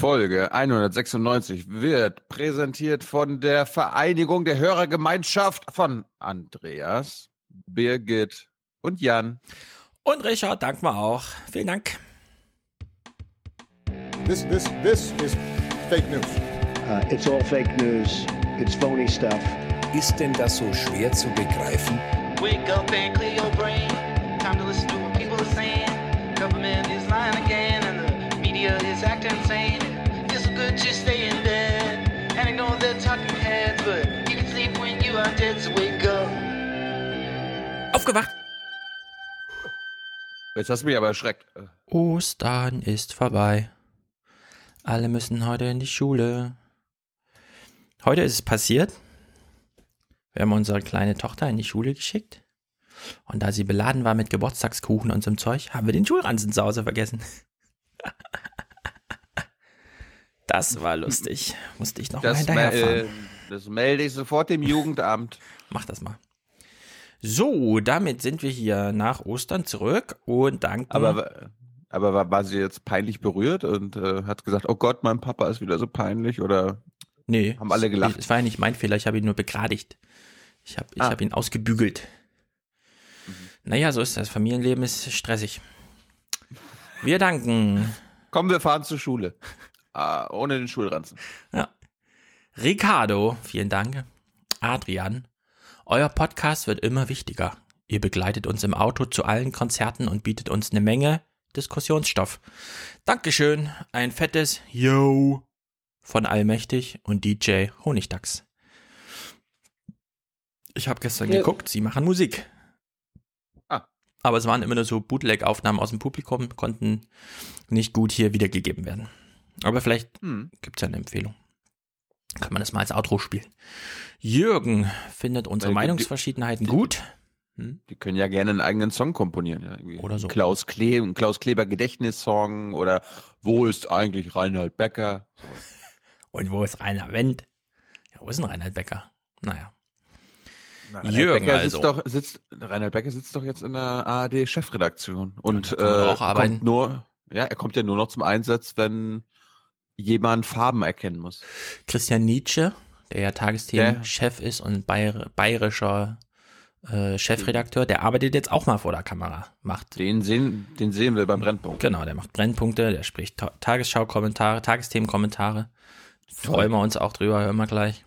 Folge 196 wird präsentiert von der Vereinigung der Hörergemeinschaft von Andreas, Birgit und Jan. Und Richard, danken wir auch. Vielen Dank. This, this, this is fake news. Uh, it's all fake news. It's phony stuff. Ist denn das so schwer zu begreifen? Wake up and clear your brain. Time to listen to Aufgewacht. Jetzt hast du mich aber erschreckt. Ostern ist vorbei. Alle müssen heute in die Schule. Heute ist es passiert. Wir haben unsere kleine Tochter in die Schule geschickt. Und da sie beladen war mit Geburtstagskuchen und so einem Zeug, haben wir den Schulranzen zu Hause vergessen. Das war lustig. Musste ich noch mal Das, hinterherfahren. äh, das melde ich sofort dem Jugendamt. Mach das mal. So, damit sind wir hier nach Ostern zurück und danken. Aber, aber war, war sie jetzt peinlich berührt und äh, hat gesagt, oh Gott, mein Papa ist wieder so peinlich oder nee, haben alle gelacht? Es war ja nicht mein Fehler, ich habe ihn nur begradigt. Ich habe ich Ah. hab ihn ausgebügelt. Naja, so ist das. Familienleben ist stressig. Wir danken Komm, wir fahren zur Schule. Ah, ohne den Schulranzen. Ja. Ricardo, vielen Dank. Adrian, euer Podcast wird immer wichtiger. Ihr begleitet uns im Auto zu allen Konzerten und bietet uns eine Menge Diskussionsstoff. Dankeschön. Ein fettes Yo von Allmächtig und DJ Honigdachs. Ich habe gestern Ja. geguckt, sie machen Musik. Ah. Aber es waren immer nur so Bootleg-Aufnahmen aus dem Publikum, konnten nicht gut hier wiedergegeben werden. Aber vielleicht Hm. gibt es ja eine Empfehlung. Kann man das mal als Outro spielen. Jürgen findet unsere Weil die- Meinungsverschiedenheiten gut. Hm? Die können ja gerne einen eigenen Song komponieren. Ja. Oder so. Klaus, Kle Klaus Kleber Gedächtnissong oder Wo ist eigentlich Reinhard Becker? Und wo ist Rainer Wendt? Ja, wo ist denn Reinhard Becker? Naja. Reinhard Jürgen Becker also. Sitzt doch, sitzt, Reinhard Becker sitzt doch jetzt in der ARD-Chefredaktion. Und man äh, kommt nur, ja, er kommt ja nur noch zum Einsatz, wenn jemand Farben erkennen muss. Christian Nietzsche, der ja Tagesthemen-Chef ist und bayer bayerischer äh, Chefredakteur, der arbeitet jetzt auch mal vor der Kamera. Macht Den sehen, den sehen wir beim Brennpunkt. Genau, der macht Brennpunkte, der spricht Ta Tagesschau-Kommentare, Tagesthemen-Kommentare. Freuen wir uns auch drüber, hören wir gleich.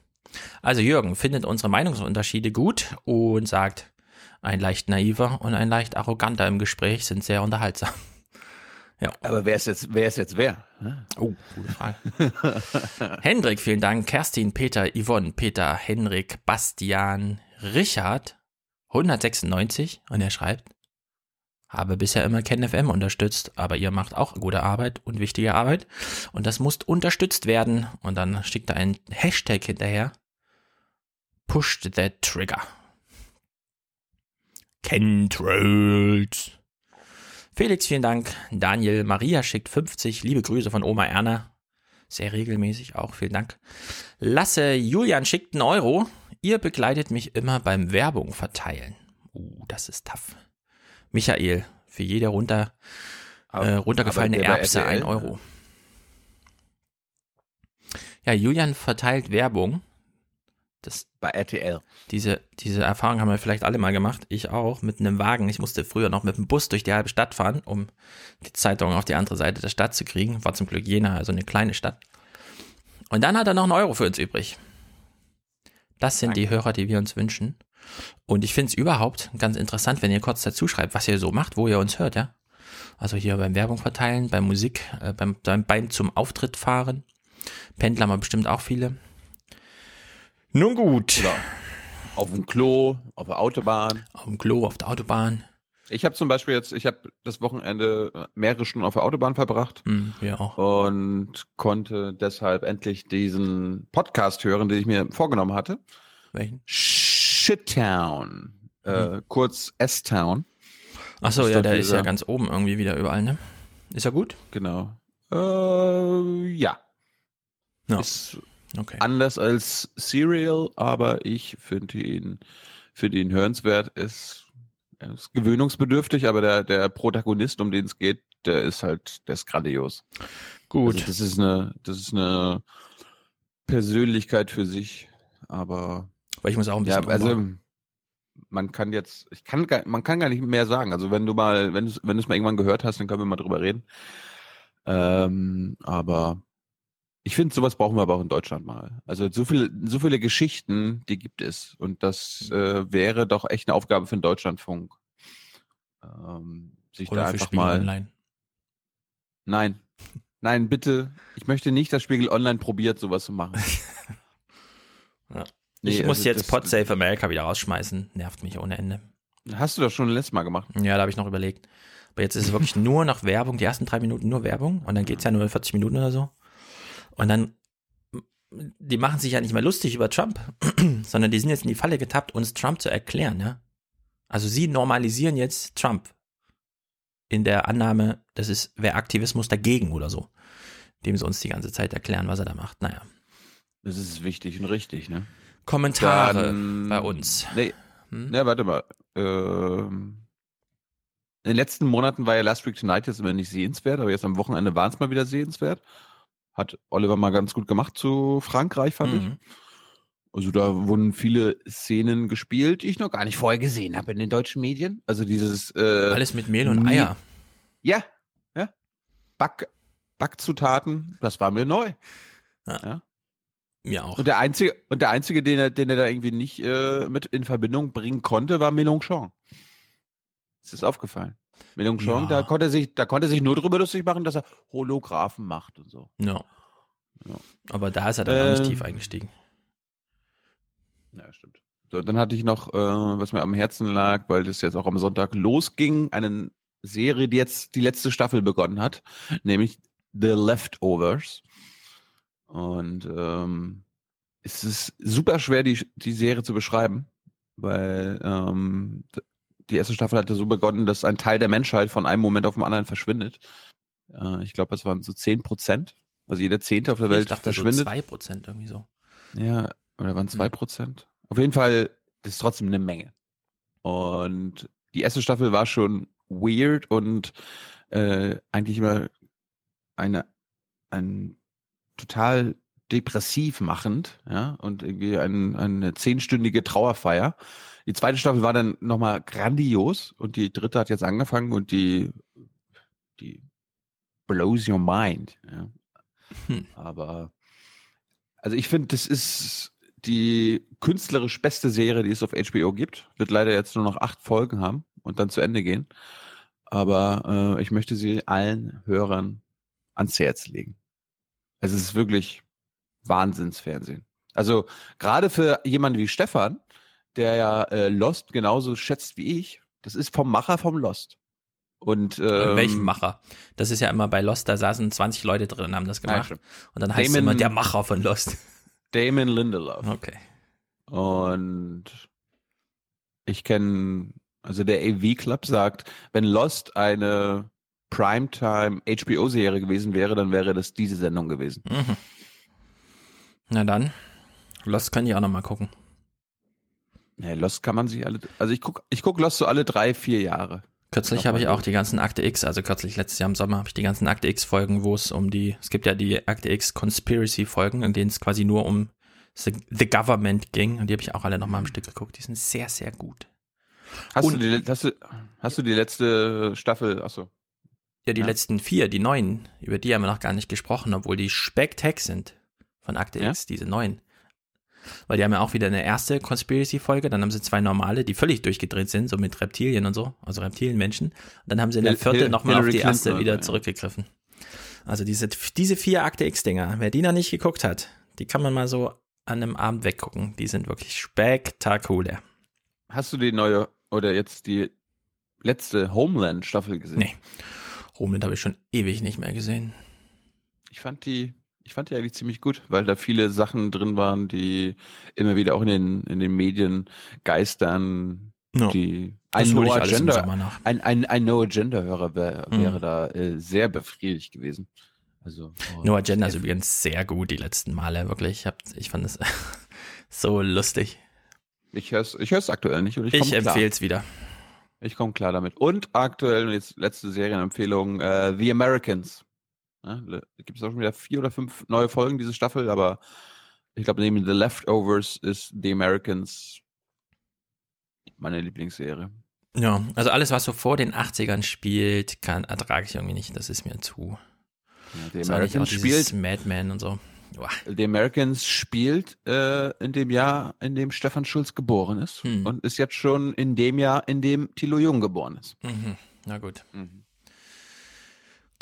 Also Jürgen findet unsere Meinungsunterschiede gut und sagt, ein leicht naiver und ein leicht arroganter im Gespräch sind sehr unterhaltsam. Aber wer ist jetzt, wer ist jetzt wer? ne? Oh, gute Frage. Hendrik, vielen Dank. Kerstin, Peter, Yvonne, Peter, Henrik, Bastian, Richard, 196 und er schreibt, habe bisher immer KenFM unterstützt, aber ihr macht auch gute Arbeit und wichtige Arbeit und das muss unterstützt werden und dann schickt er einen Hashtag hinterher. Pushed that trigger. Controls. Felix, vielen Dank. Daniel, Maria schickt 50. Liebe Grüße von Oma Erna. Sehr regelmäßig auch. Vielen Dank. Lasse, Julian schickt einen Euro. Ihr begleitet mich immer beim Werbung verteilen. Uh, das ist tough. Michael, für jede runter, äh, runtergefallene Erbse ein Euro. Ja, Julian verteilt Werbung. Das Bei RTL. diese, diese Erfahrung haben wir vielleicht alle mal gemacht. Ich auch, mit einem Wagen. Ich musste früher noch mit dem Bus durch die halbe Stadt fahren, um die Zeitung auf die andere Seite der Stadt zu kriegen. War zum Glück Jena, also eine kleine Stadt. Und dann hat er noch einen Euro für uns übrig. Das sind die Hörer, die wir uns wünschen. Und ich finde es überhaupt ganz interessant, wenn ihr kurz dazu schreibt, was ihr so macht, wo ihr uns hört, ja. Also hier beim Werbung verteilen, beim Musik, äh, beim, beim, beim zum Auftritt fahren. Pendler haben wir bestimmt auch viele. Nun gut. Oder auf dem Klo, auf der Autobahn. Auf dem Klo, auf der Autobahn. Ich habe zum Beispiel jetzt, ich habe das Wochenende mehrere Stunden auf der Autobahn verbracht Hm, wir auch. und konnte deshalb endlich diesen Podcast hören, den ich mir vorgenommen hatte. Welchen? Shittown, äh, kurz S-Town, Achso, ja, der ist ja ganz oben irgendwie wieder überall, ne? Ist er gut? genau. Äh, ja. Ja. Ist Okay. anders als Serial, aber ich finde ihn, finde ihn hörenswert. Ist, ist gewöhnungsbedürftig, aber der, der Protagonist, um den es geht, der ist halt, der ist grandios. Gut. Also das ist eine, das ist eine Persönlichkeit für sich, aber Weil ich muss auch ein ja, bisschen also umbauen. man kann jetzt, ich kann gar, man kann gar nicht mehr sagen. Also wenn du mal, wenn du wenn du es mal irgendwann gehört hast, dann können wir mal drüber reden. Ähm, aber ich finde, sowas brauchen wir aber auch in Deutschland mal. Also so viele, so viele Geschichten, die gibt es. Und das äh, wäre doch echt eine Aufgabe für den Deutschlandfunk. Ähm, sich da Oder für einfach Spiegel mal. Online. Nein. Nein, bitte. Ich möchte nicht, dass Spiegel Online probiert, sowas zu machen. Ja. Nee, ich muss also jetzt Podsafe America wieder rausschmeißen. Nervt mich ohne Ende. Hast du das schon letztes Mal gemacht? Ja, da habe ich noch überlegt. Aber jetzt ist es wirklich nur noch Werbung, die ersten drei Minuten nur Werbung und dann geht's ja nur 40 Minuten oder so. Und dann, die machen sich ja nicht mehr lustig über Trump, sondern die sind jetzt in die Falle getappt, uns Trump zu erklären, ja. Also sie normalisieren jetzt Trump in der Annahme, das ist, wäre Aktivismus dagegen oder so. Dem sie uns die ganze Zeit erklären, was er da macht. Naja. Das ist wichtig und richtig, ne? Kommentare Dann- bei uns. Nee, Hm? ne, warte mal. Ähm, in den letzten Monaten war ja Last Week Tonight jetzt immer nicht sehenswert, aber jetzt am Wochenende waren es mal wieder sehenswert. Hat Oliver mal ganz gut gemacht zu Frankreich, fand ich. Mhm. Also da wurden viele Szenen gespielt, die ich noch gar nicht vorher gesehen habe in den deutschen Medien. Also dieses äh, Alles mit Mehl und Eier. Ja, ja. Back, Backzutaten, das war mir neu. Mir auch. Und der einzige, und der einzige, den er, den er da irgendwie nicht äh, mit in Verbindung bringen konnte, war Mélenchon. Ist das aufgefallen? Mélenchon, Ja. da konnte er sich, da konnte sich nur drüber lustig machen, dass er Holographen macht und so. Ja. Ja. Aber da ist er dann auch nicht Ähm, tief eingestiegen. Ja, stimmt. So, dann hatte ich noch, äh, was mir am Herzen lag, weil das jetzt auch am Sonntag losging, eine Serie, die jetzt die letzte Staffel begonnen hat, nämlich The Leftovers. Und ähm, es ist super schwer, die, die Serie zu beschreiben, weil ähm, die erste Staffel hatte so begonnen, dass ein Teil der Menschheit von einem Moment auf den anderen verschwindet. Äh, ich glaube, es waren so 10 Prozent. Also jeder Zehnte auf der Welt ich dachte verschwindet. so 2% irgendwie so. Ja, oder waren Hm. zwei Prozent? Auf jeden Fall, das ist trotzdem eine Menge. Und die erste Staffel war schon weird und äh, eigentlich immer eine, ein total depressiv machend, ja, und irgendwie ein, eine zehnstündige Trauerfeier. Die zweite Staffel war dann nochmal grandios und die dritte hat jetzt angefangen und die, die blows your mind, ja. Hm. Aber also ich finde, das ist die künstlerisch beste Serie, die es auf HBO gibt. Wird leider jetzt nur noch acht Folgen haben und dann zu Ende gehen. Aber äh, ich möchte sie allen Hörern ans Herz legen. Es ist wirklich Wahnsinnsfernsehen. Also gerade für jemanden wie Stefan, der ja äh, Lost genauso schätzt wie ich, das ist vom Macher vom Lost. Und ähm, Welchen Macher? Das ist ja immer bei Lost, da saßen 20 Leute drin und haben das Ja, gemacht. stimmt. und dann heißt es Damon- immer der Macher von Lost. Damon Lindelof. Okay. Und ich kenne, also der AV Club sagt, wenn Lost eine Primetime HBO-Serie gewesen wäre, dann wäre das diese Sendung gewesen. Mhm. Na dann, Lost kann ich auch noch mal gucken. Nee, Lost kann man sich alle, also ich guck, ich guck Lost so alle drei, vier Jahre. Kürzlich habe ich auch die ganzen Akte X, also kürzlich letztes Jahr im Sommer habe ich die ganzen Akte X Folgen, wo es um die, es gibt ja die Akte X Conspiracy Folgen, in denen es quasi nur um the, Government ging und die habe ich auch alle nochmal am Stück geguckt. Die sind sehr, sehr gut. Hast, Und- du, die, hast, du, hast du die letzte Staffel, achso, Ja, die Ja. letzten vier, die neuen, über die haben wir noch gar nicht gesprochen, obwohl die Specktech sind von Akte Ja? X, diese neuen. Weil die haben ja auch wieder eine erste Conspiracy-Folge, dann haben sie zwei normale, die völlig durchgedreht sind, so mit Reptilien und so, also Reptilienmenschen. Und dann haben sie in der vierten nochmal auf die erste wieder ja. zurückgegriffen. Also diese, diese vier Akte X-Dinger, wer die noch nicht geguckt hat, die kann man mal so an einem Abend weggucken. Die sind wirklich spektakulär. hast du die neue, oder jetzt die letzte Homeland-Staffel gesehen? Nee. Homeland habe ich schon ewig nicht mehr gesehen. Ich fand die, ich fand die eigentlich ziemlich gut, weil da viele Sachen drin waren, die immer wieder auch in den, in den Medien geistern, Ja, die das ein No Agenda, ein, ein, ein No Agenda-Hörer wär, Mhm. wäre da äh, sehr befriedigt gewesen. Also, oh, No Agenda ist sehr- übrigens sehr gut die letzten Male, wirklich. Ich, hab, ich fand es so lustig. Ich höre es ich hör's aktuell nicht und ich Ich, empfehle es wieder. Ich komme klar damit. Und aktuell, und jetzt letzte Serienempfehlung, äh, The Americans. Ne? Gibt es auch schon wieder vier oder fünf neue Folgen diese Staffel, aber ich glaube, neben The Leftovers ist The Americans meine Lieblingsserie. Ja, also alles, was so vor den 80ern spielt, kann, ertrage ich irgendwie nicht. Das ist mir zu. Ja, The Americans spielt, Mad Men und so. Uah. The Americans spielt äh, in dem Jahr, in dem Stefan Schulz geboren ist Hm. und ist jetzt schon in dem Jahr, in dem Thilo Jung geboren ist. Mhm. Na gut. Mhm.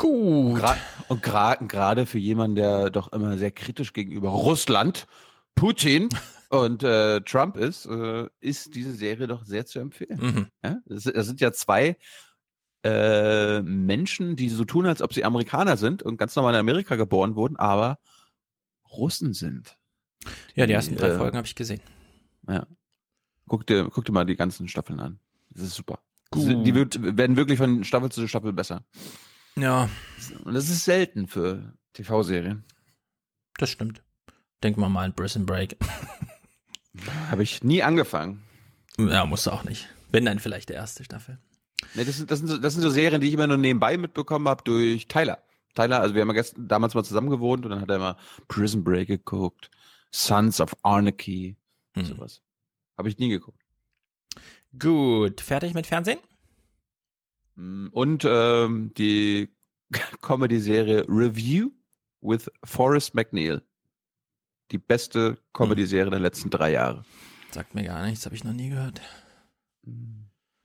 Gut. Und gerade für jemanden, der doch immer sehr kritisch gegenüber Russland, Putin und äh, Trump ist, äh, ist diese Serie doch sehr zu empfehlen. Mhm. Ja? Das, das sind ja zwei äh, Menschen, die so tun, als ob sie Amerikaner sind und ganz normal in Amerika geboren wurden, aber Russen sind. Ja, die ersten drei äh, Folgen habe ich gesehen. Guck dir, guck dir mal die ganzen Staffeln an. Das ist super. Gut. Die wird, werden wirklich von Staffel zu Staffel besser. Ja, Und das ist selten für TV-Serien. das stimmt. Denken wir mal an Prison Break. Habe ich nie angefangen. ja, musst du auch nicht. Wenn dann vielleicht der erste Staffel. Nee, das, sind, das, sind so, das sind so Serien, die ich immer nur nebenbei mitbekommen habe durch Tyler. Tyler, also wir haben ja gestern, damals mal zusammen gewohnt und dann hat er immer Prison Break geguckt, Sons of Anarchy, Hm. sowas. Habe ich nie geguckt. Gut, fertig mit Fernsehen? Mm, Und ähm, die Comedy-Serie Review with Forrest McNeil. Die beste Comedy-Serie der letzten drei Jahre. Sagt mir gar nichts, habe ich noch nie gehört.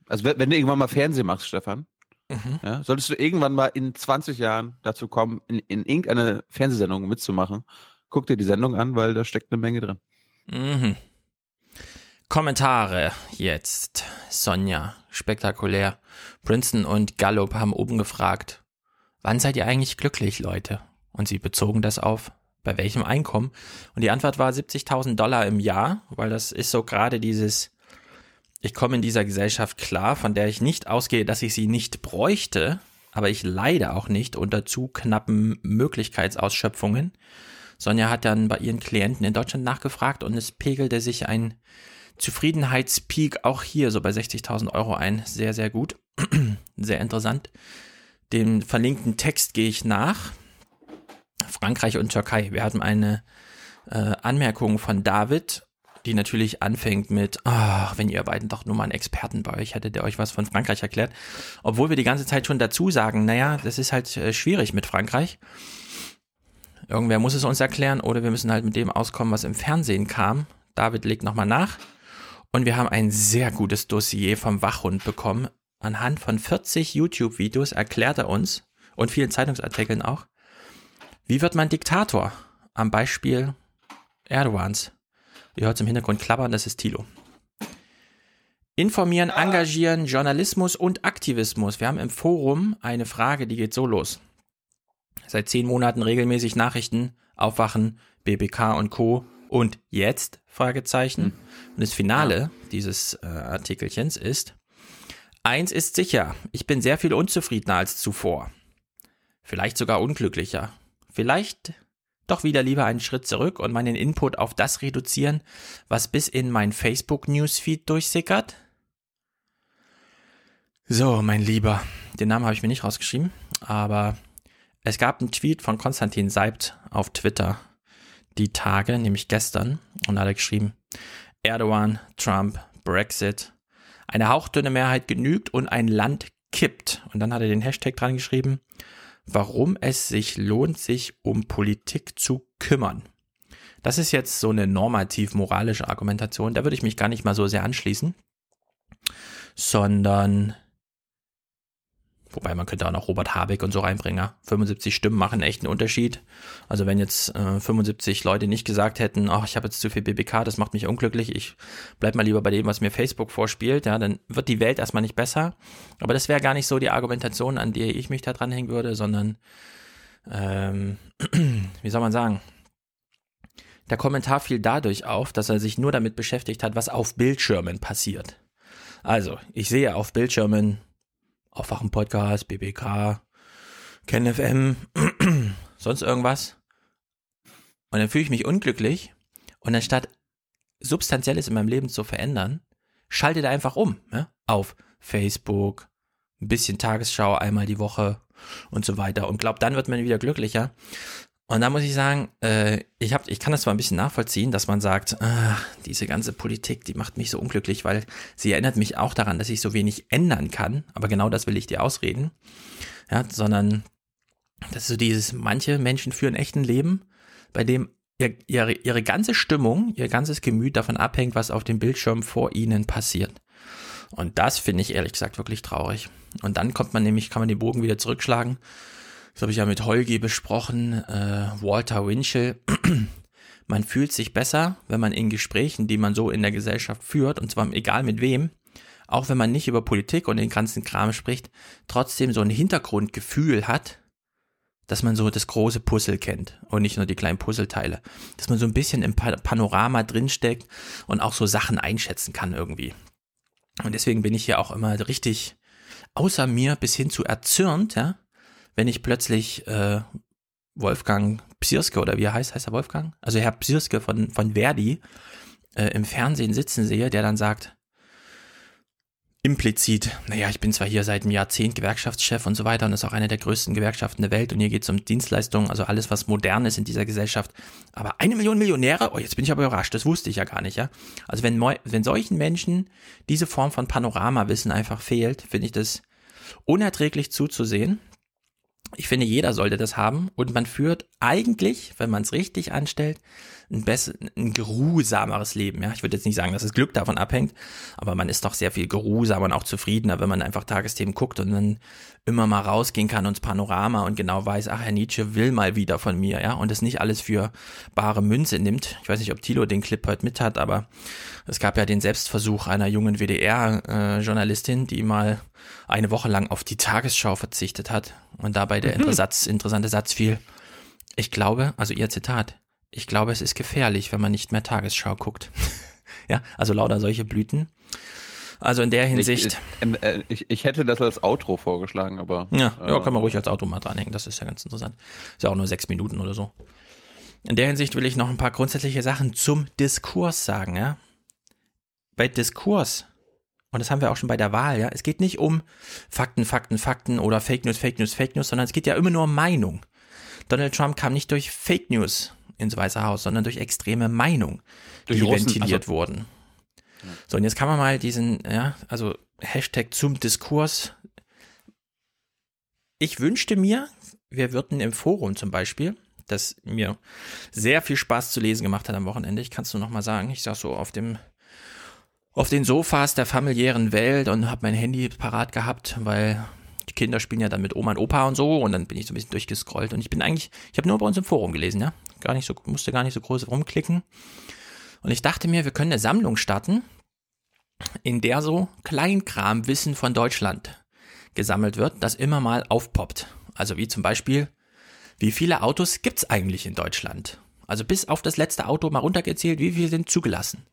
Also wenn, wenn du irgendwann mal Fernsehen machst, Stefan, Mhm. ja, solltest du irgendwann mal in 20 Jahren dazu kommen, in, in irgendeine Fernsehsendung mitzumachen, guck dir die Sendung an, weil da steckt eine Menge drin. Mhm. Kommentare jetzt. Sonja, spektakulär. Princeton und Gallup haben oben gefragt, wann seid ihr eigentlich glücklich, Leute? Und sie bezogen das auf, bei welchem Einkommen? Und die Antwort war 70.000 Dollar im Jahr, weil das ist so gerade dieses, ich komme in dieser Gesellschaft klar, von der ich nicht ausgehe, dass ich sie nicht bräuchte, aber ich leide auch nicht unter zu knappen Möglichkeitsausschöpfungen. Sonja hat dann bei ihren Klienten in Deutschland nachgefragt und es pegelte sich ein Zufriedenheitspeak auch hier so bei 60.000 Euro ein. Sehr, sehr gut. sehr interessant. Den verlinkten Text gehe ich nach. Frankreich und Türkei. Wir hatten eine äh, Anmerkung von David, die natürlich anfängt mit, ach, wenn ihr beiden doch nur mal einen Experten bei euch hättet, der euch was von Frankreich erklärt. Obwohl wir die ganze Zeit schon dazu sagen, naja, das ist halt äh, schwierig mit Frankreich. Irgendwer muss es uns erklären oder wir müssen halt mit dem auskommen, was im Fernsehen kam. David legt nochmal nach. Und wir haben ein sehr gutes Dossier vom Wachhund bekommen. Anhand von 40 YouTube-Videos erklärt er uns und vielen Zeitungsartikeln auch, wie wird man Diktator? Am Beispiel Erdogans. Ihr hört im Hintergrund klappern, das ist Thilo. Informieren, engagieren, Journalismus und Aktivismus. Wir haben im Forum eine Frage, die geht so los. Seit zehn Monaten regelmäßig Nachrichten, Aufwachen, BBK und Co. Und jetzt? Fragezeichen. Und das Finale dieses äh, Artikelchens ist, eins ist sicher, ich bin sehr viel unzufriedener als zuvor. Vielleicht sogar unglücklicher. Vielleicht doch wieder lieber einen Schritt zurück und meinen Input auf das reduzieren, was bis in mein Facebook-Newsfeed durchsickert? So, mein Lieber, den Namen habe ich mir nicht rausgeschrieben, aber es gab einen Tweet von Konstantin Seibt auf Twitter die Tage, nämlich gestern, und hat er geschrieben, Erdogan, Trump, Brexit, eine hauchdünne Mehrheit genügt und ein Land kippt. Und dann hat er den Hashtag dran geschrieben, warum es sich lohnt, sich um Politik zu kümmern. Das ist jetzt so eine normativ-moralische Argumentation, da würde ich mich gar nicht mal so sehr anschließen, sondern Wobei man könnte auch noch Robert Habeck und so reinbringen. ja. 75 Stimmen machen echt einen Unterschied. Also wenn jetzt äh, 75 Leute nicht gesagt hätten, ach, ich habe jetzt zu viel BBK, das macht mich unglücklich, ich bleib mal lieber bei dem, was mir Facebook vorspielt, ja, dann wird die Welt erstmal nicht besser. Aber das wäre gar nicht so die Argumentation, an der ich mich da dranhängen würde, sondern ähm, wie soll man sagen? Der Kommentar fiel dadurch auf, dass er sich nur damit beschäftigt hat, was auf Bildschirmen passiert. Also, ich sehe auf Bildschirmen Aufwachen Podcast, BBK, KenFM, sonst irgendwas. Und dann fühle ich mich unglücklich und anstatt Substanzielles in meinem Leben zu verändern, schaltet er einfach um, ne? auf Facebook, ein bisschen Tagesschau einmal die Woche, und so weiter. Und glaubt, dann wird man wieder glücklicher. Und da muss ich sagen, äh, ich, hab, ich kann das zwar ein bisschen nachvollziehen, dass man sagt, ah, diese ganze Politik, die macht mich so unglücklich, weil sie erinnert mich auch daran, dass ich so wenig ändern kann. Aber genau das will ich dir ausreden. Ja, sondern das ist so dieses, manche Menschen führen echt ein Leben, bei dem ihr, ihre, ihre ganze Stimmung, ihr ganzes Gemüt davon abhängt, was auf dem Bildschirm vor ihnen passiert. Und das finde ich ehrlich gesagt wirklich traurig. Und dann kommt man nämlich, kann man den Bogen wieder zurückschlagen das habe ich ja mit Holgi besprochen, äh, Walter Winchell. man fühlt sich besser, wenn man in Gesprächen, die man so in der Gesellschaft führt, und zwar egal mit wem, auch wenn man nicht über Politik und den ganzen Kram spricht, trotzdem so ein Hintergrundgefühl hat, dass man so das große Puzzle kennt und nicht nur die kleinen Puzzleteile. Dass man so ein bisschen im Panorama drinsteckt und auch so Sachen einschätzen kann irgendwie. Und deswegen bin ich hier auch immer richtig außer mir bis hin zu erzürnt, ja, wenn ich plötzlich äh, Wolfgang Psirske oder wie er heißt, heißt er Wolfgang? Also Herr Psirske von, von Verdi äh, im Fernsehen sitzen sehe, der dann sagt, implizit, naja, ich bin zwar hier seit einem Jahrzehnt Gewerkschaftschef und so weiter und ist auch eine der größten Gewerkschaften der Welt und hier geht es um Dienstleistungen, also alles, was modern ist in dieser Gesellschaft. Aber eine Million Millionäre? Oh, jetzt bin ich aber überrascht, das wusste ich ja gar nicht, ja. Also wenn, wenn solchen Menschen diese Form von Panoramawissen einfach fehlt, finde ich das unerträglich zuzusehen ich finde, jeder sollte das haben und man führt eigentlich, wenn man es richtig anstellt, ein, besser, ein geruhsameres Leben. Ja, ich würde jetzt nicht sagen, dass das Glück davon abhängt, aber man ist doch sehr viel geruhsamer und auch zufriedener, wenn man einfach Tagesthemen guckt und dann immer mal rausgehen kann ins Panorama und genau weiß, ach, Herr Nietzsche will mal wieder von mir, ja, und es nicht alles für bare Münze nimmt. Ich weiß nicht, ob Thilo den Clip heute mit hat, aber es gab ja den Selbstversuch einer jungen WDR-Journalistin, äh, die mal eine Woche lang auf die Tagesschau verzichtet hat und dabei der mhm. interessante Satz fiel. Ich glaube, also ihr Zitat, ich glaube, es ist gefährlich, wenn man nicht mehr Tagesschau guckt. ja, also lauter solche Blüten. Also in der Hinsicht. Ich, äh, ich, ich, hätte das als Outro vorgeschlagen, aber. Ja, äh, ja, kann man ruhig als Outro mal dranhängen. Das ist ja ganz interessant. Ist ja auch nur sechs Minuten oder so. In der Hinsicht will ich noch ein paar grundsätzliche Sachen zum Diskurs sagen, ja. Bei Diskurs, und das haben wir auch schon bei der Wahl, ja, es geht nicht um Fakten, Fakten, Fakten oder Fake News, Fake News, Fake News, sondern es geht ja immer nur um Meinung. Donald Trump kam nicht durch Fake News ins Weiße Haus, sondern durch extreme Meinung, durch die Russen, ventiliert also, wurden. Ja. So, und jetzt kann man mal diesen, ja, also Hashtag zum Diskurs. Ich wünschte mir, wir würden im Forum zum Beispiel, das mir sehr viel Spaß zu lesen gemacht hat am Wochenende, ich kann es nur noch mal sagen, ich saß so auf dem auf den Sofas der familiären Welt und habe mein Handy parat gehabt, weil die Kinder spielen ja dann mit Oma und Opa und so und dann bin ich so ein bisschen durchgescrollt und ich bin eigentlich, ich habe nur bei uns im Forum gelesen, ja, gar nicht so, musste gar nicht so groß rumklicken und ich dachte mir, wir können eine Sammlung starten, in der so Kleinkramwissen von Deutschland gesammelt wird, das immer mal aufpoppt. Also wie zum Beispiel, wie viele Autos gibt's eigentlich in Deutschland? Also bis auf das letzte Auto mal runtergezählt, wie viele sind zugelassen?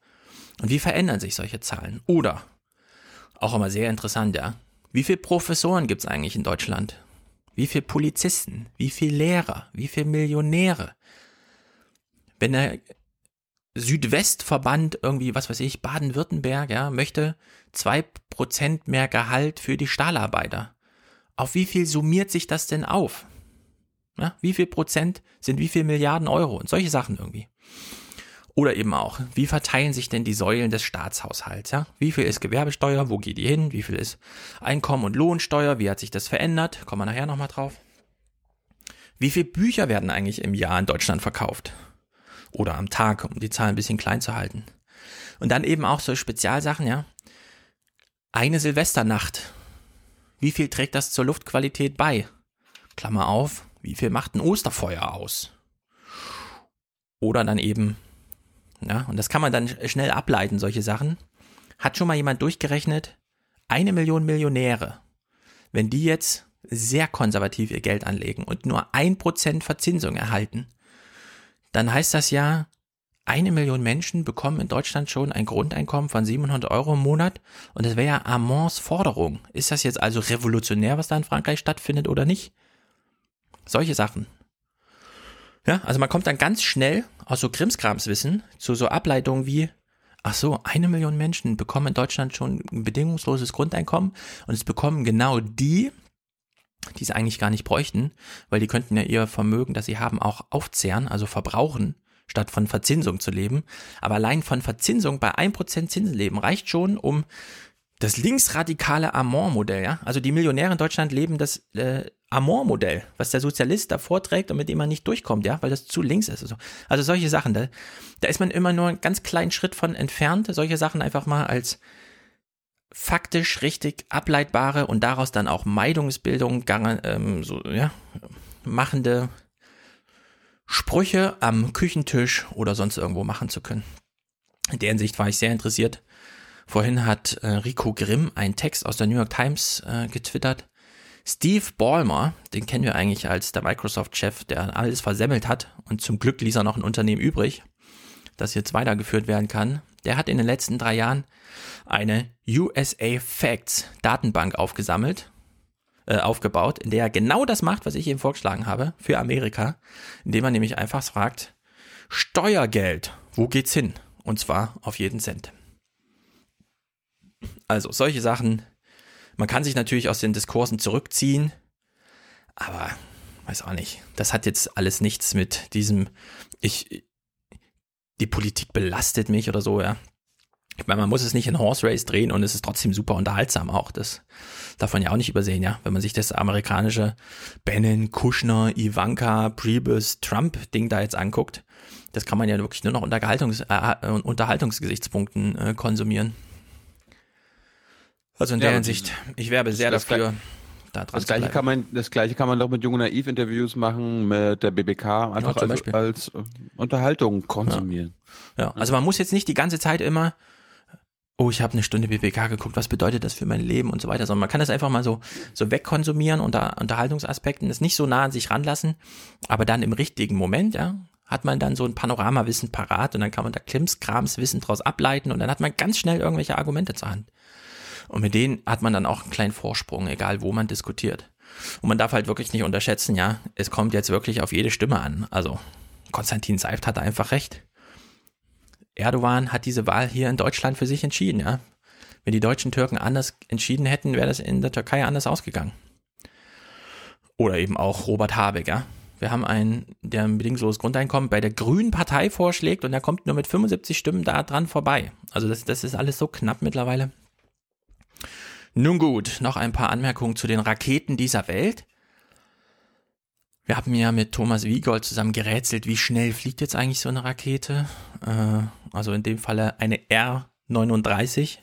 Und wie verändern sich solche Zahlen? Oder, auch immer sehr interessant, ja, wie viele Professoren gibt's eigentlich in Deutschland? Wie viele Polizisten? Wie viele Lehrer? Wie viele Millionäre? Wenn der Südwestverband irgendwie, was weiß ich, Baden-Württemberg, ja, möchte zwei Prozent mehr Gehalt für die Stahlarbeiter. Auf wie viel summiert sich das denn auf? Ja, wie viel Prozent sind wie viel Milliarden Euro und solche Sachen irgendwie. Oder eben auch, wie verteilen sich denn die Säulen des Staatshaushalts? Ja? Wie viel ist Gewerbesteuer? Wo geht die hin? Wie viel ist Einkommen- und Lohnsteuer? Wie hat sich das verändert? Kommen wir nachher nochmal drauf. Wie viele Bücher werden eigentlich im Jahr in Deutschland verkauft? Oder am Tag, um die Zahl ein bisschen klein zu halten. Und dann eben auch so Spezialsachen, ja. Eine Silvesternacht. Wie viel trägt das zur Luftqualität bei? Klammer auf, wie viel macht ein Osterfeuer aus? Oder dann eben ja, und das kann man dann schnell ableiten, solche Sachen. Hat schon mal jemand durchgerechnet, eine Million Millionäre, wenn die jetzt sehr konservativ ihr Geld anlegen und nur ein Prozent Verzinsung erhalten, dann heißt das ja, eine Million Menschen bekommen in Deutschland schon ein Grundeinkommen von 700 Euro im Monat und das wäre ja Amons Forderung. Ist das jetzt also revolutionär, was da in Frankreich stattfindet oder nicht? Solche Sachen. Ja, also man kommt dann ganz schnell aus so Krimskramswissen zu so Ableitungen wie, ach so, eine Million Menschen bekommen in Deutschland schon ein bedingungsloses Grundeinkommen und es bekommen genau die, die sie eigentlich gar nicht bräuchten, weil die könnten ja ihr Vermögen, das sie haben, auch aufzehren, also verbrauchen, statt von Verzinsung zu leben. Aber allein von Verzinsung bei 1% Zinsen leben reicht schon, um das linksradikale Amont-Modell, ja. Also die Millionäre in Deutschland leben das äh, Amont-Modell, was der Sozialist da vorträgt und mit dem man nicht durchkommt, ja, weil das zu links ist. Also, also solche Sachen, da, da ist man immer nur einen ganz kleinen Schritt von entfernt, solche Sachen einfach mal als faktisch richtig ableitbare und daraus dann auch Meidungsbildung ähm, so, ja, machende Sprüche am Küchentisch oder sonst irgendwo machen zu können. In der Hinsicht war ich sehr interessiert. Vorhin hat äh, Rico Grimm einen Text aus der New York Times äh, getwittert. Steve Ballmer, den kennen wir eigentlich als der Microsoft-Chef, der alles versemmelt hat und zum Glück ließ er noch ein Unternehmen übrig, das jetzt weitergeführt werden kann. Der hat in den letzten drei Jahren eine USA Facts Datenbank aufgesammelt, äh, aufgebaut, in der er genau das macht, was ich ihm vorgeschlagen habe für Amerika, indem man nämlich einfach fragt, Steuergeld, wo geht's hin? Und zwar auf jeden Cent. Also solche Sachen, man kann sich natürlich aus den Diskursen zurückziehen, aber weiß auch nicht. Das hat jetzt alles nichts mit diesem, ich, die Politik belastet mich oder so, ja. Ich meine, man muss es nicht in Horse Race drehen und es ist trotzdem super unterhaltsam auch. Das darf man ja auch nicht übersehen, ja. Wenn man sich das amerikanische Bannon, Kushner, Ivanka, Priebus, Trump-Ding da jetzt anguckt, das kann man ja wirklich nur noch unter Gehaltungs äh, Unterhaltungsgesichtspunkten äh, konsumieren. Also in ja, der Hinsicht, ich werbe sehr dafür. Da das gleiche kann man, das gleiche kann man doch mit Jung Naiv Interviews machen, mit der BBK, einfach ja, als, als, äh, Unterhaltung konsumieren. Ja. ja, also man muss jetzt nicht die ganze Zeit immer oh, ich habe eine Stunde BBK geguckt, was bedeutet das für mein Leben und so weiter, sondern man kann das einfach mal so, so wegkonsumieren unter Unterhaltungsaspekten, das nicht so nah an sich ranlassen, aber dann im richtigen Moment, ja, hat man dann so ein Panoramawissen parat und dann kann man da Klimskrams-Wissen draus ableiten und dann hat man ganz schnell irgendwelche Argumente zur Hand. Und mit denen hat man dann auch einen kleinen Vorsprung, egal wo man diskutiert. Und man darf halt wirklich nicht unterschätzen, ja, es kommt jetzt wirklich auf jede Stimme an. Also Konstantin Seift hatte einfach recht. Erdogan hat diese Wahl hier in Deutschland für sich entschieden, ja. Wenn die deutschen Türken anders entschieden hätten, wäre das in der Türkei anders ausgegangen. Oder eben auch Robert Habeck, ja. Wir haben einen, der ein bedingungsloses Grundeinkommen bei der Grünen Partei vorschlägt und er kommt nur mit 75 Stimmen da dran vorbei. Also das, das ist alles so knapp mittlerweile. Nun gut, noch ein paar Anmerkungen zu den Raketen dieser Welt. Wir haben ja mit Thomas Wiegold zusammen gerätselt, wie schnell fliegt jetzt eigentlich so eine Rakete. Äh, also in dem Falle eine R-39,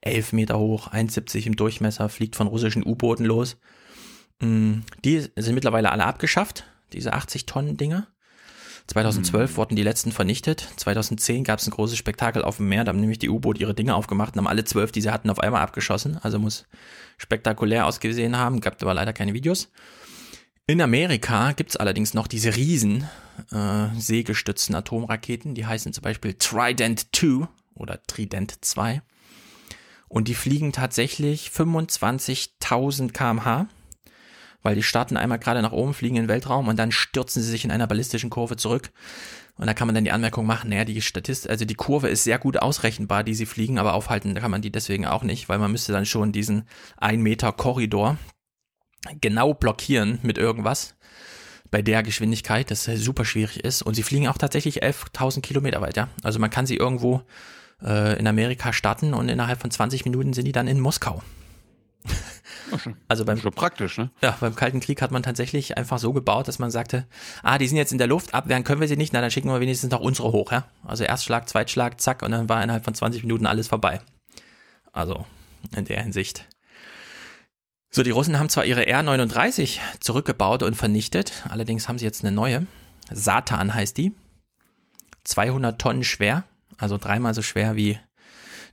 11 Meter hoch, 1,70 im Durchmesser, fliegt von russischen U-Booten los. Mm, die sind mittlerweile alle abgeschafft, diese 80 Tonnen Dinger. 2012 mhm. wurden die letzten vernichtet. 2010 gab es ein großes Spektakel auf dem Meer. Da haben nämlich die U-Boote ihre Dinge aufgemacht und haben alle zwölf, die sie hatten, auf einmal abgeschossen. Also muss spektakulär ausgesehen haben. Gab aber leider keine Videos. In Amerika gibt es allerdings noch diese riesen äh, seegestützten Atomraketen, die heißen zum Beispiel Trident 2 oder Trident 2. Und die fliegen tatsächlich 25.000 kmh, weil die starten einmal gerade nach oben, fliegen in den Weltraum und dann stürzen sie sich in einer ballistischen Kurve zurück. Und da kann man dann die Anmerkung machen, naja, die Statist, also die Kurve ist sehr gut ausrechenbar, die sie fliegen, aber aufhalten kann man die deswegen auch nicht, weil man müsste dann schon diesen 1 Meter Korridor, genau blockieren mit irgendwas bei der Geschwindigkeit, das super schwierig ist. Und sie fliegen auch tatsächlich 11.000 Kilometer weit, ja. Also man kann sie irgendwo äh, in Amerika starten und innerhalb von 20 Minuten sind die dann in Moskau. Also beim schon praktisch, ne? Ja, beim Kalten Krieg hat man tatsächlich einfach so gebaut, dass man sagte, ah, die sind jetzt in der Luft, abwehren können wir sie nicht, na dann schicken wir wenigstens noch unsere hoch, ja? Also Erstschlag, Zweitschlag, zack, und dann war innerhalb von 20 Minuten alles vorbei. Also in der Hinsicht so, die Russen haben zwar ihre R-39 zurückgebaut und vernichtet, allerdings haben sie jetzt eine neue. Satan heißt die. 200 Tonnen schwer, also dreimal so schwer wie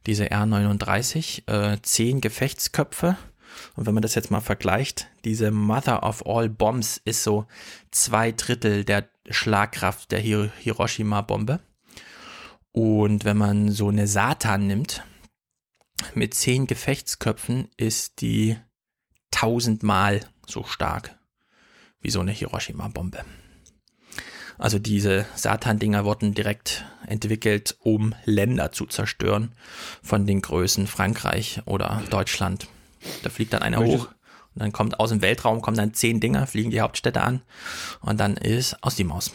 diese R-39. Äh, 10 Gefechtsköpfe. Und wenn man das jetzt mal vergleicht, diese Mother of All Bombs ist so zwei Drittel der Schlagkraft der Hiroshima-Bombe. Und wenn man so eine Satan nimmt, mit 10 Gefechtsköpfen ist die tausendmal so stark wie so eine Hiroshima-Bombe. Also diese Satan-Dinger wurden direkt entwickelt, um Länder zu zerstören von den Größen Frankreich oder Deutschland. Da fliegt dann einer hoch Und dann kommt aus dem Weltraum, kommen dann zehn Dinger, fliegen die Hauptstädte an und dann ist aus die Maus.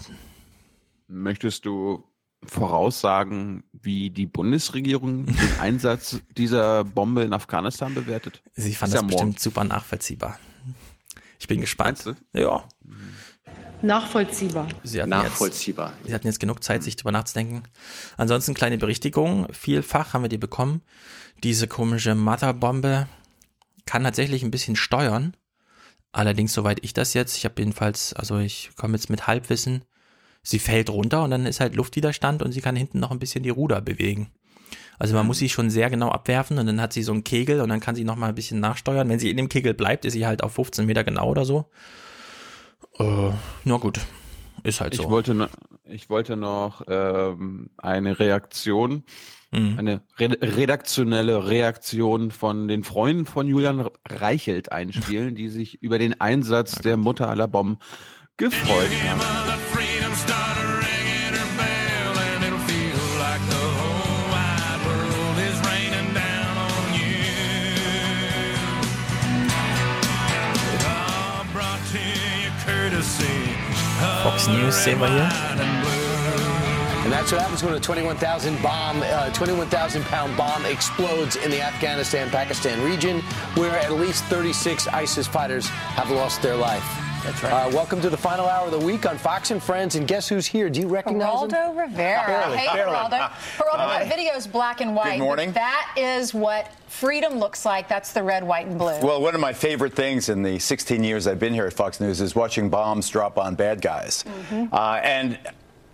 Möchtest du voraussagen, wie die Bundesregierung den Einsatz dieser Bombe in Afghanistan bewertet? Sie fand Ist das ja bestimmt morgen. super nachvollziehbar. Ich bin gespannt. Meinst Ja. Nachvollziehbar. Sie hatten Nachvollziehbar. Jetzt, sie hatten jetzt genug Zeit, sich drüber nachzudenken. Ansonsten kleine Berichtigung. Vielfach haben wir die bekommen. Diese komische Motherbombe kann tatsächlich ein bisschen steuern. Allerdings, soweit ich das jetzt, ich habe jedenfalls, also ich komme jetzt mit Halbwissen, sie fällt runter und dann ist halt Luftwiderstand und sie kann hinten noch ein bisschen die Ruder bewegen. Also man muss sie schon sehr genau abwerfen und dann hat sie so einen Kegel und dann kann sie noch mal ein bisschen nachsteuern. Wenn sie in dem Kegel bleibt, ist sie halt auf 15 Meter genau oder so. Äh, na gut, ist halt Ich so. wollte, noch, ich wollte noch ähm, eine Reaktion, Mhm. eine re redaktionelle Reaktion von den Freunden von Julian Reichelt einspielen, die sich über den Einsatz der Mutter aller Bomben gefreut haben. Fox News sehen wir hier. And that's what happens when a 21,000 bomb, uh, 21,000 pound bomb explodes in the Afghanistan-Pakistan region, where at least 36 ISIS fighters have lost their life. That's right. Uh, welcome to the final hour of the week on Fox and Friends. And guess who's here? Do you recognize him? Geraldo Rivera. Barely, hey, barely. Geraldo. Geraldo, Hi. that video's black and white. Good morning. That is what freedom looks like. That's the red, white, and blue. Well, one of my favorite things in the 16 years I've been here at Fox News is watching bombs drop on bad guys. Uh, and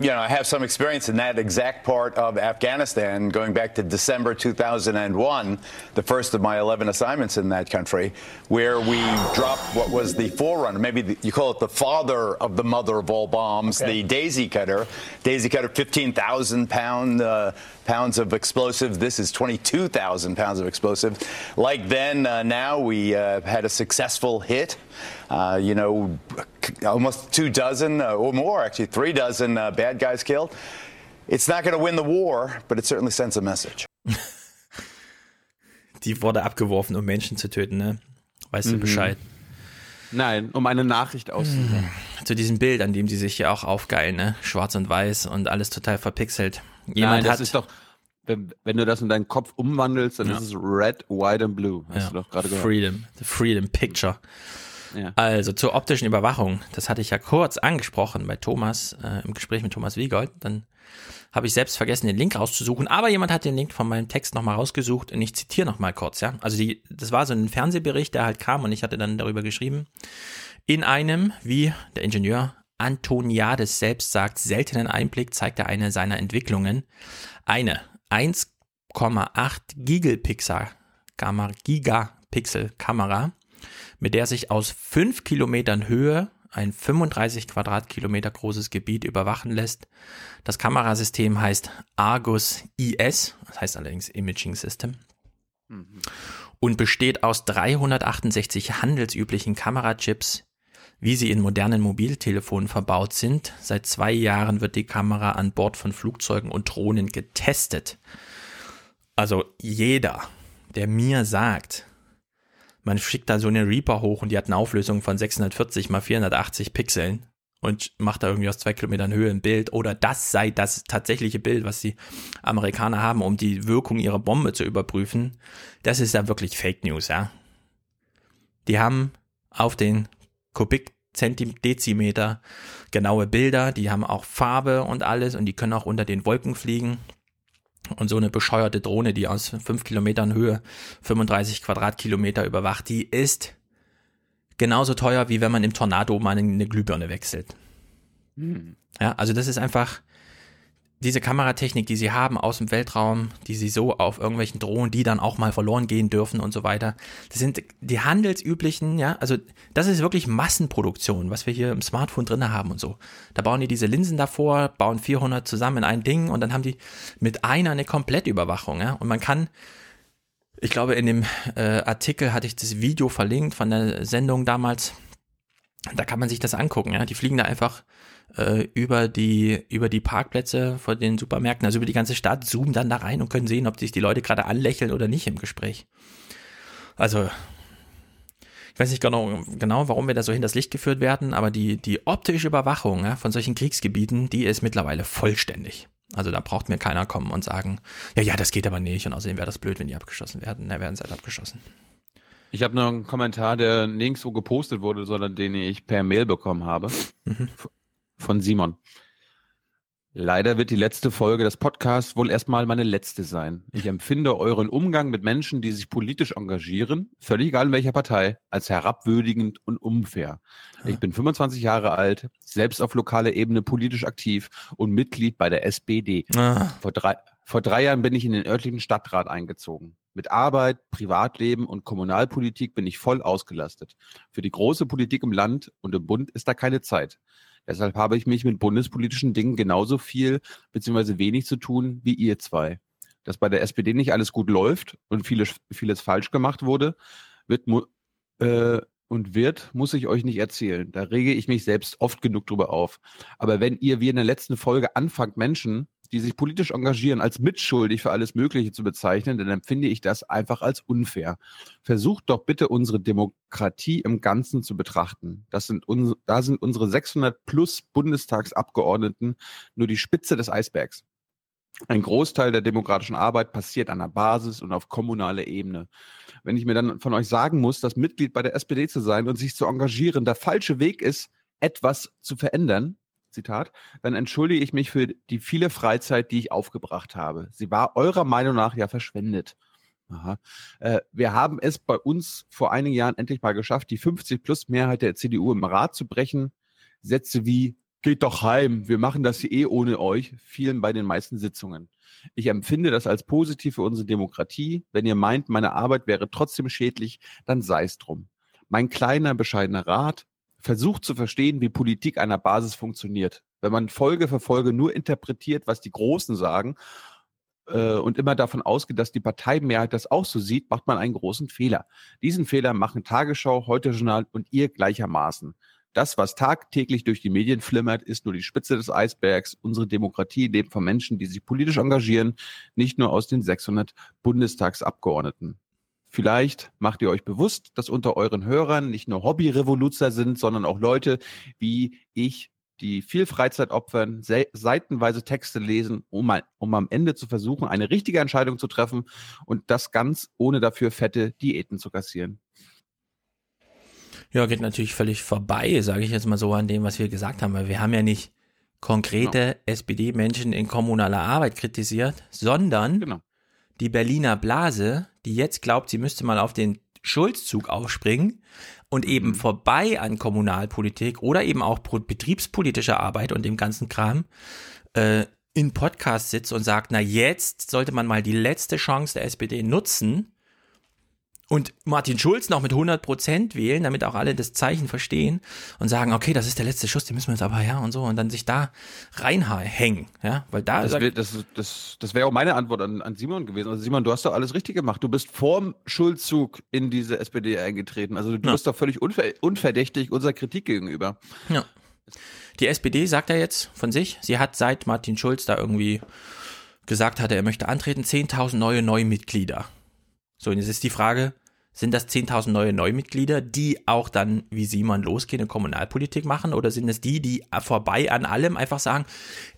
you know, I have some experience in that exact part of Afghanistan going back to December 2001, the first of my 11 assignments in that country, where we dropped what was the forerunner, maybe the, you call it the father of the mother of all bombs, the Daisy Cutter. Daisy Cutter, 15,000 pound, uh, pounds of explosive. This is 22,000 pounds of explosive. Like then, uh, now we uh, had a successful hit. Uh, you know, almost two dozen uh, or more, actually, three dozen uh, bad guys killed. It's not going to win the war, but it certainly sends a message. Die wurde abgeworfen, um Menschen zu töten, ne? Weißt Mhm. du Bescheid? Nein, um eine Nachricht auszusenden. Zu diesem Bild, an dem sie sich ja auch aufgeilen, ne? Schwarz und weiß und alles total verpixelt. Jemand Nein, das hat. ist doch, wenn, wenn du das in deinen Kopf umwandelst, dann Ja. ist es red, white and blue. Hast ja, du doch gerade gehört. Freedom, the Freedom Picture. Also zur optischen Überwachung, das hatte ich ja kurz angesprochen bei Thomas, äh, im Gespräch mit Thomas Wiegold. Dann habe ich selbst vergessen, den Link rauszusuchen, aber jemand hat den Link von meinem Text nochmal rausgesucht und ich zitiere nochmal kurz, ja. Also die, das war so ein Fernsehbericht, der halt kam und ich hatte dann darüber geschrieben. In einem, wie der Ingenieur Antoniades selbst sagt, seltenen Einblick zeigt er eine seiner Entwicklungen. Eine 1,8 Gigapixel Kamera, Gigapixel Kamera, mit der sich aus 5 Kilometern Höhe ein 35 Quadratkilometer großes Gebiet überwachen lässt. Das Kamerasystem heißt Argus IS, das heißt allerdings Imaging System, und besteht aus 368 handelsüblichen Kamerachips, wie sie in modernen Mobiltelefonen verbaut sind. Seit zwei Jahren wird die Kamera an Bord von Flugzeugen und Drohnen getestet. Also jeder, der mir sagt, man schickt da so eine Reaper hoch und die hat eine Auflösung von 640 mal 480 Pixeln und macht da irgendwie aus zwei Kilometern Höhe ein Bild oder das sei das tatsächliche Bild, was die Amerikaner haben, um die Wirkung ihrer Bombe zu überprüfen, das ist ja wirklich Fake News, ja. Die haben auf den Kubikzentimeter genaue Bilder, die haben auch Farbe und alles und die können auch unter den Wolken fliegen. Und so eine bescheuerte Drohne, die aus 5 Kilometern Höhe 35 Quadratkilometer überwacht, die ist genauso teuer, wie wenn man im Tornado mal eine Glühbirne wechselt. Ja, also das ist einfach diese Kameratechnik, die sie haben aus dem Weltraum, die sie so auf irgendwelchen Drohnen, die dann auch mal verloren gehen dürfen und so weiter. Das sind die handelsüblichen, ja, also das ist wirklich Massenproduktion, was wir hier im Smartphone drinne haben und so. Da bauen die diese Linsen davor, bauen 400 zusammen in ein Ding und dann haben die mit einer eine Komplettüberwachung, ja, und man kann ich glaube, in dem äh, Artikel hatte ich das Video verlinkt von der Sendung damals. Da kann man sich das angucken, ja. Die fliegen da einfach äh, über die über die Parkplätze vor den Supermärkten, also über die ganze Stadt, zoomen dann da rein und können sehen, ob sich die Leute gerade anlächeln oder nicht im Gespräch. Also ich weiß nicht genau, genau, warum wir da so hinters Licht geführt werden, aber die, die optische Überwachung ja, von solchen Kriegsgebieten, die ist mittlerweile vollständig. Also da braucht mir keiner kommen und sagen, ja, ja, das geht aber nicht und außerdem wäre das blöd, wenn die abgeschossen werden. Da werden sie halt abgeschossen. Ich habe noch einen Kommentar, der nirgendwo gepostet wurde, sondern den ich per Mail bekommen habe. Von Simon. Leider wird die letzte Folge des Podcasts wohl erstmal meine letzte sein. Ich empfinde euren Umgang mit Menschen, die sich politisch engagieren, völlig egal in welcher Partei, als herabwürdigend und unfair. Ich bin 25 Jahre alt, selbst auf lokaler Ebene politisch aktiv und Mitglied bei der SPD. Ah. Vor drei, vor drei Jahren bin ich in den örtlichen Stadtrat eingezogen. Mit Arbeit, Privatleben und Kommunalpolitik bin ich voll ausgelastet. Für die große Politik im Land und im Bund ist da keine Zeit. Deshalb habe ich mich mit bundespolitischen Dingen genauso viel bzw. wenig zu tun wie ihr zwei. Dass bei der SPD nicht alles gut läuft und vieles, vieles falsch gemacht wurde, wird äh, und wird, muss ich euch nicht erzählen. Da rege ich mich selbst oft genug drüber auf. Aber wenn ihr wie in der letzten Folge anfangt, Menschen, die sich politisch engagieren, als mitschuldig für alles Mögliche zu bezeichnen, dann empfinde ich das einfach als unfair. Versucht doch bitte unsere Demokratie im Ganzen zu betrachten. Das sind uns, da sind unsere 600 plus Bundestagsabgeordneten nur die Spitze des Eisbergs. Ein Großteil der demokratischen Arbeit passiert an der Basis und auf kommunaler Ebene. Wenn ich mir dann von euch sagen muss, dass Mitglied bei der SPD zu sein und sich zu engagieren der falsche Weg ist, etwas zu verändern, Zitat, dann entschuldige ich mich für die viele Freizeit, die ich aufgebracht habe. Sie war eurer Meinung nach ja verschwendet. Äh, wir haben es bei uns vor einigen Jahren endlich mal geschafft, die 50-plus-Mehrheit der CDU im Rat zu brechen. Sätze wie, geht doch heim, wir machen das eh ohne euch, fielen bei den meisten Sitzungen. Ich empfinde das als positiv für unsere Demokratie. Wenn ihr meint, meine Arbeit wäre trotzdem schädlich, dann sei es drum. Mein kleiner, bescheidener Rat, versucht zu verstehen, wie Politik einer Basis funktioniert. Wenn man Folge für Folge nur interpretiert, was die Großen sagen äh, und immer davon ausgeht, dass die Parteimehrheit das auch so sieht, macht man einen großen Fehler. Diesen Fehler machen Tagesschau, Heute Journal und ihr gleichermaßen. Das, was tagtäglich durch die Medien flimmert, ist nur die Spitze des Eisbergs. Unsere Demokratie lebt von Menschen, die sich politisch engagieren, nicht nur aus den 600 Bundestagsabgeordneten. Vielleicht macht ihr euch bewusst, dass unter euren Hörern nicht nur Hobby-Revoluzer sind, sondern auch Leute wie ich, die viel Freizeit opfern, se seitenweise Texte lesen, um, mal, um am Ende zu versuchen, eine richtige Entscheidung zu treffen und das ganz ohne dafür fette Diäten zu kassieren. Ja, geht natürlich völlig vorbei, sage ich jetzt mal so an dem, was wir gesagt haben, weil wir haben ja nicht konkrete SPD-Menschen in kommunaler Arbeit kritisiert, sondern Genau. die Berliner Blase, die jetzt glaubt, sie müsste mal auf den Schulzzug aufspringen und eben vorbei an Kommunalpolitik oder eben auch betriebspolitischer Arbeit und dem ganzen Kram äh, in Podcast sitzt und sagt, na jetzt sollte man mal die letzte Chance der SPD nutzen und Martin Schulz noch mit 100 Prozent wählen, damit auch alle das Zeichen verstehen und sagen, okay, das ist der letzte Schuss, den müssen wir jetzt aber her und so und dann sich da reinhängen, ja, weil da Das wäre das, das, das wär auch meine Antwort an, an Simon gewesen. Also Simon, du hast doch alles richtig gemacht. Du bist vorm Schuldzug in diese SPD eingetreten. Also du Ja. bist doch völlig unver unverdächtig unserer Kritik gegenüber. Ja. Die SPD sagt ja jetzt von sich, sie hat seit Martin Schulz da irgendwie gesagt hatte, er möchte antreten, 10.000 neue Neumitglieder. So, und jetzt ist die Frage, sind das 10.000 neue Neumitglieder, die auch dann wie Simon losgehen und Kommunalpolitik machen? Oder sind es die, die vorbei an allem einfach sagen,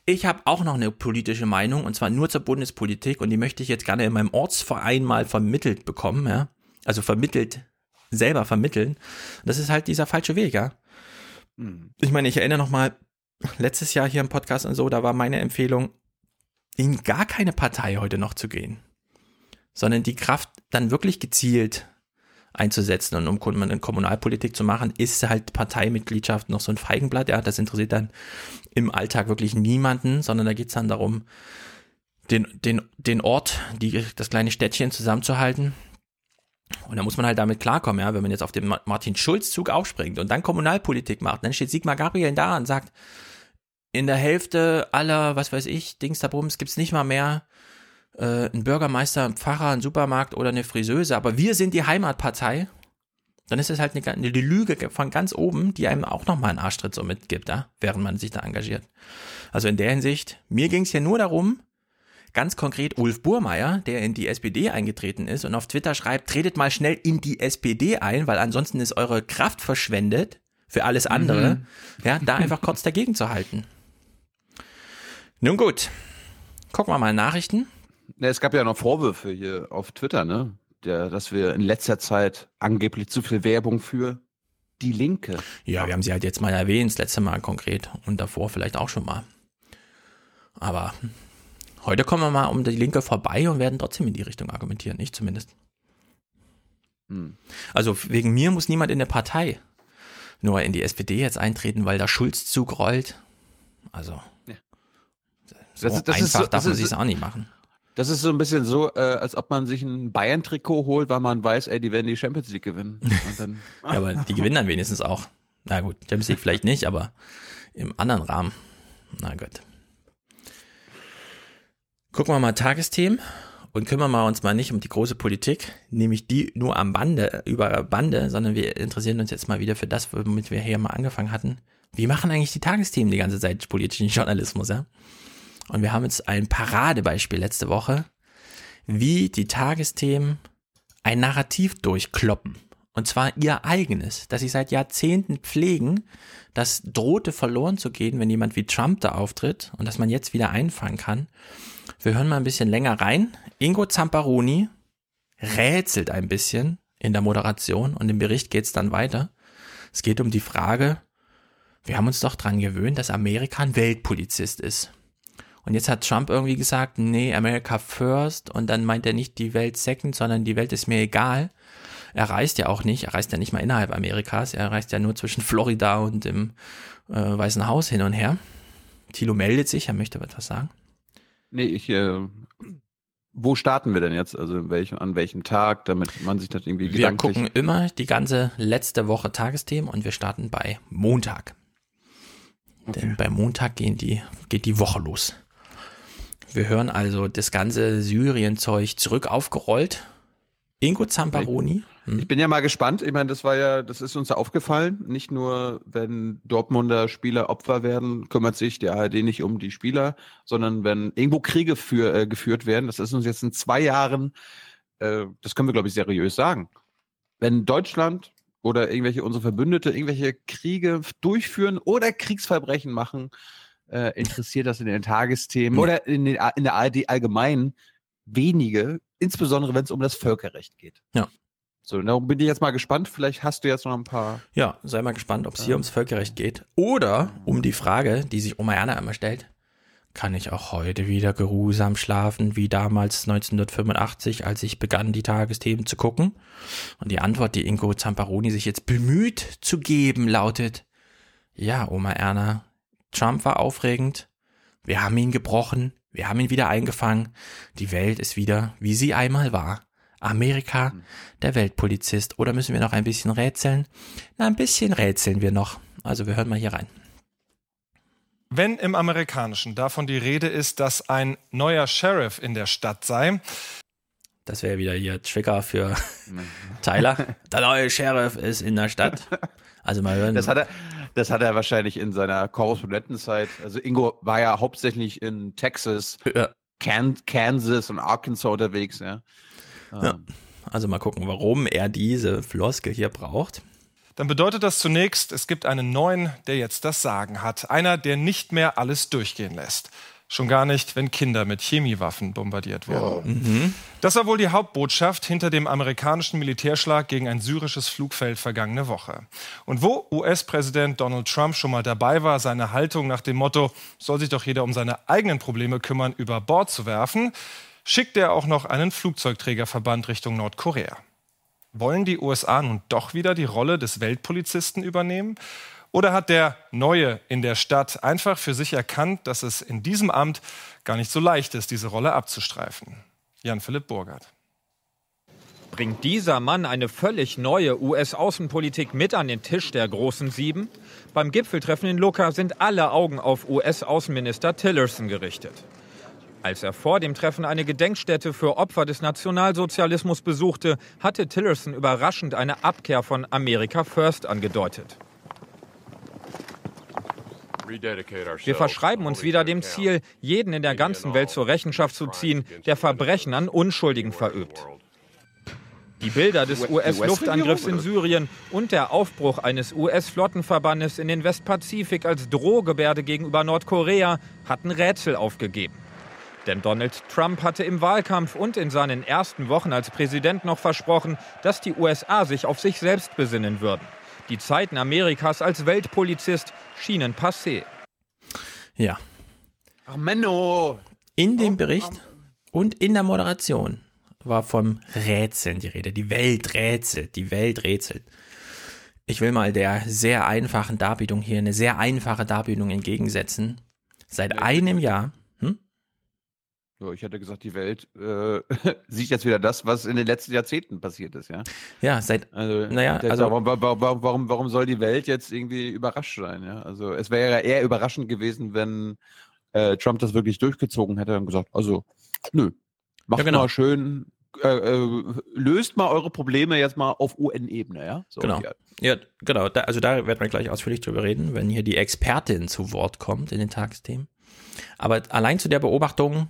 ich habe auch noch eine politische Meinung und zwar nur zur Bundespolitik und die möchte ich jetzt gerne in meinem Ortsverein mal vermittelt bekommen, ja? Also vermittelt, selber vermitteln. Das ist halt dieser falsche Weg, ja? Ich meine, ich erinnere noch mal letztes Jahr hier im Podcast und so, da war meine Empfehlung, in gar keine Partei heute noch zu gehen, sondern die Kraft dann wirklich gezielt einzusetzen und um Kommunalpolitik zu machen, ist halt Parteimitgliedschaft noch so ein Feigenblatt. Ja, das interessiert dann im Alltag wirklich niemanden, sondern da geht's dann darum, den, den, den Ort, die, das kleine Städtchen zusammenzuhalten. Und da muss man halt damit klarkommen, ja, wenn man jetzt auf den Ma- Martin-Schulz-Zug aufspringt und dann Kommunalpolitik macht, dann steht Sigmar Gabriel da und sagt, in der Hälfte aller, was weiß ich, Dings da Bums gibt's nicht mal mehr äh, einen Bürgermeister, einen Pfarrer, einen Supermarkt oder eine Friseuse, aber wir sind die Heimatpartei. Dann ist es halt eine, eine Lüge von ganz oben, die einem auch nochmal einen Arschtritt so mitgibt, ja, während man sich da engagiert. Also in der Hinsicht, mir ging's ja nur darum, Ganz konkret Ulf Burmeier, der in die SPD eingetreten ist und auf Twitter schreibt, tretet mal schnell in die SPD ein, weil ansonsten ist eure Kraft verschwendet für alles andere. Mhm. Ja, da einfach kurz dagegen zu halten. Nun gut, gucken wir mal Nachrichten. Es gab ja noch Vorwürfe hier auf Twitter, ne? Der, dass wir in letzter Zeit angeblich zu viel Werbung für die Linke. Ja, wir haben sie halt jetzt mal erwähnt, das letzte Mal konkret und davor vielleicht auch schon mal. Aber heute kommen wir mal um die Linke vorbei und werden trotzdem in die Richtung argumentieren, ich zumindest. Hm. Also wegen mir muss niemand in der Partei nur in die SPD jetzt eintreten, weil da Schulzzug rollt. Also ja. so das, das einfach so, darf man sich auch nicht machen. Das ist so ein bisschen so, äh, als ob man sich ein Bayern-Trikot holt, weil man weiß, ey, die werden die Champions League gewinnen. Dann, ja, aber die gewinnen dann wenigstens auch. Na gut, Champions League vielleicht nicht, aber im anderen Rahmen. Na gut. Gucken wir mal Tagesthemen und kümmern wir uns mal nicht um die große Politik, nämlich die nur am Bande, über Bande, sondern wir interessieren uns jetzt mal wieder für das, womit wir hier mal angefangen hatten. Wie machen eigentlich die Tagesthemen die ganze Zeit politischen Journalismus, ja? Und wir haben jetzt ein Paradebeispiel letzte Woche, wie die Tagesthemen ein Narrativ durchkloppen. Und zwar ihr eigenes, das sie seit Jahrzehnten pflegen, das drohte verloren zu gehen, wenn jemand wie Trump da auftritt und dass man jetzt wieder einfangen kann. Wir hören mal ein bisschen länger rein. Ingo Zamparoni rätselt ein bisschen in der Moderation und im Bericht geht es dann weiter. Es geht um die Frage, wir haben uns doch dran gewöhnt, dass Amerika ein Weltpolizist ist. Und jetzt hat Trump irgendwie gesagt, nee, America first und dann meint er nicht die Welt second, sondern die Welt ist mir egal. Er reist ja auch nicht, er reist ja nicht mal innerhalb Amerikas, er reist ja nur zwischen Florida und dem äh, Weißen Haus hin und her. Thilo meldet sich, er möchte etwas sagen. Nee, ich, äh, wo starten wir denn jetzt? Also welch, an welchem Tag, damit man sich das irgendwie Wir gucken immer die ganze letzte Woche Tagesthemen und wir starten bei Montag. Okay. Denn bei Montag gehen die, geht die Woche los. Wir hören also das ganze Syrien-Zeug zurück aufgerollt. Ingo Zamparoni. Hm? Ich bin ja mal gespannt. Ich meine, das war ja, das ist uns ja aufgefallen. Nicht nur, wenn Dortmunder Spieler Opfer werden, kümmert sich die ARD nicht um die Spieler, sondern wenn irgendwo Kriege für, äh, geführt werden, das ist uns jetzt in zwei Jahren, äh, das können wir, glaube ich, seriös sagen. Wenn Deutschland oder irgendwelche unsere Verbündete irgendwelche Kriege durchführen oder Kriegsverbrechen machen, äh, interessiert das in den Tagesthemen oder in, den, in der ARD allgemein wenige, insbesondere wenn es um das Völkerrecht geht. Ja. So, darum bin ich jetzt mal gespannt. Vielleicht hast du jetzt noch ein paar. Ja, sei mal gespannt, ob es hier ums Völkerrecht geht oder um die Frage, die sich Oma Erna immer stellt. Kann ich auch heute wieder geruhsam schlafen, wie damals 1985, als ich begann, die Tagesthemen zu gucken? Und die Antwort, die Ingo Zamparoni sich jetzt bemüht zu geben, lautet, ja, Oma Erna, Trump war aufregend. Wir haben ihn gebrochen. Wir haben ihn wieder eingefangen. Die Welt ist wieder, wie sie einmal war. Amerika, der Weltpolizist. Oder müssen wir noch ein bisschen rätseln? Na, ein bisschen rätseln wir noch. Also wir hören mal hier rein. Wenn im Amerikanischen davon die Rede ist, dass ein neuer Sheriff in der Stadt sei, das wäre wieder hier Trigger für Tyler. Der neue Sheriff ist in der Stadt. Also mal hören. Das hat er, das hat er wahrscheinlich in seiner Korrespondentenzeit. Also Ingo war ja hauptsächlich in Texas, ja. Kansas und Arkansas unterwegs, ja. ja. Also mal gucken, warum er diese Floskel hier braucht. Dann bedeutet das zunächst, es gibt einen neuen, der jetzt das Sagen hat. Einer, der nicht mehr alles durchgehen lässt. Schon gar nicht, wenn Kinder mit Chemiewaffen bombardiert werden. Oh. Mhm. Das war wohl die Hauptbotschaft hinter dem amerikanischen Militärschlag gegen ein syrisches Flugfeld vergangene Woche. Und wo US-Präsident Donald Trump schon mal dabei war, seine Haltung nach dem Motto, soll sich doch jeder um seine eigenen Probleme kümmern, über Bord zu werfen, schickt er auch noch einen Flugzeugträgerverband Richtung Nordkorea. Wollen die USA nun doch wieder die Rolle des Weltpolizisten übernehmen? Oder hat der Neue in der Stadt einfach für sich erkannt, dass es in diesem Amt gar nicht so leicht ist, diese Rolle abzustreifen? Jan-Philipp Burgert. Bringt dieser Mann eine völlig neue US-Außenpolitik mit an den Tisch der großen Sieben? Beim Gipfeltreffen in Lucca sind alle Augen auf US-Außenminister Tillerson gerichtet. Als er vor dem Treffen eine Gedenkstätte für Opfer des Nationalsozialismus besuchte, hatte Tillerson überraschend eine Abkehr von America First angedeutet. Wir verschreiben uns wieder dem Ziel, jeden in der ganzen Welt zur Rechenschaft zu ziehen, der Verbrechen an Unschuldigen verübt. Die Bilder des US-Luftangriffs in Syrien und der Aufbruch eines US-Flottenverbandes in den Westpazifik als Drohgebärde gegenüber Nordkorea hatten Rätsel aufgegeben. Denn Donald Trump hatte im Wahlkampf und in seinen ersten Wochen als Präsident noch versprochen, dass die USA sich auf sich selbst besinnen würden. Die Zeiten Amerikas als Weltpolizist schienen passé. Ja. Ach, Menno! In dem Bericht und in der Moderation war vom Rätseln die Rede. Die Welt rätselt, die Welt rätselt. Ich will mal der sehr einfachen Darbietung hier eine sehr einfache Darbietung entgegensetzen. Seit einem Jahr, So, ich hätte gesagt, die Welt äh, sieht jetzt wieder das, was in den letzten Jahrzehnten passiert ist, ja. Ja, seit, Also, naja, also, warum, warum, warum, warum soll die Welt jetzt irgendwie überrascht sein? Ja? Also es wäre eher überraschend gewesen, wenn äh, Trump das wirklich durchgezogen hätte und gesagt, also nö, macht Ja, genau. mal schön, äh, äh, löst mal eure Probleme jetzt mal auf UN-Ebene, ja? So, Genau. ja. Ja, genau. Da, also da werden wir gleich ausführlich drüber reden, wenn hier die Expertin zu Wort kommt in den Tagesthemen. Aber allein zu der Beobachtung,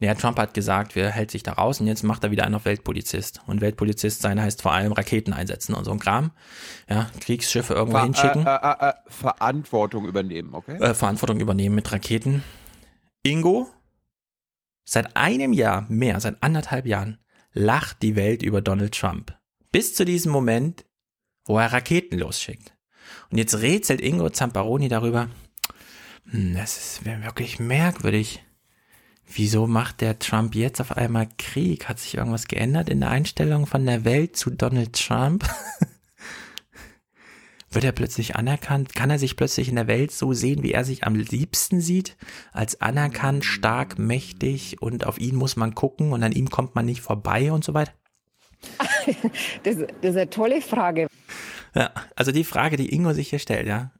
naja, Trump hat gesagt, wer hält sich da raus und jetzt macht er wieder einen auf Weltpolizist. Und Weltpolizist sein heißt vor allem Raketen einsetzen und so ein Kram. Ja, Kriegsschiffe irgendwo Ver hinschicken, Äh, äh, äh, Verantwortung übernehmen, okay? äh, Verantwortung übernehmen mit Raketen. Ingo, seit einem Jahr, mehr, seit anderthalb Jahren, lacht die Welt über Donald Trump. Bis zu diesem Moment, wo er Raketen losschickt. Und jetzt rätselt Ingo Zamparoni darüber, hm, das ist wirklich merkwürdig. Wieso macht der Trump jetzt auf einmal Krieg? Hat sich irgendwas geändert in der Einstellung von der Welt zu Donald Trump? Wird er plötzlich anerkannt? Kann er sich plötzlich in der Welt so sehen, wie er sich am liebsten sieht? Als anerkannt, stark, mächtig und auf ihn muss man gucken und an ihm kommt man nicht vorbei und so weiter? Das, das ist eine tolle Frage. Ja, also die Frage, die Ingo sich hier stellt, ja,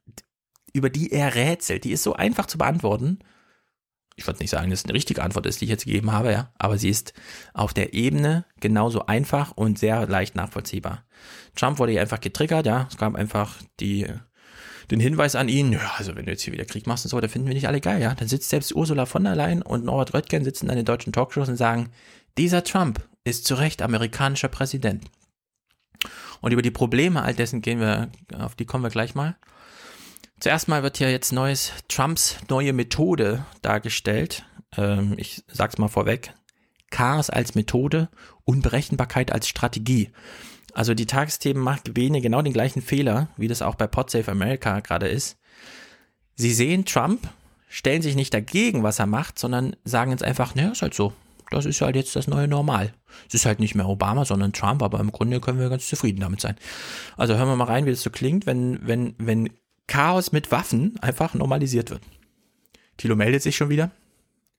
über die er rätselt, die ist so einfach zu beantworten. Ich würde nicht sagen, dass es eine richtige Antwort ist, die ich jetzt gegeben habe, ja, aber sie ist auf der Ebene genauso einfach und sehr leicht nachvollziehbar. Trump wurde hier einfach getriggert, ja, es gab einfach die, den Hinweis an ihn, ja, also wenn du jetzt hier wieder Krieg machst und so, da finden wir nicht alle geil, ja. Dann sitzt selbst Ursula von der Leyen und Norbert Röttgen sitzen an den deutschen Talkshows und sagen, dieser Trump ist zu Recht amerikanischer Präsident. Und über die Probleme all dessen gehen wir, auf die kommen wir gleich mal. Zuerst mal wird hier jetzt neues, Trumps neue Methode dargestellt. Ähm, ich sag's mal vorweg. Chaos als Methode, Unberechenbarkeit als Strategie. Also die Tagesthemen macht Bene genau den gleichen Fehler, wie das auch bei Podsafe America gerade ist. Sie sehen Trump, stellen sich nicht dagegen, was er macht, sondern sagen jetzt einfach, naja, ist halt so. Das ist halt jetzt das neue Normal. Es ist halt nicht mehr Obama, sondern Trump, aber im Grunde können wir ganz zufrieden damit sein. Also hören wir mal rein, wie das so klingt, wenn, wenn, wenn Chaos mit Waffen einfach normalisiert wird. Thilo meldet sich schon wieder.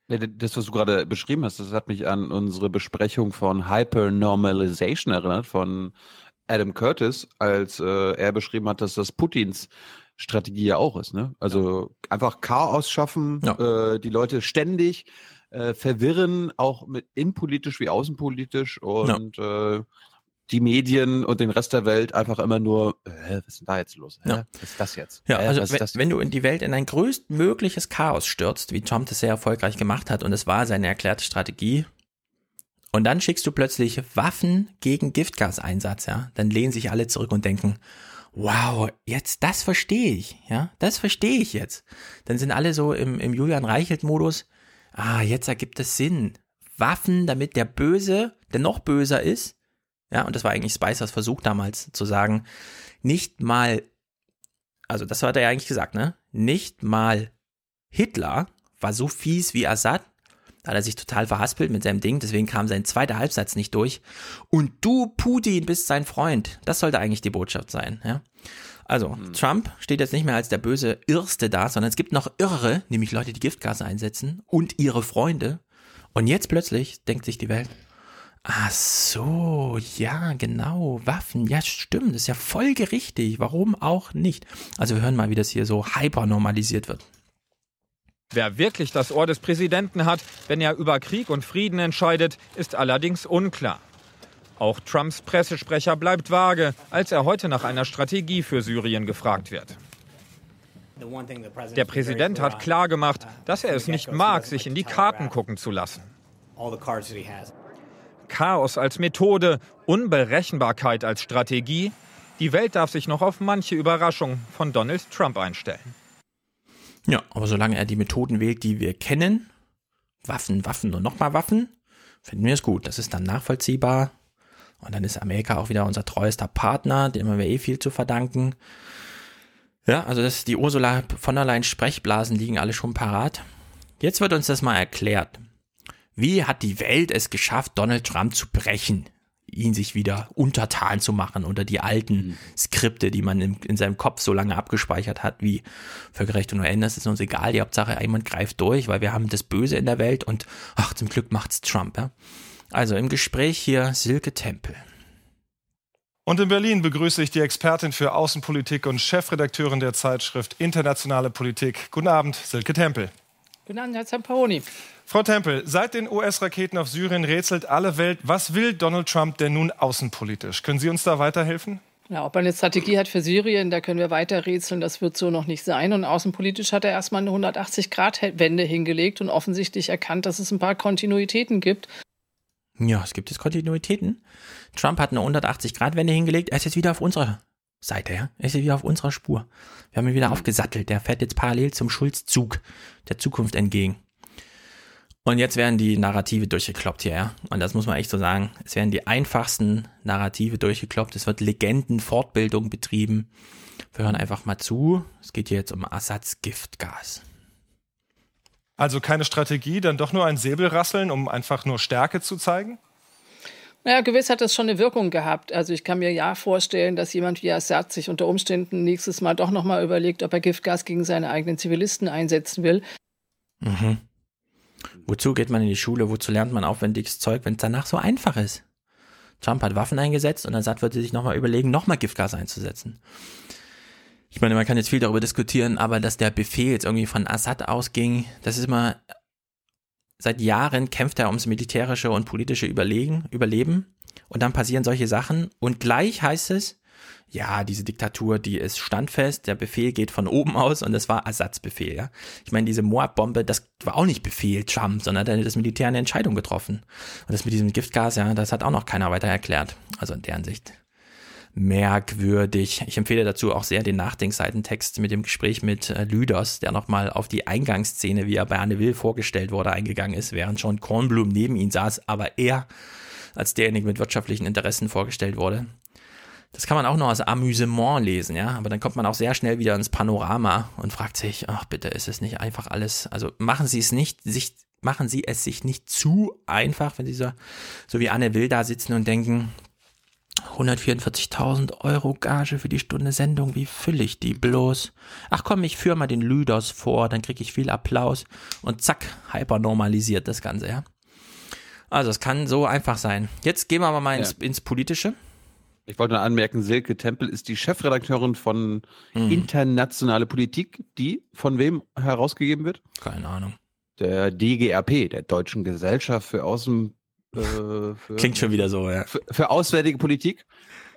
Ja, Das, was du gerade beschrieben hast, das hat mich an unsere Besprechung von Hypernormalization erinnert, von Adam Curtis, als äh, er beschrieben hat, dass das Putins Strategie ja auch ist. Ne? Also einfach Chaos schaffen, äh, die Leute ständig äh, verwirren, auch mit innenpolitisch wie außenpolitisch und äh, die Medien und den Rest der Welt einfach immer nur, äh, was ist denn da jetzt los? Hä? Ja. Was ist das jetzt? Ja, Hä, also wenn, wenn du in die Welt in ein größtmögliches Chaos stürzt, wie Trump das sehr erfolgreich gemacht hat, und es war seine erklärte Strategie, und dann schickst du plötzlich Waffen gegen Giftgaseinsatz, ja, dann lehnen sich alle zurück und denken, wow, jetzt das verstehe ich, ja, das verstehe ich jetzt. Dann sind alle so im, im Julian Reichelt-Modus, ah, jetzt ergibt es Sinn. Waffen, damit der Böse, der noch böser ist, ja, und das war eigentlich Spicers Versuch damals zu sagen, nicht mal, also das hat er ja eigentlich gesagt, ne? Nicht mal Hitler war so fies wie Assad. Da hat er sich total verhaspelt mit seinem Ding, deswegen kam sein zweiter Halbsatz nicht durch. Und du, Putin, bist sein Freund. Das sollte eigentlich die Botschaft sein, ja? Also, Trump steht jetzt nicht mehr als der böse Irrste da, sondern es gibt noch Irre, nämlich Leute, die Giftgase einsetzen und ihre Freunde. Und jetzt plötzlich denkt sich die Welt, Ach so, ja, genau, Waffen, ja, stimmt, das ist ja folgerichtig, warum auch nicht? Also wir hören mal, wie das hier so hypernormalisiert wird. Wer wirklich das Ohr des Präsidenten hat, wenn er über Krieg und Frieden entscheidet, ist allerdings unklar. Auch Trumps Pressesprecher bleibt vage, als er heute nach einer Strategie für Syrien gefragt wird. Der Präsident hat klargemacht, dass er es nicht mag, sich in die Karten gucken zu lassen. Chaos als Methode, Unberechenbarkeit als Strategie. Die Welt darf sich noch auf manche Überraschung von Donald Trump einstellen. Ja, aber solange er die Methoden wählt, die wir kennen, Waffen, Waffen und nochmal Waffen, finden wir es gut. Das ist dann nachvollziehbar. Und dann ist Amerika auch wieder unser treuester Partner, dem haben wir eh viel zu verdanken. Ja, also das, die Ursula von der Leyen Sprechblasen liegen alle schon parat. Jetzt wird uns das mal erklärt. Wie hat die Welt es geschafft, Donald Trump zu brechen? ihn sich wieder untertan zu machen unter die alten mhm. Skripte, die man in, in, seinem Kopf so lange abgespeichert hat, wie völkerrecht und UN, das ist uns egal, die Hauptsache jemand greift durch, weil wir haben das Böse in der Welt und ach, zum Glück macht's Trump, ja. Also im Gespräch hier Silke Tempel. Und in Berlin begrüße ich die Expertin für Außenpolitik und Chefredakteurin der Zeitschrift Internationale Politik. Guten Abend, Silke Tempel. Guten Abend, Herr Zamparoni. Frau Tempel, seit den US-Raketen auf Syrien rätselt alle Welt, was will Donald Trump denn nun außenpolitisch? Können Sie uns da weiterhelfen? Ja, ob er eine Strategie hat für Syrien, da können wir weiter rätseln, das wird so noch nicht sein. Und außenpolitisch hat er erstmal eine 180-Grad-Wende hingelegt und offensichtlich erkannt, dass es ein paar Kontinuitäten gibt. Ja, es gibt jetzt Kontinuitäten. Trump hat eine 180-Grad-Wende hingelegt, er ist jetzt wieder auf unserer Seite, ja. Er ist jetzt wieder auf unserer Spur. Wir haben ihn wieder aufgesattelt. Der fährt jetzt parallel zum Schulz-Zug der Zukunft entgegen. Und jetzt werden die Narrative durchgekloppt hier, ja. Und das muss man echt so sagen. Es werden die einfachsten Narrative durchgekloppt. Es wird Legendenfortbildung betrieben. Wir hören einfach mal zu. Es geht hier jetzt um Assads Giftgas. Also keine Strategie, dann doch nur ein Säbelrasseln, um einfach nur Stärke zu zeigen? Naja, gewiss hat das schon eine Wirkung gehabt. Also ich kann mir ja vorstellen, dass jemand wie Assad sich unter Umständen nächstes Mal doch nochmal überlegt, ob er Giftgas gegen seine eigenen Zivilisten einsetzen will. Mhm. Wozu geht man in die Schule? Wozu lernt man aufwendiges Zeug, wenn es danach so einfach ist? Trump hat Waffen eingesetzt und Assad würde sich nochmal überlegen, nochmal Giftgas einzusetzen. Ich meine, man kann jetzt viel darüber diskutieren, aber dass der Befehl jetzt irgendwie von Assad ausging, das ist immer, seit Jahren kämpft er ums militärische und politische Überlegen, Überleben und dann passieren solche Sachen und gleich heißt es, ja, diese Diktatur, die ist standfest, der Befehl geht von oben aus und das war Ersatzbefehl, ja. Ich meine, diese Moab-Bombe, das war auch nicht Befehl Trump, sondern da hat das Militär eine Entscheidung getroffen. Und das mit diesem Giftgas, ja, das hat auch noch keiner weiter erklärt. Also in deren Sicht merkwürdig. Ich empfehle dazu auch sehr den Nachdenkseitentext mit dem Gespräch mit äh, Lüders, der nochmal auf die Eingangsszene, wie er bei Anne Will vorgestellt wurde, eingegangen ist, während schon Kornblum neben ihm saß, aber er als derjenige mit wirtschaftlichen Interessen vorgestellt wurde. Das kann man auch noch als Amüsement lesen, ja, aber dann kommt man auch sehr schnell wieder ins Panorama und fragt sich, ach bitte, ist es nicht einfach alles, also machen Sie es nicht, sich, machen Sie es sich nicht zu einfach, wenn Sie so, so wie Anne Will da sitzen und denken, 144.000 Euro Gage für die Stunde Sendung, wie fülle ich die bloß? Ach komm, ich führe mal den Lüders vor, dann kriege ich viel Applaus und zack, hypernormalisiert das Ganze, ja. Also es kann so einfach sein. Jetzt gehen wir aber mal ins, ja. ins Politische. Ich wollte nur anmerken, Silke Tempel ist die Chefredakteurin von mhm. Internationale Politik, die von wem herausgegeben wird? Keine Ahnung. Der DGRP, der Deutschen Gesellschaft für Außen. Äh, für, Klingt schon wieder so, ja. Für, für Auswärtige Politik.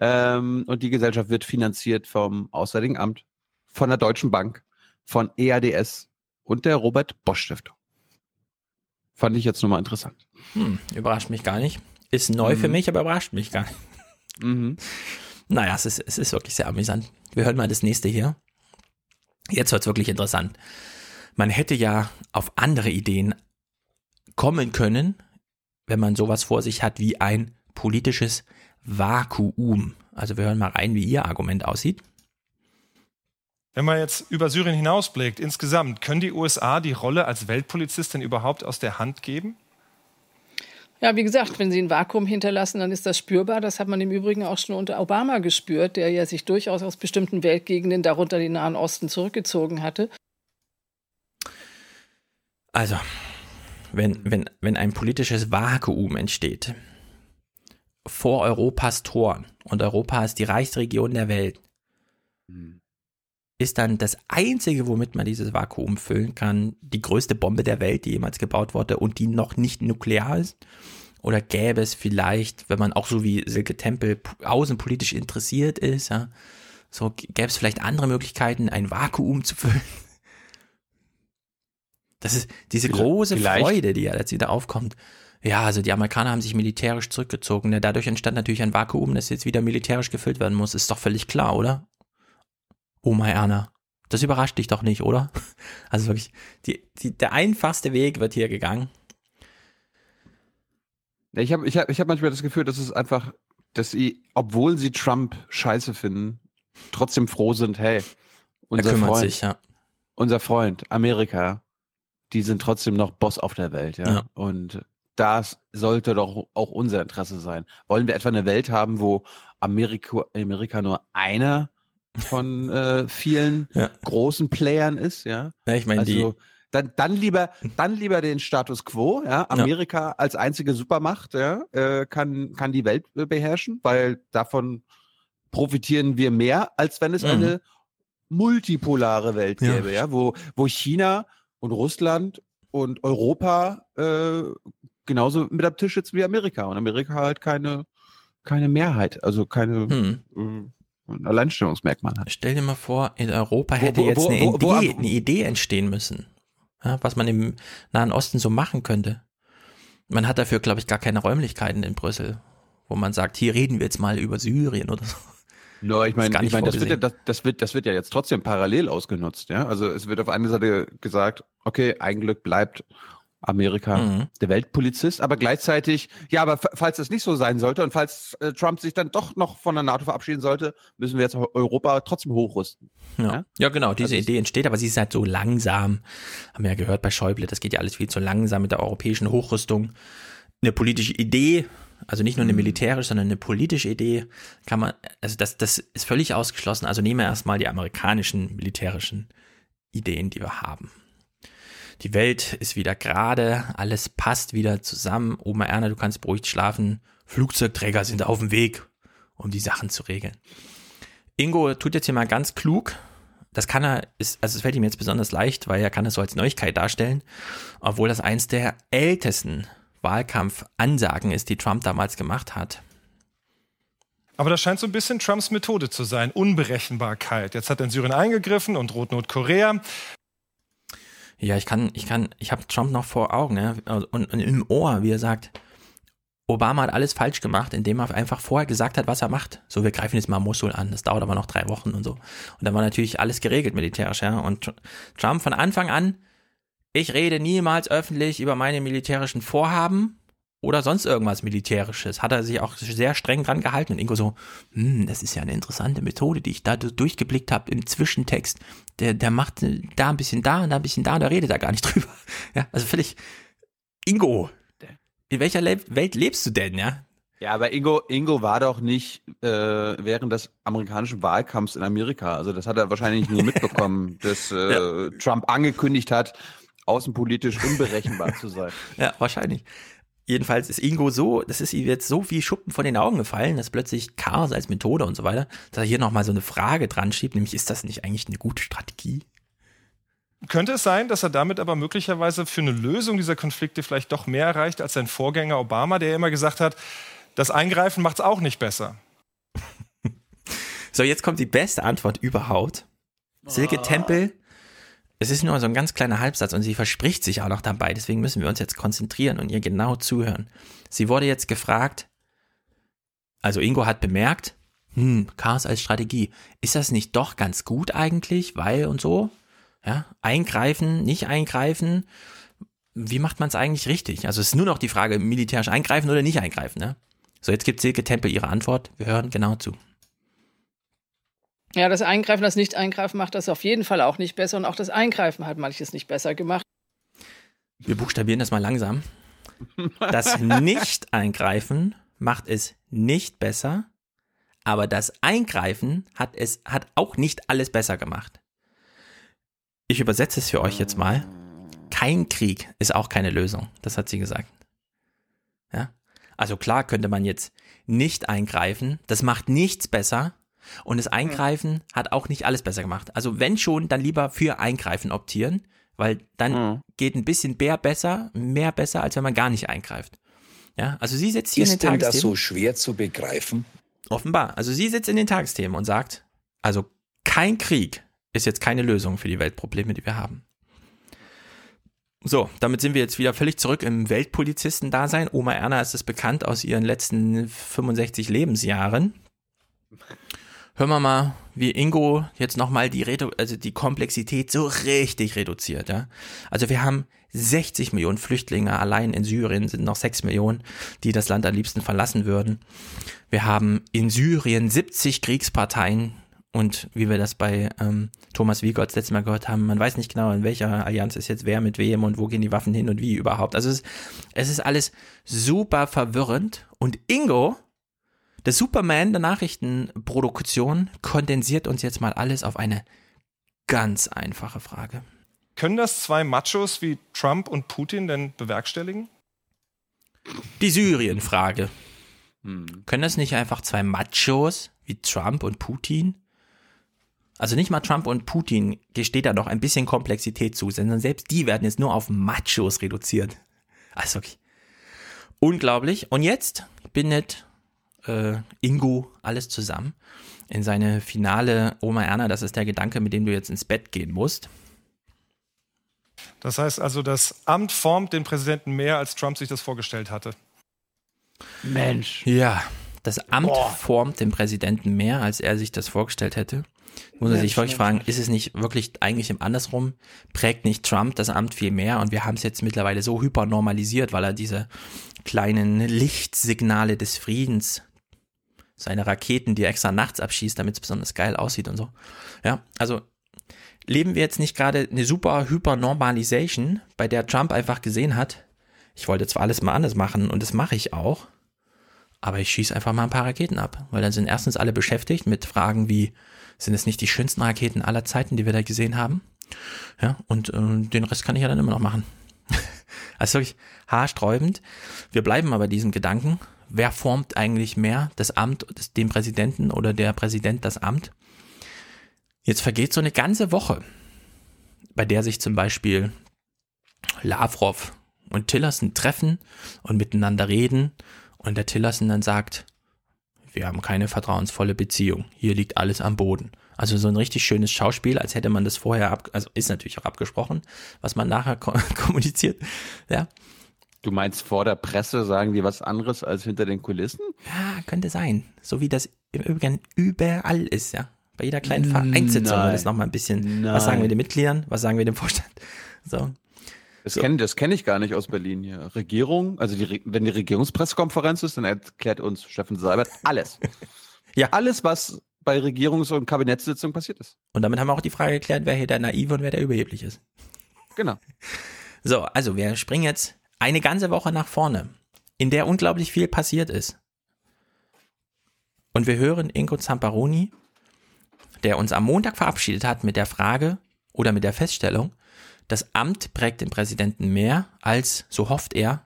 Ähm, und die Gesellschaft wird finanziert vom Auswärtigen Amt, von der Deutschen Bank, von EADS und der Robert Bosch Stiftung. Fand ich jetzt nochmal interessant. Hm, überrascht mich gar nicht. Ist neu mhm. für mich, aber überrascht mich gar nicht. Mhm. Naja, es ist, es ist wirklich sehr amüsant. Wir hören mal das nächste hier. Jetzt wird es wirklich interessant. Man hätte ja auf andere Ideen kommen können, wenn man sowas vor sich hat wie ein politisches Vakuum. Also wir hören mal rein, wie Ihr Argument aussieht. Wenn man jetzt über Syrien hinausblickt, insgesamt, können die USA die Rolle als Weltpolizistin überhaupt aus der Hand geben? Ja, wie gesagt, wenn sie ein Vakuum hinterlassen, dann ist das spürbar. Das hat man im Übrigen auch schon unter Obama gespürt, der ja sich durchaus aus bestimmten Weltgegenden, darunter den Nahen Osten, zurückgezogen hatte. Also, wenn, wenn, wenn ein politisches Vakuum entsteht, vor Europas Toren, und Europa ist die reichste Region der Welt, hm. ist dann das Einzige, womit man dieses Vakuum füllen kann, die größte Bombe der Welt, die jemals gebaut wurde und die noch nicht nuklear ist? Oder gäbe es vielleicht, wenn man auch so wie Silke Tempel außenpolitisch interessiert ist, ja, So gäbe es vielleicht andere Möglichkeiten, ein Vakuum zu füllen. Das ist diese große Vielleicht. Freude, die ja jetzt wieder aufkommt. Ja, also die Amerikaner haben sich militärisch zurückgezogen. Ne? Dadurch entstand natürlich ein Vakuum, das jetzt wieder militärisch gefüllt werden muss. Ist doch völlig klar, oder? Oma Erna. Das überrascht dich doch nicht, oder? Also wirklich, die, die, der einfachste Weg wird hier gegangen. Ich habe ich hab, ich hab manchmal das Gefühl, dass es einfach, dass sie, obwohl sie Trump scheiße finden, trotzdem froh sind, hey, unser kümmert Freund, sich, ja. unser Freund, Amerika, die sind trotzdem noch Boss auf der Welt, ja. Ja. Und das sollte doch auch unser Interesse sein. Wollen wir etwa eine Welt haben, wo Amerika, Amerika nur einer von äh, vielen Ja. großen Playern ist, ja? Ja, ich meine, Also dann, dann lieber, dann lieber den Status quo, ja. Amerika als einzige Supermacht, ja, äh, kann, kann die Welt äh, beherrschen, weil davon profitieren wir mehr, als wenn es Mhm. eine multipolare Welt gäbe, ja, wo, wo China und Russland und Europa äh, genauso mit am Tisch sitzen wie Amerika und Amerika halt keine, keine Mehrheit, also keine Hm. äh, ein Alleinstellungsmerkmal hat. Stell dir mal vor, in Europa hätte wo- jetzt wo- eine, wo- wo- Idee, eine Idee entstehen müssen, ja, was man im Nahen Osten so machen könnte. Man hat dafür, glaube ich, gar keine Räumlichkeiten in Brüssel, wo man sagt, hier reden wir jetzt mal über Syrien oder so. No, ich meine, ich meine, das wird ja, das, das wird, das wird ja jetzt trotzdem parallel ausgenutzt, ja. Also es wird auf einer Seite gesagt, okay, Eigenglück bleibt Amerika Mhm. der Weltpolizist, aber gleichzeitig, ja, aber falls das nicht so sein sollte und falls äh, Trump sich dann doch noch von der NATO verabschieden sollte, müssen wir jetzt Eu- Europa trotzdem hochrüsten. Ja, ja genau, diese Also Idee entsteht, aber sie ist halt so langsam. Haben wir ja gehört bei Schäuble, das geht ja alles viel zu langsam mit der europäischen Hochrüstung. Eine politische Idee, also nicht nur Mhm. eine militärische, sondern eine politische Idee, kann man, also das, das ist völlig ausgeschlossen. Also nehmen wir erstmal die amerikanischen militärischen Ideen, die wir haben. Die Welt ist wieder gerade, alles passt wieder zusammen. Oma Erna, du kannst beruhigt schlafen. Flugzeugträger sind auf dem Weg, um die Sachen zu regeln. Ingo tut jetzt hier mal ganz klug. Das kann er, ist, also es fällt ihm jetzt besonders leicht, weil er kann es so als Neuigkeit darstellen, obwohl das eins der ältesten Wahlkampfansagen ist, die Trump damals gemacht hat. Aber das scheint so ein bisschen Trumps Methode zu sein. Unberechenbarkeit. Jetzt hat er in Syrien eingegriffen und droht Nordkorea. Ja, ich kann, ich kann, ich habe Trump noch vor Augen, ne? Und, und im Ohr, wie er sagt, Obama hat alles falsch gemacht, indem er einfach vorher gesagt hat, was er macht. So, wir greifen jetzt mal Mosul an, das dauert aber noch drei Wochen und so. Und dann war natürlich alles geregelt militärisch, ja. Und Tr- Trump von Anfang an, ich rede niemals öffentlich über meine militärischen Vorhaben oder sonst irgendwas Militärisches. Hat er sich auch sehr streng dran gehalten. Und Ingo so, hm, das ist ja eine interessante Methode, die ich da durchgeblickt habe im Zwischentext. Der, der macht da ein bisschen da und da ein bisschen da und der redet da gar nicht drüber. Ja, also völlig, Ingo, in welcher Le Welt lebst du denn, ja? Ja, aber Ingo, Ingo war doch nicht äh, während des amerikanischen Wahlkampfs in Amerika. Also das hat er wahrscheinlich nur mitbekommen, dass äh, Trump angekündigt hat, außenpolitisch unberechenbar zu sein. Ja, wahrscheinlich. Jedenfalls ist Ingo so, das ist ihm jetzt so wie Schuppen von den Augen gefallen, dass plötzlich Chaos als Methode und so weiter, dass er hier nochmal so eine Frage dran schiebt, nämlich ist das nicht eigentlich eine gute Strategie? Könnte es sein, dass er damit aber möglicherweise für eine Lösung dieser Konflikte vielleicht doch mehr erreicht als sein Vorgänger Obama, der immer gesagt hat, das Eingreifen macht es auch nicht besser? So, jetzt kommt die beste Antwort überhaupt. Silke Tempel, es ist nur so ein ganz kleiner Halbsatz und sie verspricht sich auch noch dabei, deswegen müssen wir uns jetzt konzentrieren und ihr genau zuhören. Sie wurde jetzt gefragt, also Ingo hat bemerkt, hm, Chaos als Strategie, ist das nicht doch ganz gut eigentlich, weil und so? Ja, eingreifen, nicht eingreifen, wie macht man es eigentlich richtig? Also es ist nur noch die Frage, militärisch eingreifen oder nicht eingreifen, ne? So, jetzt gibt Silke Tempel ihre Antwort, wir hören genau zu. Ja, das Eingreifen, das Nicht-Eingreifen macht das auf jeden Fall auch nicht besser und auch das Eingreifen hat manches nicht besser gemacht. Wir buchstabieren das mal langsam. Das Nicht-Eingreifen macht es nicht besser, aber das Eingreifen hat es hat auch nicht alles besser gemacht. Ich übersetze es für euch jetzt mal. Kein Krieg ist auch keine Lösung. Das hat sie gesagt. Ja? Also klar könnte man jetzt nicht eingreifen. Das macht nichts besser. Und das Eingreifen hat auch nicht alles besser gemacht. Also wenn schon, dann lieber für Eingreifen optieren, weil dann geht ein bisschen mehr besser, mehr besser, als wenn man gar nicht eingreift. Ja, also sie sitzt hier in Ist den denn das Tagesthemen. so schwer zu begreifen? Offenbar. Also sie sitzt in den Tagesthemen und sagt, Also kein Krieg ist jetzt keine Lösung für die Weltprobleme, die wir haben. So, damit sind wir jetzt wieder völlig zurück im Weltpolizisten-Dasein. Oma Erna ist es bekannt aus ihren letzten 65 Lebensjahren. Hören wir mal, wie Ingo jetzt nochmal die, Redu also die Komplexität so richtig reduziert. Ja? Also wir haben 60 Millionen Flüchtlinge, allein in Syrien sind noch 6 Millionen, die das Land am liebsten verlassen würden. Wir haben in Syrien 70 Kriegsparteien, und wie wir das bei ähm, Thomas Wiegold letztes Mal gehört haben, man weiß nicht genau, in welcher Allianz ist jetzt wer mit wem und wo gehen die Waffen hin und wie überhaupt. Also es, es ist alles super verwirrend. Und Ingo, der Superman der Nachrichtenproduktion, kondensiert uns jetzt mal alles auf eine ganz einfache Frage. Können das zwei Machos wie Trump und Putin denn bewerkstelligen? Die Syrien-Frage. Hm. Können das nicht einfach zwei Machos wie Trump und Putin also nicht mal Trump und Putin gesteht da noch ein bisschen Komplexität zu, sondern selbst die werden jetzt nur auf Machos reduziert. Also okay. Unglaublich. Und jetzt bindet äh, Ingo alles zusammen in seine finale Oma Erna. Das ist der Gedanke, mit dem du jetzt ins Bett gehen musst. Das heißt also, das Amt formt den Präsidenten mehr, als Trump sich das vorgestellt hatte. Mensch. Ja, das Amt Boah. formt den Präsidenten mehr, als er sich das vorgestellt hätte. Muss man sich wirklich fragen, ist es nicht wirklich eigentlich im Andersrum? Prägt nicht Trump das Amt viel mehr? Und wir haben es jetzt mittlerweile so hypernormalisiert, weil er diese kleinen Lichtsignale des Friedens, seine Raketen, die er extra nachts abschießt, damit es besonders geil aussieht und so. Ja, also leben wir jetzt nicht gerade eine super Hypernormalisation, bei der Trump einfach gesehen hat, ich wollte zwar alles mal anders machen und das mache ich auch, aber ich schieße einfach mal ein paar Raketen ab, weil dann sind erstens alle beschäftigt mit Fragen wie, sind es nicht die schönsten Raketen aller Zeiten, die wir da gesehen haben? Ja, und äh, den Rest kann ich ja dann immer noch machen. also wirklich haarsträubend. Wir bleiben aber diesem Gedanken. Wer formt eigentlich mehr das Amt, das, den Präsidenten oder der Präsident das Amt? Jetzt vergeht so eine ganze Woche, bei der sich zum Beispiel Lavrov und Tillerson treffen und miteinander reden und der Tillerson dann sagt, wir haben keine vertrauensvolle Beziehung. Hier liegt alles am Boden. Also so ein richtig schönes Schauspiel, als hätte man das vorher ab, also ist natürlich auch abgesprochen, was man nachher ko kommuniziert. Ja. Du meinst vor der Presse sagen die was anderes als hinter den Kulissen? Ja, könnte sein. So wie das im Übrigen überall ist, ja. Bei jeder kleinen Vereinssitzung wird es nochmal ein bisschen. Nein. Was sagen wir den Mitgliedern? Was sagen wir dem Vorstand? So. Das so. kenne kenn ich gar nicht aus Berlin hier. Regierung, also die, wenn die Regierungspressekonferenz ist, dann erklärt uns Steffen Seibert alles. ja. Alles, was bei Regierungs- und Kabinettssitzungen passiert ist. Und damit haben wir auch die Frage geklärt, wer hier der Naive und wer der überheblich ist. Genau. So, also wir springen jetzt eine ganze Woche nach vorne, in der unglaublich viel passiert ist. Und wir hören Ingo Zamparoni, der uns am Montag verabschiedet hat mit der Frage oder mit der Feststellung, das Amt prägt den Präsidenten mehr, als, so hofft er,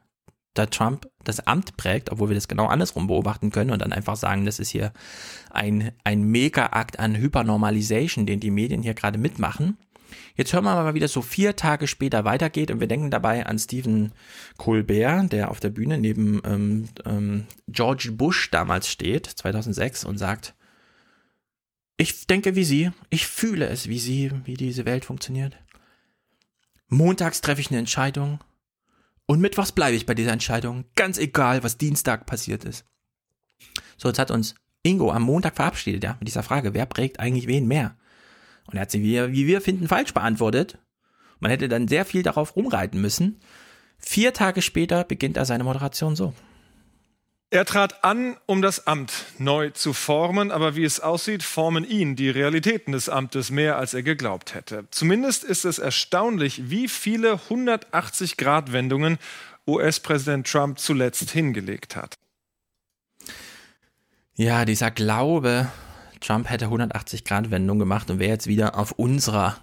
da Trump das Amt prägt, obwohl wir das genau andersrum beobachten können und dann einfach sagen, das ist hier ein, ein Mega-Akt an Hypernormalisation, den die Medien hier gerade mitmachen. Jetzt hören wir mal, wie das so vier Tage später weitergeht und wir denken dabei an Stephen Colbert, der auf der Bühne neben ähm, ähm, George Bush damals steht, 2006 und sagt, ich denke wie Sie, ich fühle es wie Sie, wie diese Welt funktioniert. Montags treffe ich eine Entscheidung und mittwochs bleibe ich bei dieser Entscheidung, ganz egal, was Dienstag passiert ist. So, jetzt hat uns Ingo am Montag verabschiedet, ja, mit dieser Frage, wer prägt eigentlich wen mehr? Und er hat sie, wie, wie wir finden, falsch beantwortet. Man hätte dann sehr viel darauf rumreiten müssen. Vier Tage später beginnt er seine Moderation so. Er trat an, um das Amt neu zu formen, aber wie es aussieht, formen ihn die Realitäten des Amtes mehr, als er geglaubt hätte. Zumindest ist es erstaunlich, wie viele 180-Grad-Wendungen US-Präsident Trump zuletzt hingelegt hat. Ja, dieser Glaube, Trump hätte 180-Grad-Wendung gemacht und wäre jetzt wieder auf unserer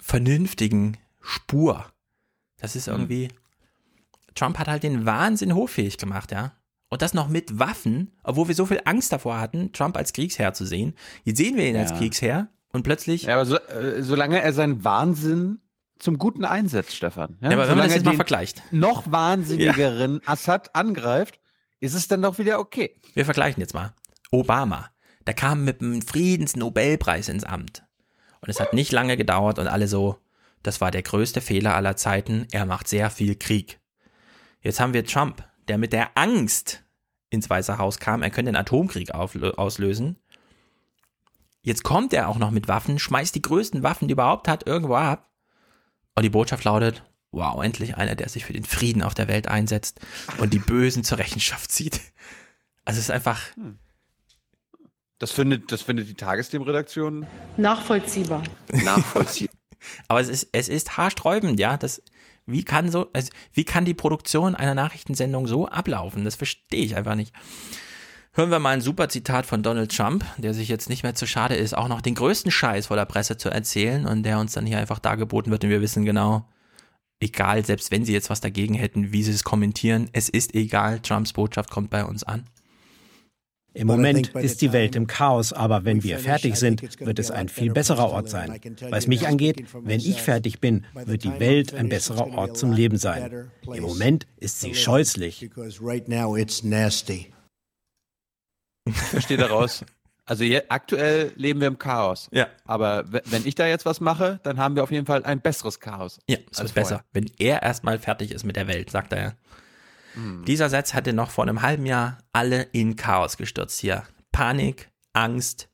vernünftigen Spur. Das ist irgendwie. Trump hat halt den Wahnsinn hochfähig gemacht, ja. Und das noch mit Waffen, obwohl wir so viel Angst davor hatten, Trump als Kriegsherr zu sehen. Jetzt sehen wir ihn ja. als Kriegsherr und plötzlich. Ja, aber so, äh, solange er seinen Wahnsinn zum Guten einsetzt, Stefan. Ja, ja aber wenn man das jetzt mal vergleicht. Noch wahnsinnigeren ja. Assad angreift, ist es dann doch wieder okay. Wir vergleichen jetzt mal. Obama. Der kam mit dem Friedensnobelpreis ins Amt. Und es hat nicht lange gedauert und alle so, das war der größte Fehler aller Zeiten, er macht sehr viel Krieg. Jetzt haben wir Trump, der mit der Angst ins Weiße Haus kam, er könnte den Atomkrieg auslösen. Jetzt kommt er auch noch mit Waffen, schmeißt die größten Waffen, die überhaupt hat, irgendwo ab. Und die Botschaft lautet, wow, endlich einer, der sich für den Frieden auf der Welt einsetzt und die Bösen zur Rechenschaft zieht. Also es ist einfach. Das findet, das findet die Tagesthemenredaktion Nachvollziehbar. nachvollziehbar. Aber es ist, es ist haarsträubend, ja. Das, wie kann so, also, wie kann die Produktion einer Nachrichtensendung so ablaufen? Das verstehe ich einfach nicht. Hören wir mal ein super Zitat von Donald Trump, der sich jetzt nicht mehr zu schade ist, auch noch den größten Scheiß vor der Presse zu erzählen und der uns dann hier einfach dargeboten wird und wir wissen genau, egal, selbst wenn sie jetzt was dagegen hätten, wie sie es kommentieren, es ist egal, Trumps Botschaft kommt bei uns an. Im Moment ist die Welt im Chaos, aber wenn wir fertig sind, wird es ein viel besserer Ort sein. Was mich angeht, wenn ich fertig bin, wird die Welt ein besserer Ort zum Leben sein. Im Moment ist sie scheußlich. Verstehe daraus. Also je, aktuell leben wir im Chaos. Ja. Aber wenn ich da jetzt was mache, dann haben wir auf jeden Fall ein besseres Chaos. Ja, es wird besser. Wenn er erstmal fertig ist mit der Welt, sagt er ja. Dieser Satz hatte noch vor einem halben Jahr alle in Chaos gestürzt hier. Panik, Angst.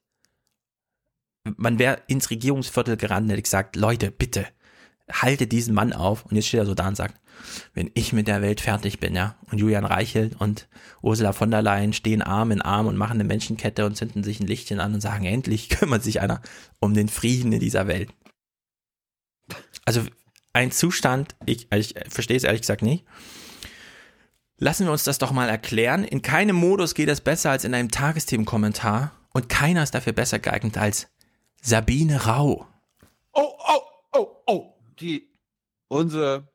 Man wäre ins Regierungsviertel gerannt und hätte gesagt, Leute, bitte, haltet diesen Mann auf. Und jetzt steht er so da und sagt, wenn ich mit der Welt fertig bin, ja, und Julian Reichelt und Ursula von der Leyen stehen Arm in Arm und machen eine Menschenkette und zünden sich ein Lichtchen an und sagen, endlich kümmert sich einer um den Frieden in dieser Welt. Also ein Zustand, ich, ich verstehe es ehrlich gesagt nicht. Lassen wir uns das doch mal erklären. In keinem Modus geht es besser als in einem Tagesthemenkommentar und keiner ist dafür besser geeignet als Sabine Rau. Oh, oh, oh, oh. Die, unsere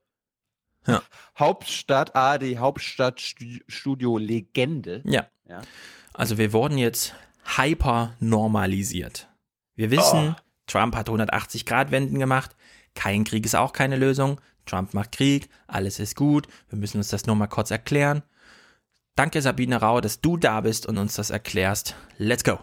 Ja. Hauptstadt, ah, die Hauptstadtstudio-Legende. Ja. Ja. Also wir wurden jetzt hyper normalisiert. Wir wissen, Trump hat 180-Grad-Wenden gemacht. Kein Krieg ist auch keine Lösung. Trump macht Krieg. Alles ist gut. Wir müssen uns das nur mal kurz erklären. Danke, Sabine Rau, dass du da bist und uns das erklärst. Let's go.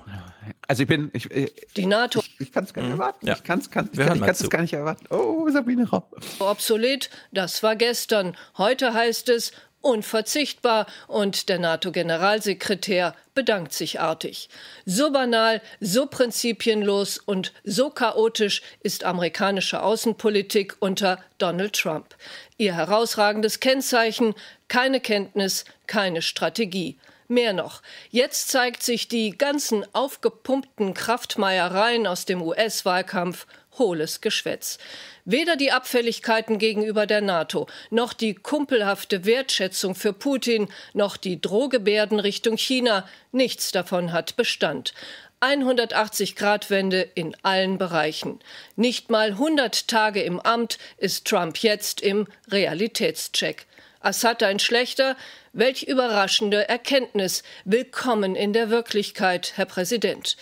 Also ich bin, ich, ich, Die NATO ich kann es gar nicht erwarten. Ja. Ich kann es kann, ich kann, ich gar nicht erwarten. Oh, Sabine Rau. obsolet, das war gestern. Heute heißt es unverzichtbar und der NATO-Generalsekretär bedankt sich artig. So banal, so prinzipienlos und so chaotisch ist amerikanische Außenpolitik unter Donald Trump. Ihr herausragendes Kennzeichen, keine Kenntnis, keine Strategie. Mehr noch, jetzt zeigt sich die ganzen aufgepumpten Kraftmeiereien aus dem US-Wahlkampf hohles Geschwätz. Weder die Abfälligkeiten gegenüber der NATO, noch die kumpelhafte Wertschätzung für Putin, noch die Drohgebärden Richtung China, nichts davon hat Bestand. 180-Grad-Wende in allen Bereichen. Nicht mal 100 Tage im Amt ist Trump jetzt im Realitätscheck. Assad ein schlechter? Welch überraschende Erkenntnis. Willkommen in der Wirklichkeit, Herr Präsident.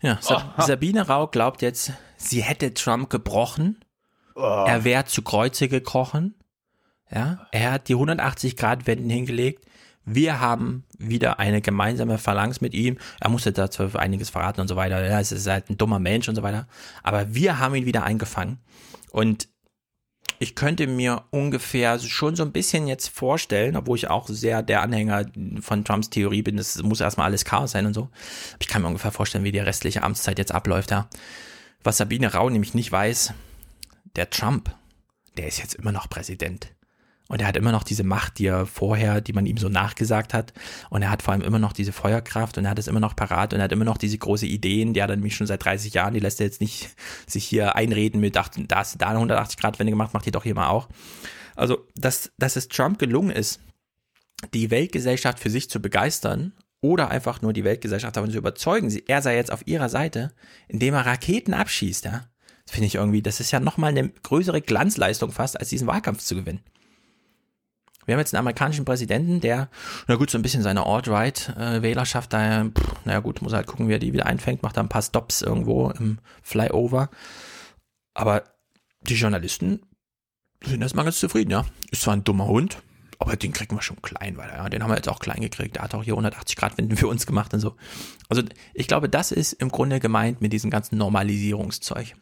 Ja, Sa Sabine Rau glaubt jetzt, sie hätte Trump gebrochen. Er wäre zu Kreuze gekrochen. Ja, er hat die 180 Grad Wenden hingelegt. Wir haben wieder eine gemeinsame Phalanx mit ihm. Er musste dazu einiges verraten und so weiter. Ja, es ist halt ein dummer Mensch und so weiter. Aber wir haben ihn wieder eingefangen. Und ich könnte mir ungefähr schon so ein bisschen jetzt vorstellen, obwohl ich auch sehr der Anhänger von Trumps Theorie bin, es muss erstmal alles Chaos sein und so. Ich kann mir ungefähr vorstellen, wie die restliche Amtszeit jetzt abläuft, ja. Was Sabine Rau nämlich nicht weiß, der Trump, der ist jetzt immer noch Präsident. Und er hat immer noch diese Macht, die er vorher, die man ihm so nachgesagt hat. Und er hat vor allem immer noch diese Feuerkraft und er hat es immer noch parat und er hat immer noch diese große Ideen, die hat er nämlich schon seit 30 Jahren, die lässt er jetzt nicht sich hier einreden mit, ach, da hast du da eine 180 Grad Wende gemacht, macht die doch hier mal auch. Also, dass, dass es Trump gelungen ist, die Weltgesellschaft für sich zu begeistern oder einfach nur die Weltgesellschaft davon zu überzeugen, er sei jetzt auf ihrer Seite, indem er Raketen abschießt, ja. Finde ich irgendwie, das ist ja nochmal eine größere Glanzleistung fast, als diesen Wahlkampf zu gewinnen. Wir haben jetzt einen amerikanischen Präsidenten, der, na gut, so ein bisschen seine Alt-Right-Wählerschaft, da, pff, naja gut, muss halt gucken, wie er die wieder einfängt, macht da ein paar Stops irgendwo im Flyover. Aber die Journalisten sind erstmal ganz zufrieden, ja. Ist zwar ein dummer Hund, aber den kriegen wir schon klein, weil ja, den haben wir jetzt auch klein gekriegt. Der hat auch hier 180 Grad Winden für uns gemacht und so. Also ich glaube, das ist im Grunde gemeint mit diesem ganzen Normalisierungszeug.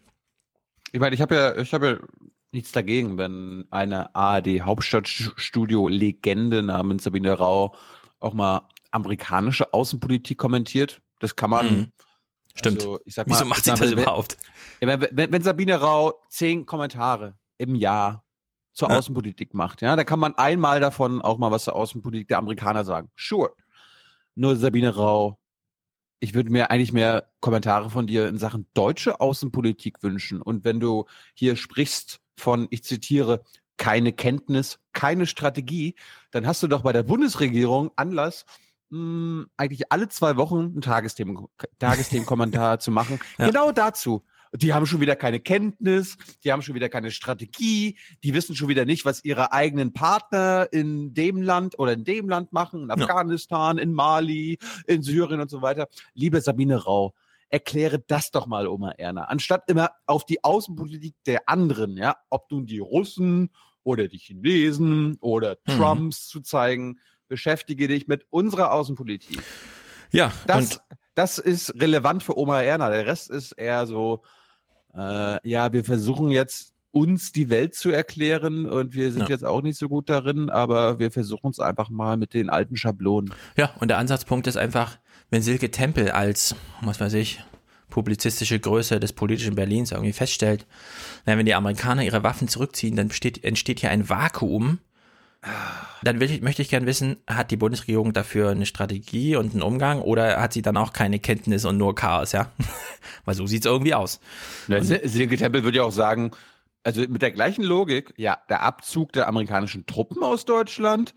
Ich meine, ich habe ja, ich habe ja nichts dagegen, wenn eine ARD Hauptstadtstudio Legende namens Sabine Rau auch mal amerikanische Außenpolitik kommentiert. Das kann man. Mhm. Stimmt. Also, ich sag mal, Wieso macht sie das wenn, überhaupt? Wenn, wenn, wenn Sabine Rau zehn Kommentare im Jahr zur ja. Außenpolitik macht, ja, da kann man einmal davon auch mal was zur Außenpolitik der Amerikaner sagen. Sure. Nur Sabine Rau, ich würde mir eigentlich mehr Kommentare von dir in Sachen deutsche Außenpolitik wünschen. Und wenn du hier sprichst von, ich zitiere, keine Kenntnis, keine Strategie, dann hast du doch bei der Bundesregierung Anlass, mh, hm, eigentlich alle zwei Wochen einen Tagesthemen, Tagesthemenkommentar zu machen. Ja. Genau dazu. Die haben schon wieder keine Kenntnis, die haben schon wieder keine Strategie, die wissen schon wieder nicht, was ihre eigenen Partner in dem Land oder in dem Land machen, in Afghanistan, ja. in Mali, in Syrien und so weiter. Liebe Sabine Rau, erkläre das doch mal, Oma Erna. Anstatt immer auf die Außenpolitik der anderen, ja, ob nun die Russen oder die Chinesen oder mhm. Trumps zu zeigen, beschäftige dich mit unserer Außenpolitik. Ja, das, das ist relevant für Oma Erna. Der Rest ist eher so, äh, ja, wir versuchen jetzt uns die Welt zu erklären und wir sind ja. jetzt auch nicht so gut darin, aber wir versuchen es einfach mal mit den alten Schablonen. Ja, und der Ansatzpunkt ist einfach, wenn Silke Tempel als, was weiß ich, publizistische Größe des politischen Berlins irgendwie feststellt, na, wenn die Amerikaner ihre Waffen zurückziehen, dann besteht, entsteht hier ein Vakuum. Dann will ich, möchte ich gerne wissen, hat die Bundesregierung dafür eine Strategie und einen Umgang oder hat sie dann auch keine Kenntnis und nur Chaos, ja? Weil so sieht es irgendwie aus. Ja, Silke Tempel würde ja auch sagen, also mit der gleichen Logik, ja, der Abzug der amerikanischen Truppen aus Deutschland,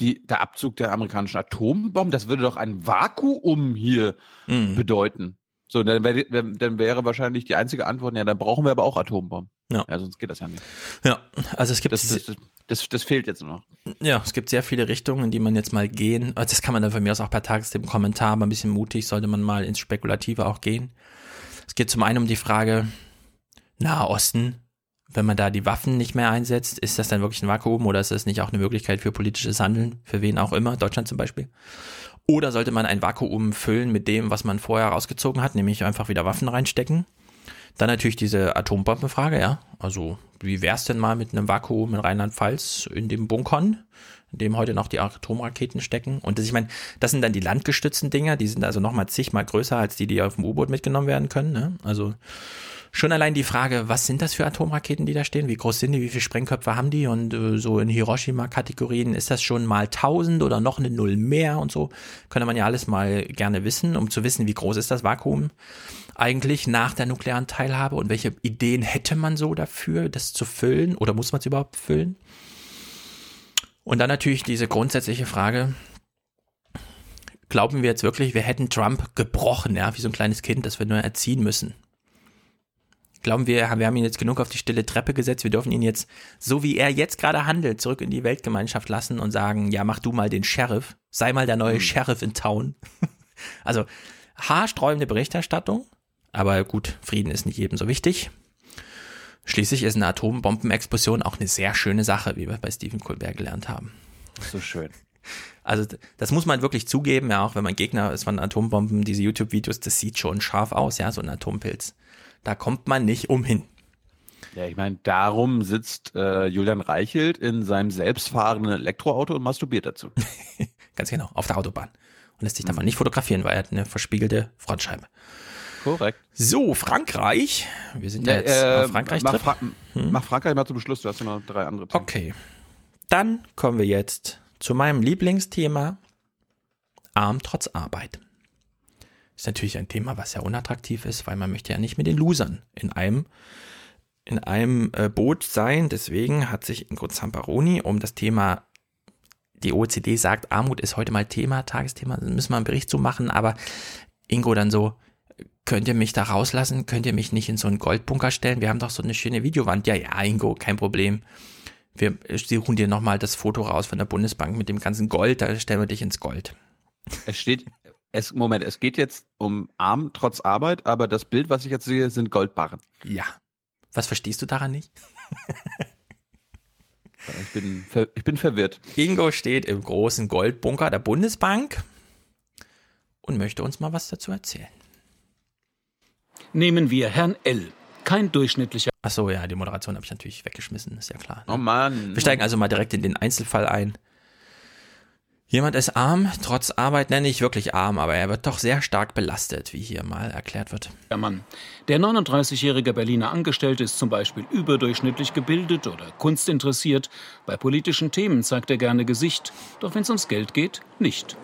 die, der Abzug der amerikanischen Atombomben, das würde doch ein Vakuum hier mhm. bedeuten. So, dann, wär, dann wäre wahrscheinlich die einzige Antwort, ja, dann brauchen wir aber auch Atombomben. Ja. ja sonst geht das ja nicht. Ja, also es gibt. Das, das, das, das, fehlt jetzt noch. Ja, es gibt sehr viele Richtungen, in die man jetzt mal gehen. Also das kann man dann von mir aus auch per Tagesthemen Kommentar, mal ein bisschen mutig, sollte man mal ins Spekulative auch gehen. Es geht zum einen um die Frage, Nahe Osten, wenn man da die Waffen nicht mehr einsetzt, ist das dann wirklich ein Vakuum oder ist das nicht auch eine Möglichkeit für politisches Handeln, für wen auch immer, Deutschland zum Beispiel? Oder sollte man ein Vakuum füllen mit dem, was man vorher rausgezogen hat, nämlich einfach wieder Waffen reinstecken? Dann natürlich diese Atombombenfrage, ja. Also, wie wär's denn mal mit einem Vakuum in Rheinland-Pfalz in dem Bunkern, in dem heute noch die Atomraketen stecken? Und das, ich meine, das sind dann die landgestützten Dinger, die sind also nochmal zigmal größer als die, die auf dem U-Boot mitgenommen werden können. Ne? Also schon allein die Frage, was sind das für Atomraketen, die da stehen? Wie groß sind die? Wie viele Sprengköpfe haben die? Und äh, so in Hiroshima-Kategorien ist das schon mal 1000 oder noch eine Null mehr und so. Könnte man ja alles mal gerne wissen, um zu wissen, wie groß ist das Vakuum eigentlich nach der nuklearen Teilhabe und welche Ideen hätte man so dafür, das zu füllen oder muss man es überhaupt füllen? Und dann natürlich diese grundsätzliche Frage, glauben wir jetzt wirklich, wir hätten Trump gebrochen, ja, wie so ein kleines Kind, das wir nur erziehen müssen? Glauben wir, wir haben ihn jetzt genug auf die stille Treppe gesetzt. Wir dürfen ihn jetzt, so wie er jetzt gerade handelt, zurück in die Weltgemeinschaft lassen und sagen, ja, mach du mal den Sheriff. Sei mal der neue mhm. Sheriff in Town. also, haarsträubende Berichterstattung. Aber gut, Frieden ist nicht jedem so wichtig. Schließlich ist eine Atombombenexplosion auch eine sehr schöne Sache, wie wir bei Stephen Colbert gelernt haben. So schön. Also das muss man wirklich zugeben, ja, auch wenn man Gegner ist von Atombomben, diese YouTube-Videos, das sieht schon scharf aus, ja, so ein Atompilz. Da kommt man nicht umhin. Ja, ich meine, darum sitzt äh, Julian Reichelt in seinem selbstfahrenden Elektroauto und masturbiert dazu. Ganz genau, auf der Autobahn. Und lässt sich davon mhm. nicht fotografieren, weil er hat eine verspiegelte Frontscheibe. Korrekt. So, Frankreich. Wir sind ja, jetzt äh, Frankreich. Mach, Fra hm? mach, Frankreich mal zum Schluss, du hast ja noch drei andere Themen. Okay. Dann kommen wir jetzt zu meinem Lieblingsthema. Arm trotz Arbeit. Ist natürlich ein Thema, was sehr unattraktiv ist, weil man möchte ja nicht mit den Losern in einem in einem äh, Boot sein. Deswegen hat sich Ingo Zamparoni um das Thema, die OECD sagt, Armut ist heute mal Thema, Tagesthema, müssen wir einen Bericht zu machen, aber Ingo dann so, könnt ihr mich da rauslassen? Könnt ihr mich nicht in so einen Goldbunker stellen? Wir haben doch so eine schöne Videowand. Ja, ja, Ingo, kein Problem. Wir suchen dir nochmal das Foto raus von der Bundesbank mit dem ganzen Gold, da stellen wir dich ins Gold. Es steht, es, Moment, es geht jetzt um Arm trotz Arbeit, aber das Bild, was ich jetzt sehe, sind Goldbarren. Ja. Was verstehst du daran nicht? Ich bin, ich bin verwirrt. Ingo steht im großen Goldbunker der Bundesbank und möchte uns mal was dazu erzählen. Nehmen wir Herrn L. Kein durchschnittlicher. Achso, ja, die Moderation habe ich natürlich weggeschmissen, ist ja klar. Oh Mann. Wir steigen also mal direkt in den Einzelfall ein. Jemand ist arm, trotz Arbeit nenne ich wirklich arm, aber er wird doch sehr stark belastet, wie hier mal erklärt wird. Der Mann. Der 39-jährige Berliner Angestellte ist zum Beispiel überdurchschnittlich gebildet oder kunstinteressiert. Bei politischen Themen zeigt er gerne Gesicht, doch wenn es ums Geld geht, nicht.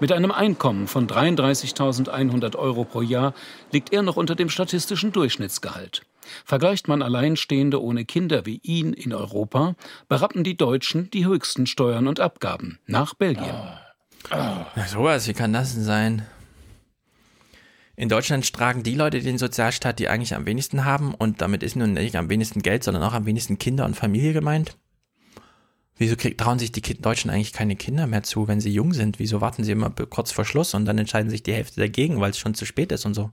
Mit einem Einkommen von 33.100 Euro pro Jahr liegt er noch unter dem statistischen Durchschnittsgehalt. Vergleicht man Alleinstehende ohne Kinder wie ihn in Europa, berappen die Deutschen die höchsten Steuern und Abgaben nach Belgien. Ja, sowas, wie kann das denn sein? In Deutschland tragen die Leute den Sozialstaat, die eigentlich am wenigsten haben, und damit ist nun nicht am wenigsten Geld, sondern auch am wenigsten Kinder und Familie gemeint. Wieso trauen sich die Deutschen eigentlich keine Kinder mehr zu, wenn sie jung sind? Wieso warten sie immer kurz vor Schluss und dann entscheiden sich die Hälfte dagegen, weil es schon zu spät ist und so?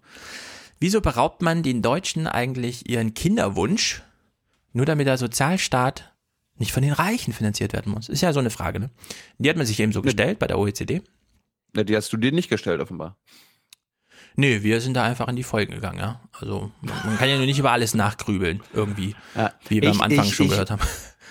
Wieso beraubt man den Deutschen eigentlich ihren Kinderwunsch, nur damit der Sozialstaat nicht von den Reichen finanziert werden muss? Ist ja so eine Frage, ne? Die hat man sich eben so gestellt bei der OECD. Ja, die hast du dir nicht gestellt, offenbar. Nee, wir sind da einfach in die Folgen gegangen, ja. Also man kann ja nur nicht über alles nachgrübeln, irgendwie, ja, wie wir ich, am Anfang ich, schon ich, gehört haben.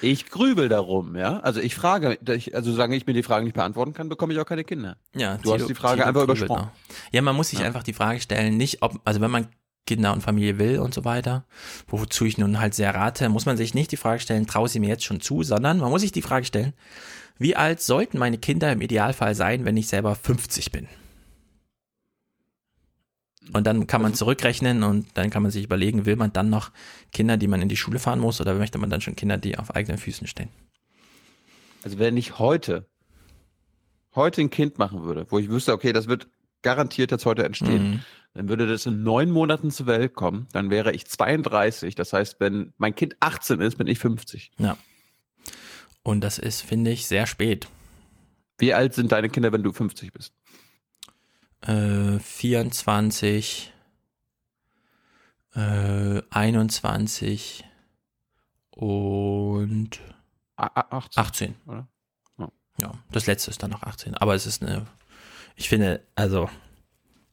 Ich grübel darum, ja. Also ich frage, also solange ich mir die Fragen nicht beantworten kann, bekomme ich auch keine Kinder. Ja, du hast die Frage einfach übersprungen. Auch. Ja, man muss sich ja. einfach die Frage stellen, nicht ob, also wenn man Kinder und Familie will und so weiter, wozu ich nun halt sehr rate, muss man sich nicht die Frage stellen, traue sie mir jetzt schon zu, sondern man muss sich die Frage stellen, wie alt sollten meine Kinder im Idealfall sein, wenn ich selber 50 bin? Und dann kann man also zurückrechnen und dann kann man sich überlegen, will man dann noch Kinder, die man in die Schule fahren muss, oder möchte man dann schon Kinder, die auf eigenen Füßen stehen? Also wenn ich heute, heute ein Kind machen würde, wo ich wüsste, okay, das wird garantiert jetzt heute entstehen, mhm. dann würde das in neun Monaten zur Welt kommen, dann wäre ich 32. Das heißt, wenn mein Kind 18 ist, bin ich 50. Ja. Und das ist, finde ich, sehr spät. Wie alt sind deine Kinder, wenn du 50 bist? Äh, 24, äh, 21 und 18, 18 oder? Ja. ja, das letzte ist dann noch 18. Aber es ist eine, ich finde, also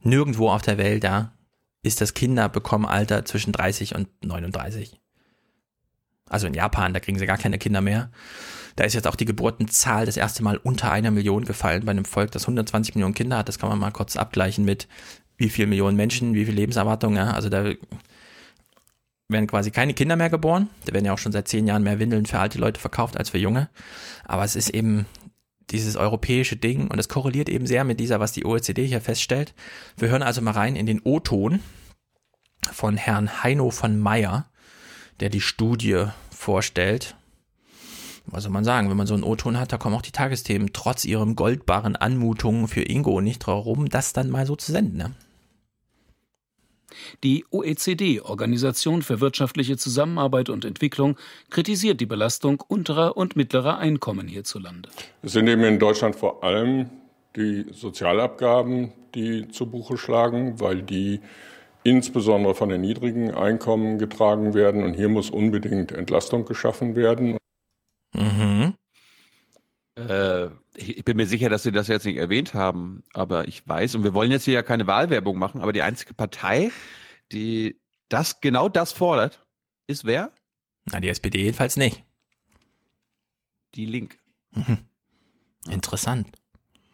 nirgendwo auf der Welt da ist das Kinderbekommenalter zwischen 30 und 39. Also in Japan, da kriegen sie gar keine Kinder mehr. Da ist jetzt auch die Geburtenzahl das erste Mal unter einer Million gefallen bei einem Volk, das 120 Millionen Kinder hat. Das kann man mal kurz abgleichen mit wie viel Millionen Menschen, wie viel Lebenserwartung. Ja? Also da werden quasi keine Kinder mehr geboren. Da werden ja auch schon seit zehn Jahren mehr Windeln für alte Leute verkauft als für junge. Aber es ist eben dieses europäische Ding und es korreliert eben sehr mit dieser, was die OECD hier feststellt. Wir hören also mal rein in den O-Ton von Herrn Heino von Meyer, der die Studie vorstellt was soll man sagen, wenn man so einen O-Ton hat, da kommen auch die Tagesthemen trotz ihrem goldbaren Anmutungen für Ingo nicht drauf rum, das dann mal so zu senden. Ne? Die OECD, Organisation für wirtschaftliche Zusammenarbeit und Entwicklung, kritisiert die Belastung unterer und mittlerer Einkommen hierzulande. Es sind eben in Deutschland vor allem die Sozialabgaben, die zu Buche schlagen, weil die insbesondere von den niedrigen Einkommen getragen werden. Und hier muss unbedingt Entlastung geschaffen werden. Mhm. Äh, ich bin mir sicher, dass Sie das jetzt nicht erwähnt haben, aber ich weiß, und wir wollen jetzt hier ja keine Wahlwerbung machen, aber die einzige Partei, die das genau das fordert, ist wer? Na, die SPD jedenfalls nicht. Die Link. Mhm. Interessant.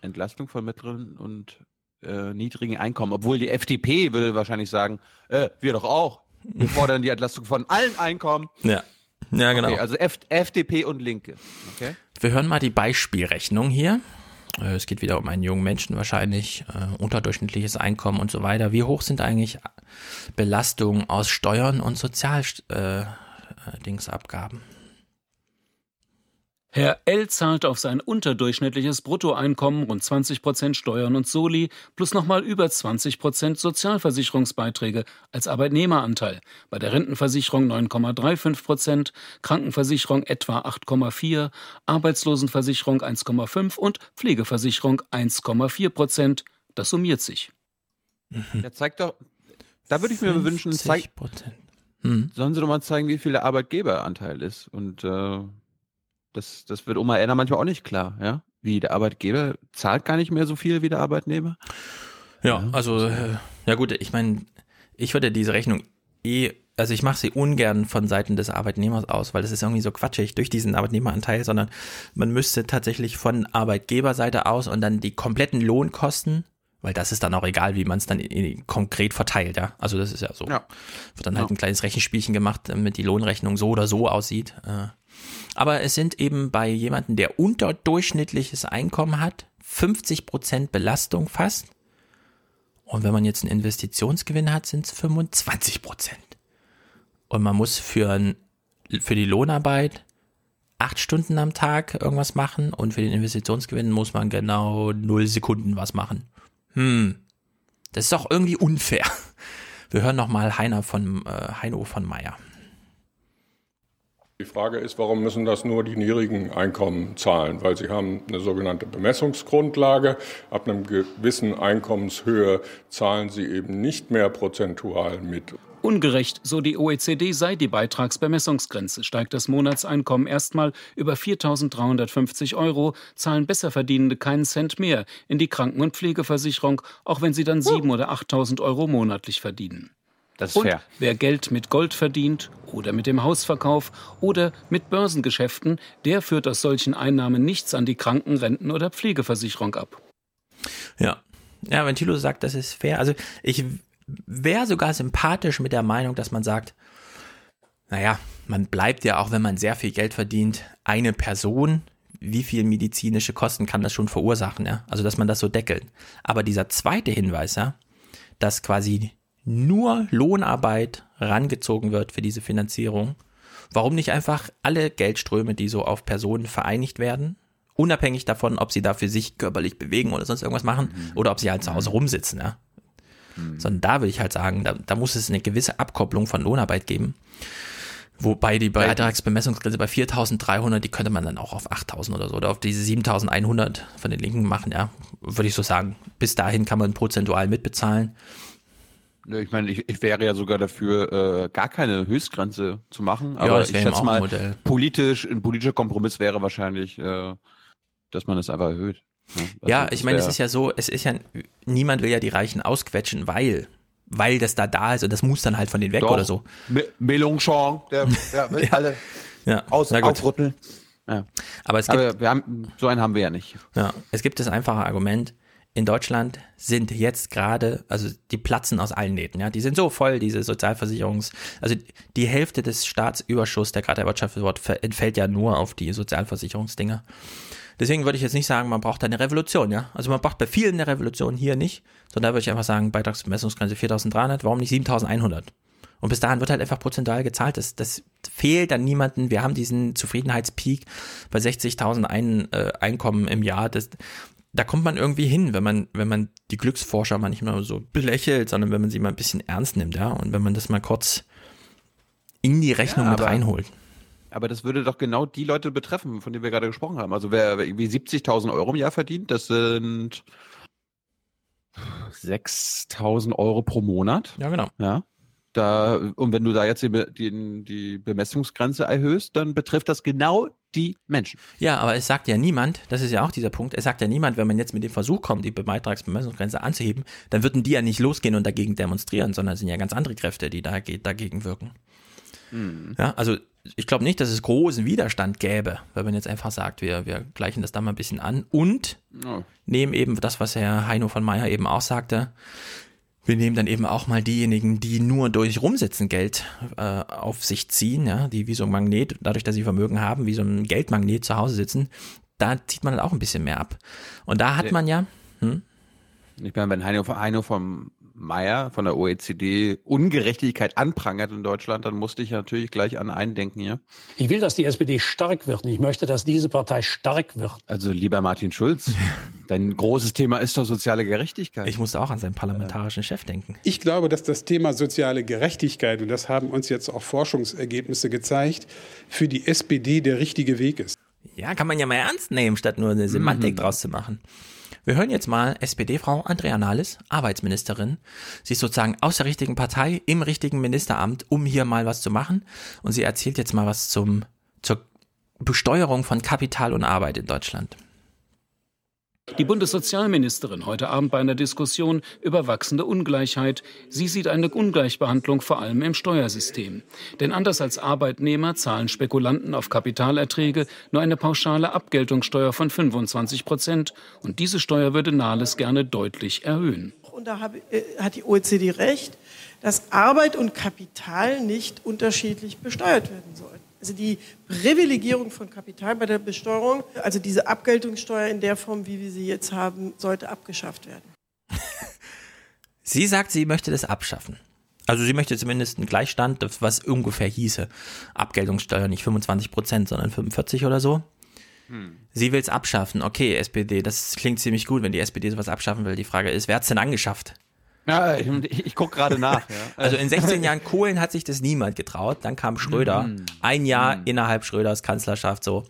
Entlastung von mittleren und äh, niedrigen Einkommen. Obwohl die FDP würde wahrscheinlich sagen, äh, wir doch auch. Wir fordern die Entlastung von allen Einkommen. Ja. Ja, genau. Okay, also F FDP und Linke. Okay. Wir hören mal die Beispielrechnung hier. Äh, es geht wieder um einen jungen Menschen wahrscheinlich, äh, unterdurchschnittliches Einkommen und so weiter. Wie hoch sind eigentlich Belastungen aus Steuern und Sozialdingsabgaben? Äh, Herr L. zahlt auf sein unterdurchschnittliches Bruttoeinkommen rund 20 Prozent Steuern und Soli plus nochmal über 20 Prozent Sozialversicherungsbeiträge als Arbeitnehmeranteil. Bei der Rentenversicherung 9,35 Prozent, Krankenversicherung etwa 8,4, Arbeitslosenversicherung 1,5 und Pflegeversicherung 1,4 Prozent. Das summiert sich. Mhm. Der zeigt doch, da würde ich mir wünschen, zeig, hm. sollen Sie doch mal zeigen, wie viel der Arbeitgeberanteil ist und äh Das, das wird Oma Erna manchmal auch nicht klar, ja. Wie der Arbeitgeber zahlt gar nicht mehr so viel wie der Arbeitnehmer. Ja, also, äh, ja gut, ich meine, ich würde diese Rechnung eh, also ich mache sie ungern von Seiten des Arbeitnehmers aus, weil das ist irgendwie so quatschig durch diesen Arbeitnehmeranteil, sondern man müsste tatsächlich von Arbeitgeberseite aus und dann die kompletten Lohnkosten, weil das ist dann auch egal, wie man es dann in, in, konkret verteilt, ja. Also das ist ja so. Ja. Wird dann halt ein kleines Rechenspielchen gemacht, damit die Lohnrechnung so oder so aussieht. Äh. Aber es sind eben bei jemandem, der unterdurchschnittliches Einkommen hat, 50 Prozent Belastung fast. Und wenn man jetzt einen Investitionsgewinn hat, sind es 25 Prozent. Und man muss für, ein, für die Lohnarbeit acht Stunden am Tag irgendwas machen und für den Investitionsgewinn muss man genau null Sekunden was machen. Hm, das ist doch irgendwie unfair. Wir hören nochmal Heiner von, äh, Heino von Meyer. Die Frage ist, warum müssen das nur die niedrigen Einkommen zahlen? Weil sie haben eine sogenannte Bemessungsgrundlage. Ab einem gewissen Einkommenshöhe zahlen sie eben nicht mehr prozentual mit. Ungerecht, so die OECD, sei die Beitragsbemessungsgrenze. Steigt das Monatseinkommen erstmal über 4.350 Euro, zahlen Besserverdienende keinen Cent mehr in die Kranken- und Pflegeversicherung, auch wenn sie dann 7.000 oder 8.000 Euro monatlich verdienen. Das ist Und fair. wer Geld mit Gold verdient oder mit dem Hausverkauf oder mit Börsengeschäften, der führt aus solchen Einnahmen nichts an die Kranken-, Renten- oder Pflegeversicherung ab. Ja. Ja, wenn Thilo sagt, das ist fair. Also ich wäre sogar sympathisch mit der Meinung, dass man sagt, naja, man bleibt ja auch, wenn man sehr viel Geld verdient, eine Person. Wie viel medizinische Kosten kann das schon verursachen, ja? Also, dass man das so deckelt. Aber dieser zweite Hinweis, ja, dass quasi nur Lohnarbeit rangezogen wird für diese Finanzierung. Warum nicht einfach alle Geldströme, die so auf Personen vereinigt werden, unabhängig davon, ob sie da für sich körperlich bewegen oder sonst irgendwas machen Mhm. oder ob sie halt zu Hause rumsitzen, ja. Sondern da würde ich halt sagen, da, da muss es eine gewisse Abkopplung von Lohnarbeit geben. Wobei die Beitragsbemessungsgrenze bei 4.300, die könnte man dann auch auf 8.000 oder so oder auf diese 7.100 von den Linken machen, ja. Würde ich so sagen. Bis dahin kann man prozentual mitbezahlen. Nö, Ich meine, ich, ich wäre ja sogar dafür, äh, gar keine Höchstgrenze zu machen. Ja, Aber das ich schätze ein mal, politisch, ein politischer Kompromiss wäre wahrscheinlich, äh, dass man es einfach erhöht. Also ja, das ich meine, es ist ja so, es ist ja, niemand will ja die Reichen ausquetschen, weil, weil das da da ist und das muss dann halt von denen weg Doch. oder so. Me- Mélenchon, der ja, will alle Ja, aus, aufrütteln. Ja. Aber es gibt, Aber wir haben, so einen haben wir ja nicht. ja, es gibt das einfache Argument, in Deutschland sind jetzt gerade, also die platzen aus allen Nähten, ja, die sind so voll, diese Sozialversicherungs, also die Hälfte des Staatsüberschusses, der gerade erwirtschaftet wird, entfällt ja nur auf die Sozialversicherungsdinger. Deswegen würde ich jetzt nicht sagen, man braucht da eine Revolution, ja. Also man braucht bei vielen eine Revolution, hier nicht, sondern da würde ich einfach sagen, Beitragsbemessungsgrenze 4.300, warum nicht 7.100? Und bis dahin wird halt einfach prozentual gezahlt. Das, das fehlt dann niemanden. Wir haben diesen Zufriedenheitspeak bei 60.000 ein, äh, Einkommen im Jahr. Das, da kommt man irgendwie hin, wenn man, wenn man die Glücksforscher mal nicht nur so belächelt, sondern wenn man sie mal ein bisschen ernst nimmt, ja. Und wenn man das mal kurz in die Rechnung Ja, mit reinholt. Aber das würde doch genau die Leute betreffen, von denen wir gerade gesprochen haben. Also wer irgendwie 70.000 Euro im Jahr verdient, das sind 6.000 Euro pro Monat. Ja, genau. Ja. Da, und wenn du da jetzt die, die, die Bemessungsgrenze erhöhst, dann betrifft das genau die Menschen. Ja, aber es sagt ja niemand, das ist ja auch dieser Punkt, es sagt ja niemand, wenn man jetzt mit dem Versuch kommt, die Beitragsbemessungsgrenze anzuheben, dann würden die ja nicht losgehen und dagegen demonstrieren, sondern es sind ja ganz andere Kräfte, die da, dagegen wirken. Ja, also ich glaube nicht, dass es großen Widerstand gäbe, wenn man jetzt einfach sagt, wir, wir gleichen das da mal ein bisschen an und Ja. nehmen eben das, was Herr Heino von Meyer eben auch sagte, wir nehmen dann eben auch mal diejenigen, die nur durch Rumsitzen Geld äh, auf sich ziehen, ja, die wie so ein Magnet, dadurch, dass sie Vermögen haben, wie so ein Geldmagnet zu Hause sitzen, da zieht man dann auch ein bisschen mehr ab. Und da hat man ja, hm, Ich meine, wenn Heino, Heino vom Meyer von der OECD Ungerechtigkeit anprangert in Deutschland, dann musste ich natürlich gleich an einen denken, ja. Ich will, dass die SPD stark wird. Und ich möchte, dass diese Partei stark wird. Also lieber Martin Schulz, dein großes Thema ist doch soziale Gerechtigkeit. ich musste auch an seinen parlamentarischen Chef denken. Ich glaube, dass das Thema soziale Gerechtigkeit, und das haben uns jetzt auch Forschungsergebnisse gezeigt, für die SPD der richtige Weg ist. Ja, kann man ja mal ernst nehmen, statt nur eine Semantik Mhm. draus zu machen. Wir hören jetzt mal SPD-Frau Andrea Nahles, Arbeitsministerin. Sie ist sozusagen aus der richtigen Partei, im richtigen Ministeramt, um hier mal was zu machen. Und sie erzählt jetzt mal was zum, zur Besteuerung von Kapital und Arbeit in Deutschland. Die Bundessozialministerin heute Abend bei einer Diskussion über wachsende Ungleichheit. Sie sieht eine Ungleichbehandlung vor allem im Steuersystem. Denn anders als Arbeitnehmer zahlen Spekulanten auf Kapitalerträge nur eine pauschale Abgeltungssteuer von 25 Prozent. Und diese Steuer würde Nahles gerne deutlich erhöhen. Und da äh, hat die OECD recht, dass Arbeit und Kapital nicht unterschiedlich besteuert werden sollen. Also die Privilegierung von Kapital bei der Besteuerung, also diese Abgeltungssteuer in der Form, wie wir sie jetzt haben, sollte abgeschafft werden. sie sagt, sie möchte das abschaffen. Also sie möchte zumindest einen Gleichstand, was ungefähr hieße. Abgeltungssteuer nicht 25 Prozent, sondern 45 oder so. Hm. Sie will es abschaffen. Okay, SPD, das klingt ziemlich gut, wenn die SPD sowas abschaffen will. Die Frage ist, wer hat es denn angeschafft? Ja, ich, ich gucke gerade nach. Ja. Also in 16 Jahren Kohlen hat sich das niemand getraut. Dann kam Schröder. Mm. Ein Jahr mm. innerhalb Schröders Kanzlerschaft so,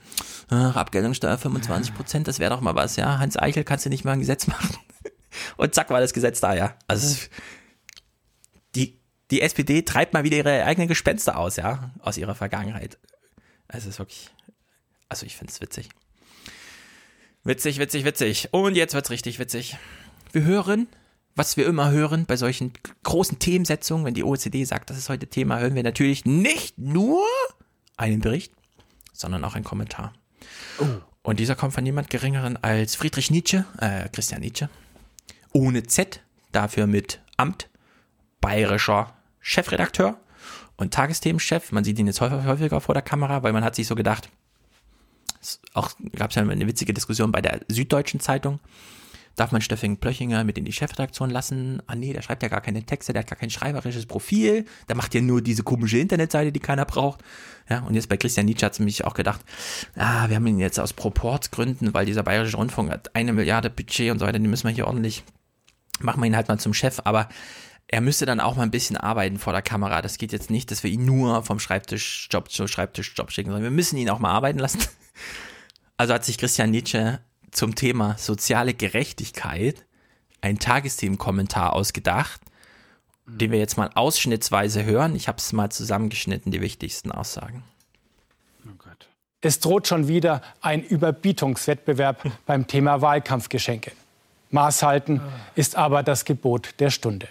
ach, Abgeltungssteuer 25 Prozent, das wäre doch mal was. Ja, Hans Eichel kannst du nicht mal ein Gesetz machen. Und zack war das Gesetz da, ja. Also die, die SPD treibt mal wieder ihre eigenen Gespenster aus, ja, aus ihrer Vergangenheit. Also es ist wirklich, also ich finde es witzig. Witzig, witzig, witzig. Und jetzt wird's richtig witzig. Wir hören was wir immer hören bei solchen großen Themensetzungen, wenn die OECD sagt, das ist heute Thema, hören wir natürlich nicht nur einen Bericht, sondern auch einen Kommentar. Oh. Und dieser kommt von niemand Geringeren als Friedrich Nietzsche, äh, Christian Nietzsche, ohne Z, dafür mit Amt, bayerischer Chefredakteur und Tagesthemenchef. Man sieht ihn jetzt häufiger vor der Kamera, weil man hat sich so gedacht, auch gab es ja eine witzige Diskussion bei der Süddeutschen Zeitung, Darf man Steffen Plöchinger mit in die Chefredaktion lassen? Ah nee, der schreibt ja gar keine Texte, der hat gar kein schreiberisches Profil, der macht ja nur diese komische Internetseite, die keiner braucht. Ja, und jetzt bei Christian Nietzsche hat es mich auch gedacht, ah, wir haben ihn jetzt aus Proportsgründen, weil dieser bayerische Rundfunk hat eine Milliarde Budget und so weiter, die müssen wir hier ordentlich, machen wir ihn halt mal zum Chef, aber er müsste dann auch mal ein bisschen arbeiten vor der Kamera. Das geht jetzt nicht, dass wir ihn nur vom Schreibtischjob zu Schreibtischjob schicken, sondern wir müssen ihn auch mal arbeiten lassen. Also hat sich Christian Nietzsche zum Thema soziale Gerechtigkeit ein Tagesthemenkommentar ausgedacht, den wir jetzt mal ausschnittsweise hören. Ich habe es mal zusammengeschnitten, die wichtigsten Aussagen. Oh es droht schon wieder ein Überbietungswettbewerb beim Thema Wahlkampfgeschenke. Maßhalten ist aber das Gebot der Stunde.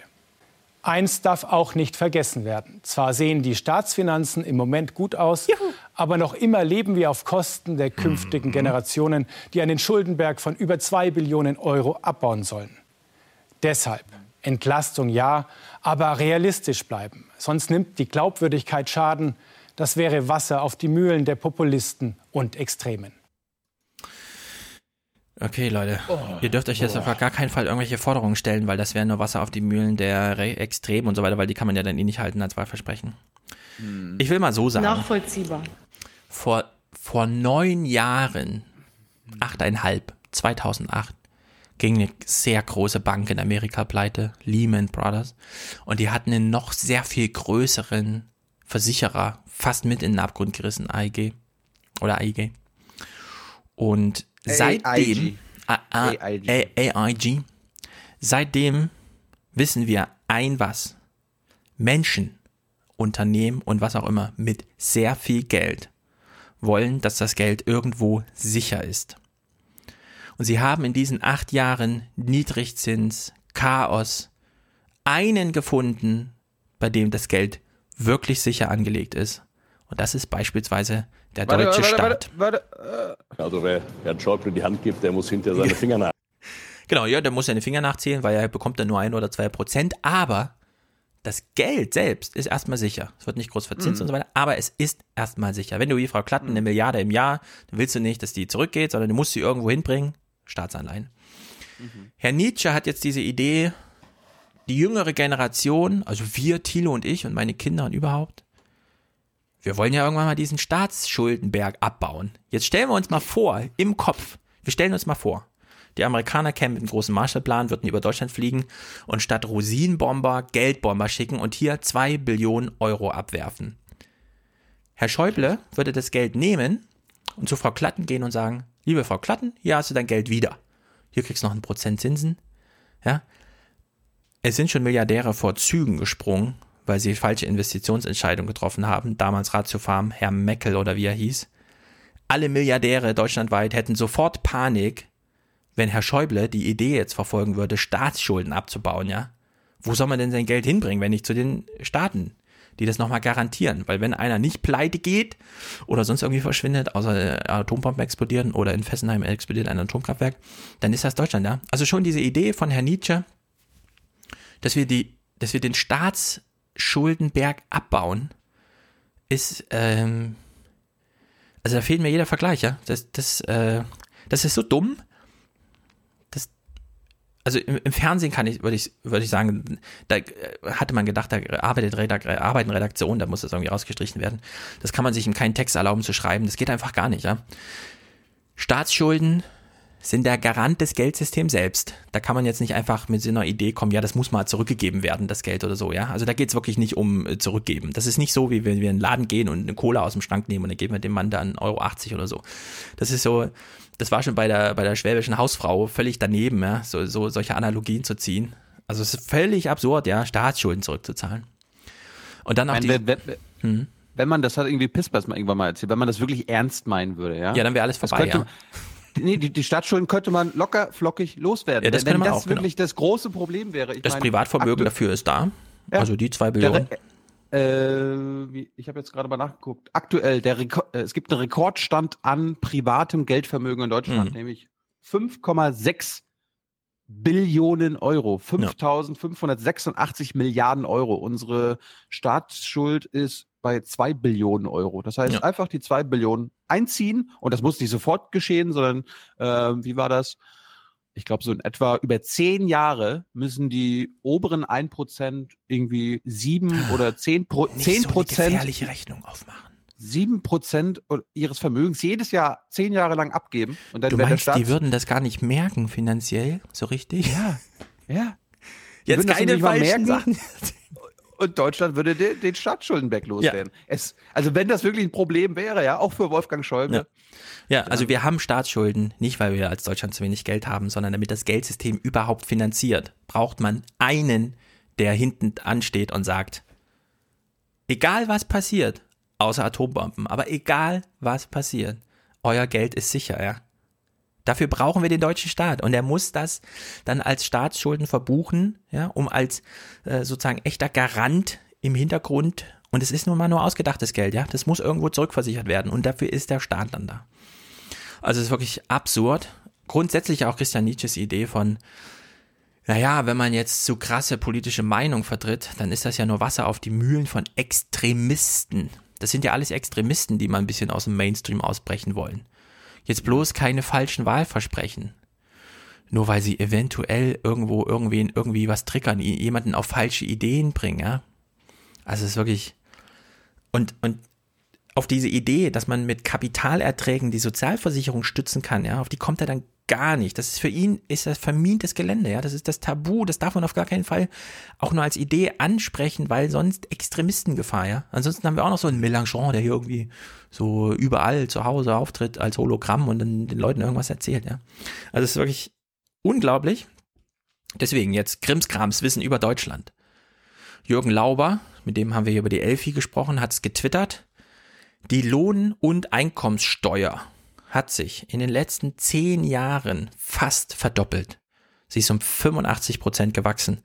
Eins darf auch nicht vergessen werden. Zwar sehen die Staatsfinanzen im Moment gut aus, Juhu. Aber noch immer leben wir auf Kosten der künftigen mhm. Generationen, die einen Schuldenberg von über zwei Billionen Euro abbauen sollen. Deshalb Entlastung ja, aber realistisch bleiben. Sonst nimmt die Glaubwürdigkeit Schaden. Das wäre Wasser auf die Mühlen der Populisten und Extremen. Okay, Leute, oh, ihr dürft euch jetzt oh. auf gar keinen Fall irgendwelche Forderungen stellen, weil das wäre nur Wasser auf die Mühlen der Re Extremen und so weiter, weil die kann man ja dann eh nicht halten als Wahlversprechen. Hm. Ich will mal so sagen. Nachvollziehbar. Vor, vor neun Jahren, achteinhalb, 2008, ging eine sehr große Bank in Amerika pleite, Lehman Brothers, und die hatten einen noch sehr viel größeren Versicherer fast mit in den Abgrund gerissen, AIG oder AIG. Und seitdem, AIG. AIG, seitdem wissen wir ein was. Menschen, Unternehmen und was auch immer mit sehr viel Geld wollen, dass das Geld irgendwo sicher ist. Und sie haben in diesen acht Jahren Niedrigzins, Chaos, einen gefunden, bei dem das Geld wirklich sicher angelegt ist. Und das ist beispielsweise der warte, deutsche warte, Staat. Warte, warte, also wer Herrn Schäuble die Hand gibt, der muss hinterher seine Finger nach. Genau, ja, der muss seine Finger nachzählen, weil er bekommt dann nur ein oder zwei Prozent. Aber das Geld selbst ist erstmal sicher. Es wird nicht groß verzinst mhm. und so weiter, aber es ist erstmal sicher. Wenn du wie Frau Klatten eine Milliarde im Jahr, dann willst du nicht, dass die zurückgeht, sondern du musst sie irgendwo hinbringen. Staatsanleihen. Mhm. Herr Nietzsche hat jetzt diese Idee, die jüngere Generation, also wir, Thilo und ich und meine Kinder und überhaupt, wir wollen ja irgendwann mal diesen Staatsschuldenberg abbauen. Jetzt stellen wir uns mal vor, im Kopf, wir stellen uns mal vor, die Amerikaner kämen mit einem großen Marshallplan, würden über Deutschland fliegen und statt Rosinenbomber Geldbomber schicken und hier zwei Billionen Euro abwerfen. Herr Schäuble würde das Geld nehmen und zu Frau Klatten gehen und sagen, liebe Frau Klatten, hier hast du dein Geld wieder. Hier kriegst du noch ein Prozent Zinsen. Ja. Es sind schon Milliardäre vor Zügen gesprungen, weil sie falsche Investitionsentscheidungen getroffen haben. Damals Ratio Farm, Herr Meckel oder wie er hieß. alle Milliardäre deutschlandweit hätten sofort Panik, wenn Herr Schäuble die Idee jetzt verfolgen würde, Staatsschulden abzubauen, ja. Wo soll man denn sein Geld hinbringen, wenn nicht zu den Staaten, die das nochmal garantieren? Weil wenn einer nicht pleite geht oder sonst irgendwie verschwindet, außer Atombomben explodieren oder in Fessenheim explodiert ein Atomkraftwerk, dann ist das Deutschland, ja. Also schon diese Idee von Herrn Nietzsche, dass wir die, dass wir den Staatsschuldenberg abbauen, ist, ähm, also da fehlt mir jeder Vergleich, ja. Das, das, äh, das ist so dumm. Also im, im Fernsehen kann ich, würde ich, würde ich sagen, da äh, hatte man gedacht, da arbeitet Redak arbeiten Redaktionen, da muss das irgendwie rausgestrichen werden. Das kann man sich in keinen Text erlauben zu schreiben. Das geht einfach gar nicht, ja. Staatsschulden sind der Garant des Geldsystems selbst. Da kann man jetzt nicht einfach mit so einer Idee kommen, ja, das muss mal zurückgegeben werden, das Geld oder so, ja. Also da geht es wirklich nicht um äh, zurückgeben. Das ist nicht so, wie wenn wir in den Laden gehen und eine Cola aus dem Schrank nehmen und dann geben wir dem Mann dann Euro 80 oder so. Das ist so, das war schon bei der, bei der schwäbischen Hausfrau völlig daneben, ja, so, so solche Analogien zu ziehen. Also es ist völlig absurd, ja, Staatsschulden zurückzuzahlen. Und dann auch die, wenn, hm? wenn man, das hat irgendwie Pispers mal irgendwann mal erzählt, wenn man das wirklich ernst meinen würde, ja. Ja, dann wäre alles vorbei, ja nee, die, die Staatsschulden könnte man locker flockig loswerden. Ja, das wenn man das auch, genau. wirklich das große Problem wäre. Ich das meine, Privatvermögen dafür ist da. Ja. Also die zwei Billionen. Der, äh, ich habe jetzt gerade mal nachgeguckt. Aktuell, der äh, es gibt einen Rekordstand an privatem Geldvermögen in Deutschland, mhm. nämlich 5,6 Billionen Euro, 5.586 ja. Milliarden Euro. Unsere Staatsschuld ist bei 2 Billionen Euro. Das heißt, ja. einfach die 2 Billionen einziehen und das muss nicht sofort geschehen, sondern äh, wie war das? Ich glaube, so in etwa über zehn Jahre müssen die oberen 1% irgendwie sieben oder zehn Pro nicht 10 so Prozent. gefährliche Rechnung aufmachen. 7% ihres Vermögens jedes Jahr zehn Jahre lang abgeben. Und dann du meinst, die würden das gar nicht merken finanziell, so richtig? Ja, ja. Jetzt keine falschen Sachen. Und Deutschland würde den, den Staatsschuldenberg loswerden. Ja. Es, also wenn das wirklich ein Problem wäre, ja, auch für Wolfgang Schäuble. Ja. ja, also wir haben Staatsschulden, nicht weil wir als Deutschland zu wenig Geld haben, sondern damit das Geldsystem überhaupt finanziert, braucht man einen, der hinten ansteht und sagt, egal was passiert, außer Atombomben, aber egal was passiert, euer Geld ist sicher, ja. Dafür brauchen wir den deutschen Staat und er muss das dann als Staatsschulden verbuchen, ja, um als äh, sozusagen echter Garant im Hintergrund und es ist nun mal nur ausgedachtes Geld, ja, das muss irgendwo zurückversichert werden und dafür ist der Staat dann da. Also es ist wirklich absurd. Grundsätzlich auch Christian Nietzsches Idee von naja, wenn man jetzt so krasse politische Meinung vertritt, dann ist das ja nur Wasser auf die Mühlen von Extremisten. Das sind ja alles Extremisten, die mal ein bisschen aus dem Mainstream ausbrechen wollen. Jetzt bloß keine falschen Wahlversprechen. Nur weil sie eventuell irgendwo irgendwen irgendwie was triggern, jemanden auf falsche Ideen bringen, ja. Also es ist wirklich und und auf diese Idee, dass man mit Kapitalerträgen die Sozialversicherung stützen kann, ja, auf die kommt er dann gar nicht. Das ist für ihn ist das vermintes Gelände, ja. Das ist das Tabu. Das darf man auf gar keinen Fall auch nur als Idee ansprechen, weil sonst Extremistengefahr, ja. Ansonsten haben wir auch noch so einen Mélenchon, der hier irgendwie so überall zu Hause auftritt als Hologramm und dann den Leuten irgendwas erzählt, ja. Also es ist wirklich unglaublich. Deswegen jetzt Krimskrams Wissen über Deutschland. Jürgen Lauber, mit dem haben wir hier über die Elfi gesprochen, hat es getwittert. Die Lohn- und Einkommenssteuer hat sich in den letzten zehn Jahren fast verdoppelt. Sie ist um 85 Prozent gewachsen.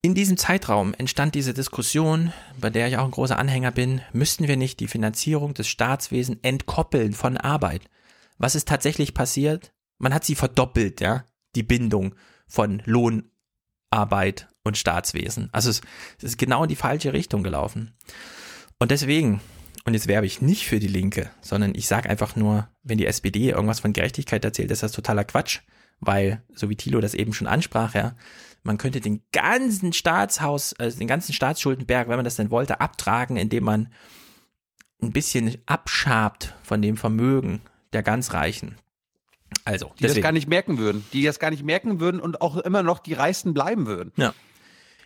In diesem Zeitraum entstand diese Diskussion, bei der ich auch ein großer Anhänger bin, müssten wir nicht die Finanzierung des Staatswesens entkoppeln von Arbeit? Was ist tatsächlich passiert? Man hat sie verdoppelt, ja, die Bindung von Lohnarbeit und Staatswesen. Also es, es ist genau in die falsche Richtung gelaufen. Und deswegen und jetzt werbe ich nicht für die Linke, sondern ich sage einfach nur, wenn die SPD irgendwas von Gerechtigkeit erzählt, ist das totaler Quatsch, weil, so wie Thilo das eben schon ansprach, ja, man könnte den ganzen Staatshaus, also den ganzen Staatsschuldenberg, wenn man das denn wollte, abtragen, indem man ein bisschen abschabt von dem Vermögen der ganz Reichen. Also, die deswegen. das gar nicht merken würden, die das gar nicht merken würden und auch immer noch die Reichsten bleiben würden. Ja.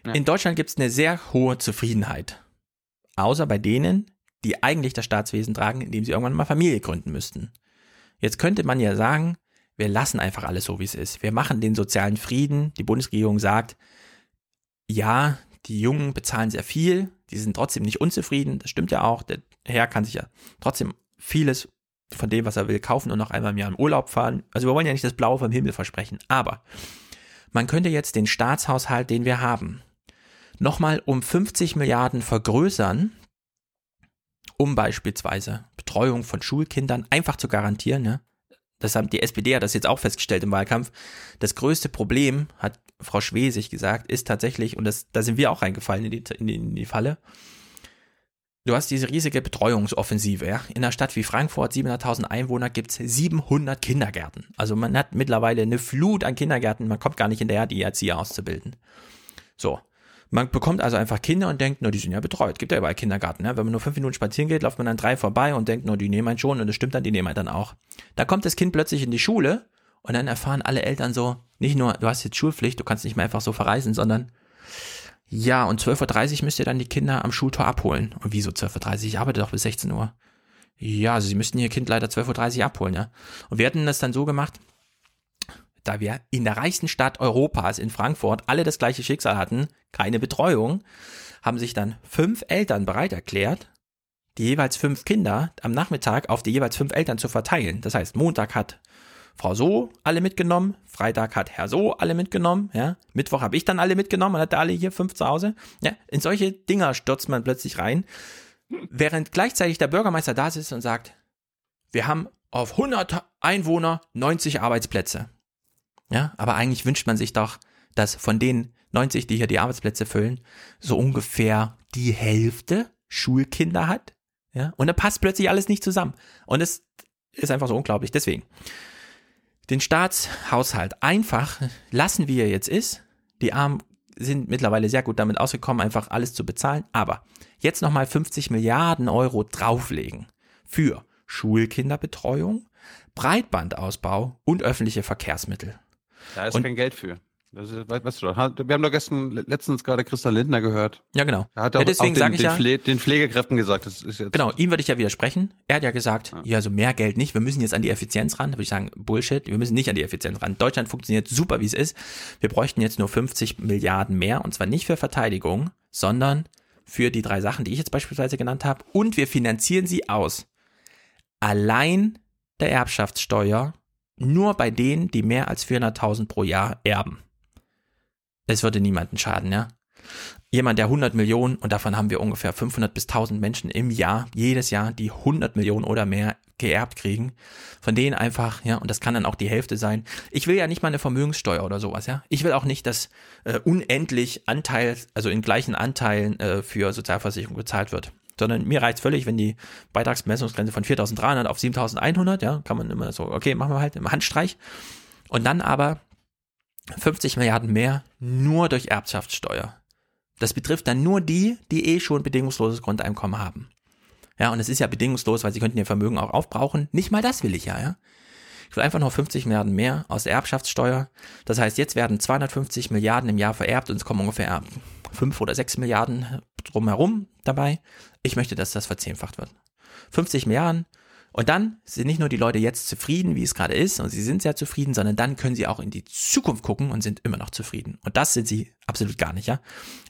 ja. In Deutschland gibt es eine sehr hohe Zufriedenheit. Außer bei denen, die eigentlich das Staatswesen tragen, indem sie irgendwann mal Familie gründen müssten. Jetzt könnte man ja sagen, wir lassen einfach alles so, wie es ist. Wir machen den sozialen Frieden. Die Bundesregierung sagt, ja, die Jungen bezahlen sehr viel, die sind trotzdem nicht unzufrieden, das stimmt ja auch. Der Herr kann sich ja trotzdem vieles von dem, was er will, kaufen und noch einmal im Jahr im Urlaub fahren. Also wir wollen ja nicht das Blaue vom Himmel versprechen, aber man könnte jetzt den Staatshaushalt, den wir haben, nochmal um 50 Milliarden vergrößern, um beispielsweise Betreuung von Schulkindern einfach zu garantieren. Ne? Das haben die SPD hat das jetzt auch festgestellt im Wahlkampf. Das größte Problem, hat Frau Schwesig gesagt, ist tatsächlich, und das, da sind wir auch reingefallen in die, in die, in die Falle, Du hast diese riesige Betreuungsoffensive. Ja? In einer Stadt wie Frankfurt, 700.000 Einwohner, gibt es 700 Kindergärten. Also man hat mittlerweile eine Flut an Kindergärten. Man kommt gar nicht hinterher, die Erzieher auszubilden. So. Man bekommt also einfach Kinder und denkt, nur die sind ja betreut. Gibt ja überall Kindergarten. Ja? Wenn man nur fünf Minuten spazieren geht, läuft man dann drei vorbei und denkt, nur die nehmen einen schon und das stimmt dann, die nehmen einen dann auch. Da kommt das Kind plötzlich in die Schule und dann erfahren alle Eltern so, nicht nur, du hast jetzt Schulpflicht, du kannst nicht mehr einfach so verreisen, sondern ja, und 12.30 Uhr müsst ihr dann die Kinder am Schultor abholen. Und wieso 12.30 Uhr? Ich arbeite doch bis 16 Uhr. Ja, also sie müssten ihr Kind leider 12.30 Uhr abholen, ja. Und wir hatten das dann so gemacht, da wir in der reichsten Stadt Europas, in Frankfurt, alle das gleiche Schicksal hatten, keine Betreuung, haben sich dann fünf Eltern bereit erklärt, die jeweils fünf Kinder am Nachmittag auf die jeweils fünf Eltern zu verteilen. Das heißt, Montag hat Frau So alle mitgenommen, Freitag hat Herr So alle mitgenommen, ja, Mittwoch habe ich dann alle mitgenommen und hatte alle hier fünf zu Hause. Ja, in solche Dinger stürzt man plötzlich rein, während gleichzeitig der Bürgermeister da sitzt und sagt, wir haben auf 100 Einwohner 90 Arbeitsplätze. Ja, aber eigentlich wünscht man sich doch, dass von den 90, die hier die Arbeitsplätze füllen, so ungefähr die Hälfte Schulkinder hat. Ja, und da passt plötzlich alles nicht zusammen. Und es ist einfach so unglaublich. Deswegen, den Staatshaushalt einfach lassen, wie er jetzt ist. Die Armen sind mittlerweile sehr gut damit ausgekommen, einfach alles zu bezahlen. Aber jetzt nochmal 50 Milliarden Euro drauflegen für Schulkinderbetreuung, Breitbandausbau und öffentliche Verkehrsmittel. Da ist Und- kein Geld für. Das ist, we- weißt du doch, wir haben doch gestern, letztens gerade Christian Lindner gehört. Ja, genau. Er hat Ja, auch, deswegen auch den, den, ja- Pfle den Pflegekräften gesagt, das ist jetzt. Genau, ihm würde ich ja widersprechen. Er hat ja gesagt, ja, also mehr Geld nicht, wir müssen jetzt an die Effizienz ran. Da würde ich sagen, Bullshit, wir müssen nicht an die Effizienz ran. Deutschland funktioniert super, wie es ist. Wir bräuchten jetzt nur 50 Milliarden mehr und zwar nicht für Verteidigung, sondern für die drei Sachen, die ich jetzt beispielsweise genannt habe. Und wir finanzieren sie aus. Allein der Erbschaftssteuer nur bei denen, die mehr als 400.000 pro Jahr erben. Es würde niemanden schaden, ja. Jemand, der 100 Millionen, und davon haben wir ungefähr 500 bis 1000 Menschen im Jahr, jedes Jahr, die 100 Millionen oder mehr geerbt kriegen, von denen einfach, ja, und das kann dann auch die Hälfte sein. Ich will ja nicht mal eine Vermögenssteuer oder sowas, ja. Ich will auch nicht, dass äh, unendlich Anteil, also in gleichen Anteilen äh, für Sozialversicherung gezahlt wird. Sondern mir reicht völlig, wenn die Beitragsbemessungsgrenze von 4.300 auf 7.100, ja, kann man immer so, okay, machen wir halt im Handstreich. Und dann aber 50 Milliarden mehr nur durch Erbschaftssteuer. Das betrifft dann nur die, die eh schon bedingungsloses Grundeinkommen haben. Ja, und es ist ja bedingungslos, weil sie könnten ihr Vermögen auch aufbrauchen. Nicht mal das will ich ja, ja. Ich will einfach nur 50 Milliarden mehr aus der Erbschaftssteuer. Das heißt, jetzt werden 250 Milliarden im Jahr vererbt und es kommen ungefähr 5 oder 6 Milliarden drumherum dabei. Ich möchte, dass das verzehnfacht wird. 50 Milliarden. Und dann sind nicht nur die Leute jetzt zufrieden, wie es gerade ist, und sie sind sehr zufrieden, sondern dann können sie auch in die Zukunft gucken und sind immer noch zufrieden. Und das sind sie absolut gar nicht, ja.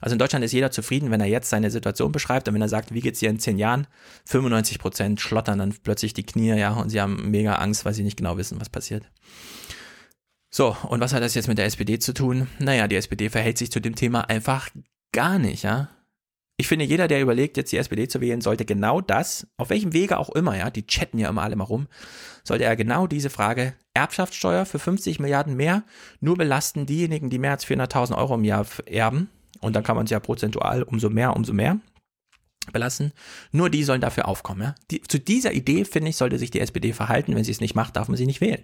Also in Deutschland ist jeder zufrieden, wenn er jetzt seine Situation beschreibt und wenn er sagt, wie geht's dir in zehn Jahren? 95 Prozent schlottern dann plötzlich die Knie, ja, und sie haben mega Angst, weil sie nicht genau wissen, was passiert. So, und was hat das jetzt mit der SPD zu tun? Naja, die SPD verhält sich zu dem Thema einfach gar nicht, ja. Ich finde, jeder, der überlegt, jetzt die SPD zu wählen, sollte genau das, auf welchem Wege auch immer, ja, die chatten ja immer alle mal rum, sollte er genau diese Frage, Erbschaftssteuer für 50 Milliarden mehr, nur belasten diejenigen, die mehr als 400.000 Euro im Jahr erben. Und dann kann man es ja prozentual umso mehr, umso mehr belassen. Nur die sollen dafür aufkommen, ja. Die, zu dieser Idee, finde ich, sollte sich die SPD verhalten. Wenn sie es nicht macht, darf man sie nicht wählen.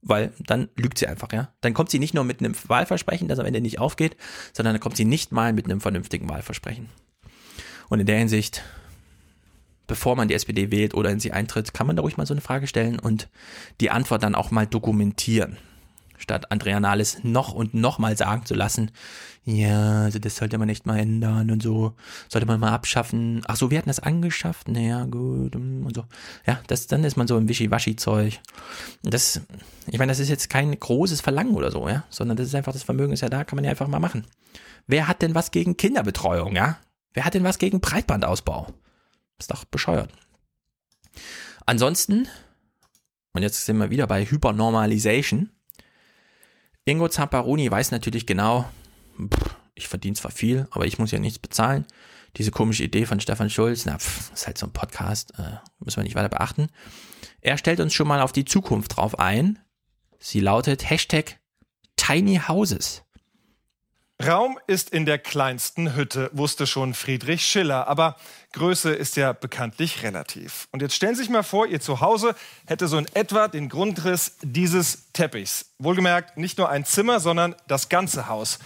Weil dann lügt sie einfach, ja. Dann kommt sie nicht nur mit einem Wahlversprechen, das am Ende nicht aufgeht, sondern dann kommt sie nicht mal mit einem vernünftigen Wahlversprechen. Und in der Hinsicht, bevor man die SPD wählt oder in sie eintritt, kann man da ruhig mal so eine Frage stellen und die Antwort dann auch mal dokumentieren. Statt Andrea Nahles noch und noch mal sagen zu lassen, ja, also das sollte man echt mal ändern und so, sollte man mal abschaffen. Ach so, wir hatten das angeschafft, naja, gut, mm, und so. Ja, das, dann ist man so im Wischiwaschi-Zeug. Das, ich meine, das ist jetzt kein großes Verlangen oder so, ja, sondern das ist einfach, das Vermögen ist ja da, kann man ja einfach mal machen. Wer hat denn was gegen Kinderbetreuung, ja? Wer hat denn was gegen Breitbandausbau? Ist doch bescheuert. Ansonsten, und jetzt sind wir wieder bei Hypernormalization. Ingo Zamparoni weiß natürlich genau, ich verdiene zwar viel, aber ich muss ja nichts bezahlen. Diese komische Idee von Stefan Schulz, na, pff, ist halt so ein Podcast, äh, müssen wir nicht weiter beachten. Er stellt uns schon mal auf die Zukunft drauf ein. Sie lautet Hashtag Tiny Houses. Raum ist in der kleinsten Hütte, wusste schon Friedrich Schiller. Aber Größe ist ja bekanntlich relativ. Und jetzt stellen Sie sich mal vor, Ihr Zuhause hätte so in etwa den Grundriss dieses Teppichs. Wohlgemerkt, nicht nur ein Zimmer, sondern das ganze Haus.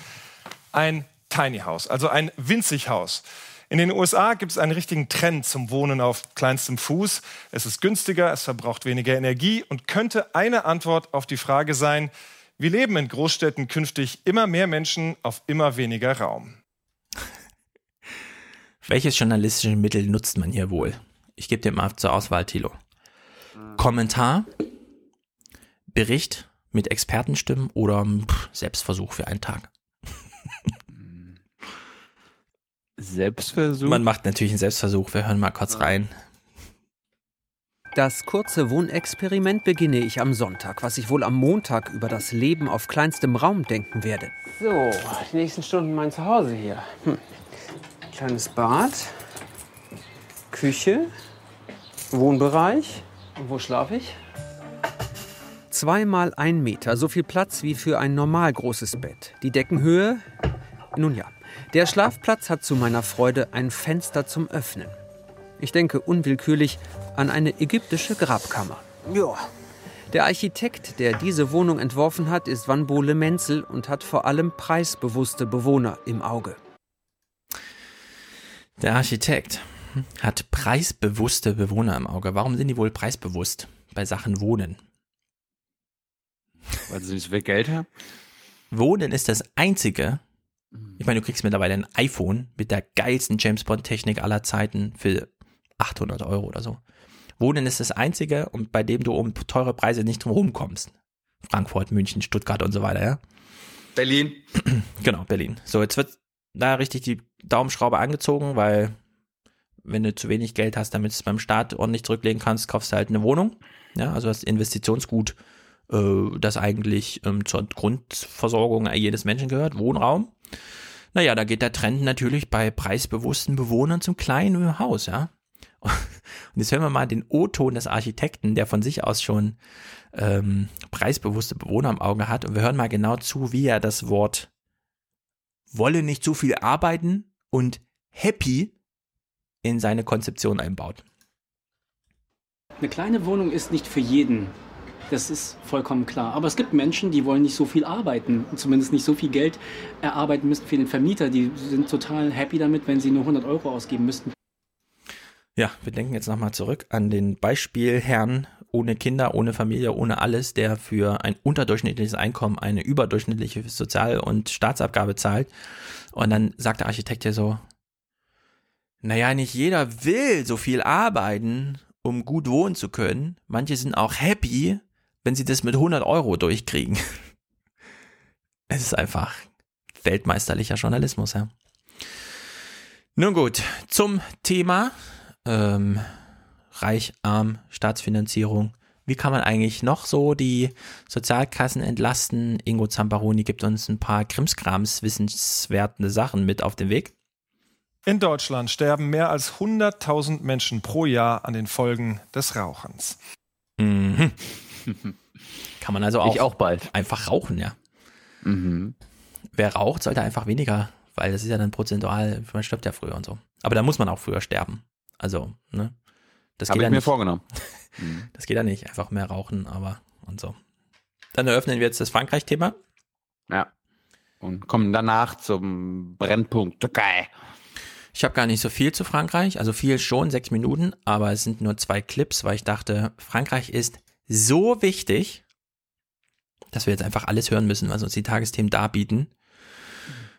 Ein Tiny House, also ein winzig Haus. In den USA gibt es einen richtigen Trend zum Wohnen auf kleinstem Fuß. Es ist günstiger, es verbraucht weniger Energie und könnte eine Antwort auf die Frage sein, wie leben in Großstädten künftig immer mehr Menschen auf immer weniger Raum? Welches journalistische Mittel nutzt man hier wohl? Ich gebe dir mal zur Auswahl, Thilo. Kommentar, Bericht mit Expertenstimmen oder pff, Selbstversuch für einen Tag. Selbstversuch? Man macht natürlich einen Selbstversuch. Wir hören mal kurz rein. Das kurze Wohnexperiment beginne ich am Sonntag, was ich wohl am Montag über das Leben auf kleinstem Raum denken werde. So, die nächsten Stunden mein Zuhause hier. Hm. Kleines Bad, Küche, Wohnbereich. Und wo schlafe ich? Zweimal ein Meter, so viel Platz wie für ein normal großes Bett. Die Deckenhöhe? Nun ja. Der Schlafplatz hat zu meiner Freude ein Fenster zum Öffnen. Ich denke unwillkürlich an eine ägyptische Grabkammer. Ja. Der Architekt, der diese Wohnung entworfen hat, ist Wanbole Menzel und hat vor allem preisbewusste Bewohner im Auge. Der Architekt hat preisbewusste Bewohner im Auge. Warum sind die wohl preisbewusst bei Sachen Wohnen? Weil sie nicht so viel Geld haben? Wohnen ist das einzige. Ich meine, du kriegst mittlerweile ein iPhone mit der geilsten James Bond Technik aller Zeiten für 800 Euro oder so. Wohnen ist das einzige und bei dem du um teure Preise nicht drum kommst. Frankfurt, München, Stuttgart und so weiter, ja. Berlin. Genau, Berlin. So, jetzt wird da richtig die Daumenschraube angezogen, weil wenn du zu wenig Geld hast, damit du es beim Staat ordentlich zurücklegen kannst, kaufst du halt eine Wohnung. Ja, also das Investitionsgut, äh, das eigentlich ähm, zur Grundversorgung jedes Menschen gehört, Wohnraum. Naja, da geht der Trend natürlich bei preisbewussten Bewohnern zum kleinen Haus, ja. Und jetzt hören wir mal den O-Ton des Architekten, der von sich aus schon ähm, preisbewusste Bewohner im Auge hat. Und wir hören mal genau zu, wie er das Wort wolle nicht zu viel arbeiten und happy in seine Konzeption einbaut. Eine kleine Wohnung ist nicht für jeden. Das ist vollkommen klar. Aber es gibt Menschen, die wollen nicht so viel arbeiten, zumindest nicht so viel Geld erarbeiten müssen für den Vermieter. Die sind total happy damit, wenn sie nur 100 Euro ausgeben müssten. Ja, wir denken jetzt nochmal zurück an den Beispielherrn ohne Kinder, ohne Familie, ohne alles, der für ein unterdurchschnittliches Einkommen eine überdurchschnittliche Sozial- und Staatsabgabe zahlt. Und dann sagt der Architekt ja so, naja, nicht jeder will so viel arbeiten, um gut wohnen zu können. Manche sind auch happy, wenn sie das mit 100 Euro durchkriegen. Es ist einfach weltmeisterlicher Journalismus, ja. Nun gut, zum Thema ähm, Reich, Arm, Staatsfinanzierung. Wie kann man eigentlich noch so die Sozialkassen entlasten? Ingo Zamparoni gibt uns ein paar Krimskrams wissenswerte Sachen mit auf den Weg. In Deutschland sterben mehr als 100.000 Menschen pro Jahr an den Folgen des Rauchens. Mhm. Kann man also auch, Ich auch bald. einfach rauchen, ja. Mhm. Wer raucht, sollte einfach weniger, weil das ist ja dann prozentual, man stirbt ja früher und so. Aber da muss man auch früher sterben. Also, ne? Das Habe geht ich ja mir nicht. vorgenommen. Das geht ja nicht, einfach mehr rauchen, aber und so. Dann eröffnen wir jetzt das Frankreich-Thema. Ja. Und kommen danach zum Brennpunkt Türkei. Ich habe gar nicht so viel zu Frankreich, also viel schon, sechs Minuten, aber es sind nur zwei Clips, weil ich dachte, Frankreich ist so wichtig, dass wir jetzt einfach alles hören müssen, was uns die Tagesthemen darbieten.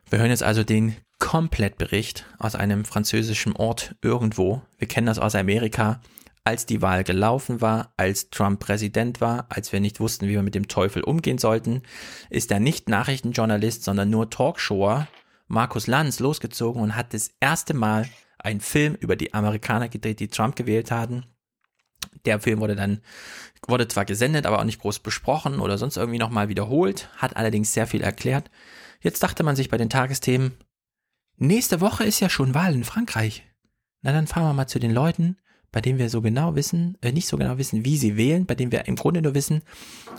Wir hören jetzt also den Komplettbericht aus einem französischen Ort irgendwo. Wir kennen das aus Amerika, als die Wahl gelaufen war, als Trump Präsident war, als wir nicht wussten, wie wir mit dem Teufel umgehen sollten, ist der nicht Nachrichtenjournalist, sondern nur Talkshower Markus Lanz losgezogen und hat das erste Mal einen Film über die Amerikaner gedreht, die Trump gewählt hatten. Der Film wurde dann, wurde zwar gesendet, aber auch nicht groß besprochen oder sonst irgendwie nochmal wiederholt, hat allerdings sehr viel erklärt. Jetzt dachte man sich bei den Tagesthemen, nächste Woche ist ja schon Wahl in Frankreich. Na dann fahren wir mal zu den Leuten, bei denen wir so genau wissen, äh, nicht so genau wissen, wie sie wählen, bei denen wir im Grunde nur wissen,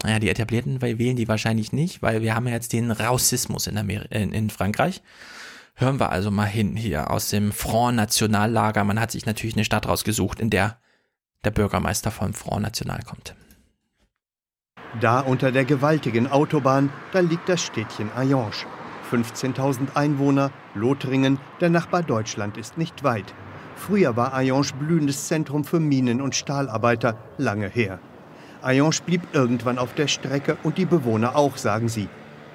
naja, die Etablierten weil wählen die wahrscheinlich nicht, weil wir haben ja jetzt den Rassismus in, Amer in, in Frankreich. Hören wir also mal hin hier aus dem Front Nationallager. Man hat sich natürlich eine Stadt rausgesucht, in der der Bürgermeister vom Front National kommt. Da unter der gewaltigen Autobahn, da liegt das Städtchen Ayange. 15.000 Einwohner, Lothringen, der Nachbar Deutschland ist nicht weit. Früher war Ayange blühendes Zentrum für Minen- und Stahlarbeiter, lange her. Ayange blieb irgendwann auf der Strecke und die Bewohner auch, sagen sie.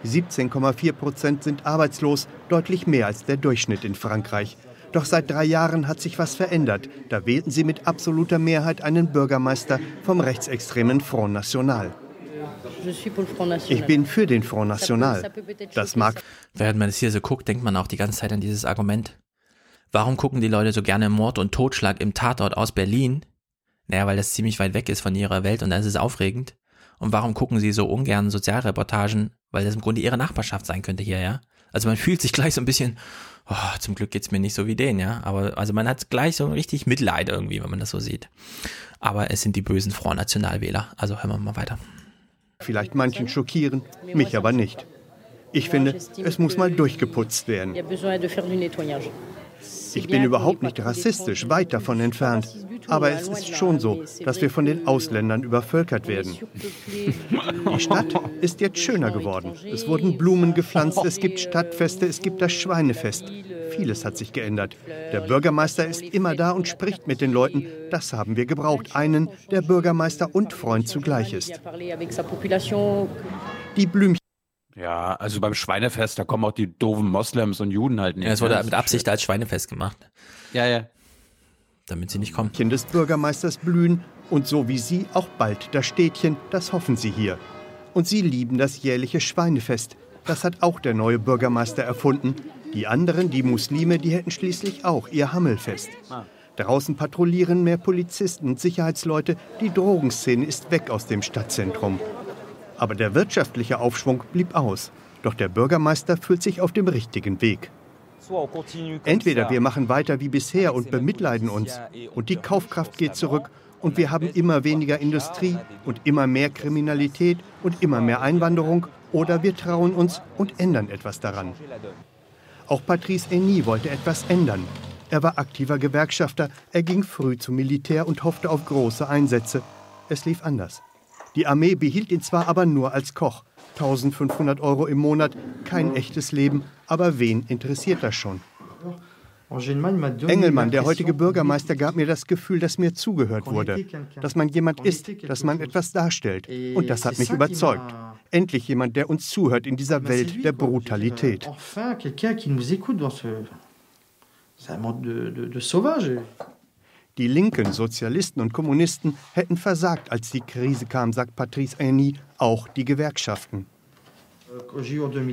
17,4 Prozent sind arbeitslos, deutlich mehr als der Durchschnitt in Frankreich. Doch seit drei Jahren hat sich was verändert. Da wählten sie mit absoluter Mehrheit einen Bürgermeister vom rechtsextremen Front National. Ich bin für den Front National. Das mag. Während man es hier so guckt, denkt man auch die ganze Zeit an dieses Argument. Warum gucken die Leute so gerne Mord und Totschlag im Tatort aus Berlin? Naja, weil das ziemlich weit weg ist von ihrer Welt und dann ist es aufregend. Und warum gucken sie so ungern Sozialreportagen? Weil das im Grunde ihre Nachbarschaft sein könnte hier, ja? Also man fühlt sich gleich so ein bisschen, oh, zum Glück geht's mir nicht so wie den, ja? Aber also man hat gleich so richtig Mitleid irgendwie, wenn man das so sieht. Aber es sind die bösen Front Nationalwähler. Also hören wir mal weiter. Vielleicht manchen schockieren, mich aber nicht. Ich finde, es muss mal durchgeputzt werden. Ich bin überhaupt nicht rassistisch, weit davon entfernt. Aber es ist schon so, dass wir von den Ausländern übervölkert werden. Die Stadt ist jetzt schöner geworden. Es wurden Blumen gepflanzt, es gibt Stadtfeste, es gibt das Schweinefest. Vieles hat sich geändert. Der Bürgermeister ist immer da und spricht mit den Leuten. Das haben wir gebraucht. Einen, der Bürgermeister und Freund zugleich ist. Die Blümchen. Ja, also beim Schweinefest, da kommen auch die doofen Moslems und Juden halt nicht. Ja, es wurde mit Absicht als Schweinefest gemacht. Ja, ja. Damit sie nicht kommen. des Bürgermeisters blühen und so wie sie auch bald das Städtchen, das hoffen sie hier. Und sie lieben das jährliche Schweinefest. Das hat auch der neue Bürgermeister erfunden. Die anderen, die Muslime, die hätten schließlich auch ihr Hammelfest. Draußen patrouillieren mehr Polizisten und Sicherheitsleute. Die Drogenszene ist weg aus dem Stadtzentrum. Aber der wirtschaftliche Aufschwung blieb aus. Doch der Bürgermeister fühlt sich auf dem richtigen Weg. Entweder wir machen weiter wie bisher und bemitleiden uns und die Kaufkraft geht zurück und wir haben immer weniger Industrie und immer mehr Kriminalität und immer mehr Einwanderung oder wir trauen uns und ändern etwas daran. Auch Patrice Eny wollte etwas ändern. Er war aktiver Gewerkschafter, er ging früh zum Militär und hoffte auf große Einsätze. Es lief anders. Die Armee behielt ihn zwar aber nur als Koch. 1500 Euro im Monat, kein echtes Leben, aber wen interessiert das schon? Engelmann, der heutige Bürgermeister, gab mir das Gefühl, dass mir zugehört wurde, dass man jemand ist, dass man etwas darstellt. Und das hat mich überzeugt. Endlich jemand, der uns zuhört in dieser Welt der Brutalität. Die Linken, Sozialisten und Kommunisten hätten versagt, als die Krise kam, sagt Patrice Eny, auch die Gewerkschaften.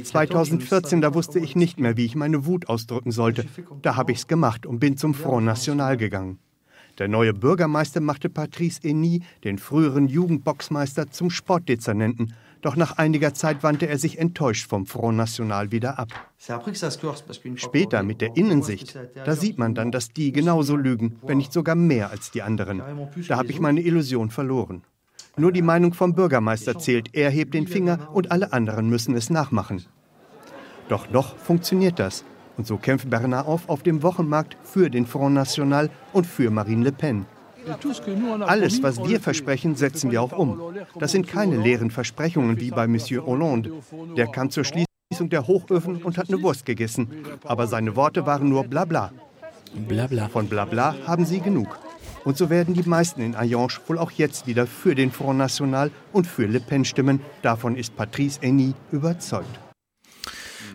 2014, da wusste ich nicht mehr, wie ich meine Wut ausdrücken sollte. Da habe ich es gemacht und bin zum Front National gegangen. Der neue Bürgermeister machte Patrice Eny, den früheren Jugendboxmeister, zum Sportdezernenten. Doch nach einiger Zeit wandte er sich enttäuscht vom Front National wieder ab. Später mit der Innensicht, da sieht man dann, dass die genauso lügen, wenn nicht sogar mehr als die anderen. Da habe ich meine Illusion verloren. Nur die Meinung vom Bürgermeister zählt. Er hebt den Finger und alle anderen müssen es nachmachen. Doch noch funktioniert das. Und so kämpft Bernard Off auf dem Wochenmarkt für den Front National und für Marine Le Pen. Alles, was wir versprechen, setzen wir auch um. Das sind keine leeren Versprechungen wie bei Monsieur Hollande. Der kam zur Schließung der Hochöfen und hat eine Wurst gegessen. Aber seine Worte waren nur Blabla. Blabla. Von Blabla haben sie genug. Und so werden die meisten in Ayange wohl auch jetzt wieder für den Front National und für Le Pen stimmen. Davon ist Patrice Eny überzeugt.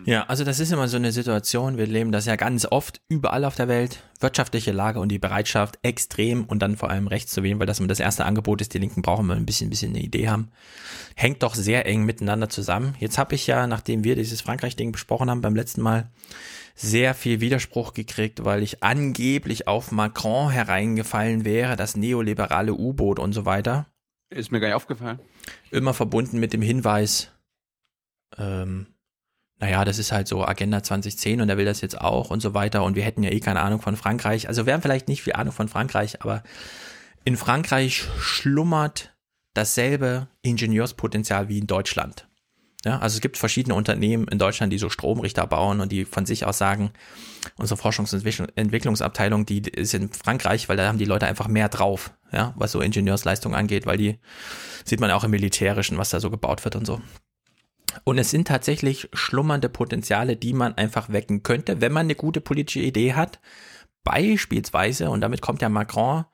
Ja, also das ist immer so eine Situation, wir leben das ja ganz oft überall auf der Welt, wirtschaftliche Lage und die Bereitschaft extrem und dann vor allem rechts zu wählen, weil das immer das erste Angebot ist, die Linken brauchen wir ein bisschen, ein bisschen eine Idee haben, hängt doch sehr eng miteinander zusammen. Jetzt habe ich ja, nachdem wir dieses Frankreich-Ding besprochen haben beim letzten Mal, sehr viel Widerspruch gekriegt, weil ich angeblich auf Macron hereingefallen wäre, das neoliberale U-Boot und so weiter. Ist mir gar nicht aufgefallen. Immer verbunden mit dem Hinweis, ähm, naja, das ist halt so Agenda 2010 und er will das jetzt auch und so weiter und wir hätten ja eh keine Ahnung von Frankreich. Also wir haben vielleicht nicht viel Ahnung von Frankreich, aber in Frankreich schlummert dasselbe Ingenieurspotenzial wie in Deutschland. Ja, also es gibt verschiedene Unternehmen in Deutschland, die so Stromrichter bauen und die von sich aus sagen, unsere Forschungs- und Entwicklungsabteilung, die ist in Frankreich, weil da haben die Leute einfach mehr drauf, ja, was so Ingenieursleistung angeht, weil die sieht man auch im Militärischen, was da so gebaut wird und so. Und es sind tatsächlich schlummernde Potenziale, die man einfach wecken könnte, wenn man eine gute politische Idee hat. Beispielsweise, und damit kommt ja Macron,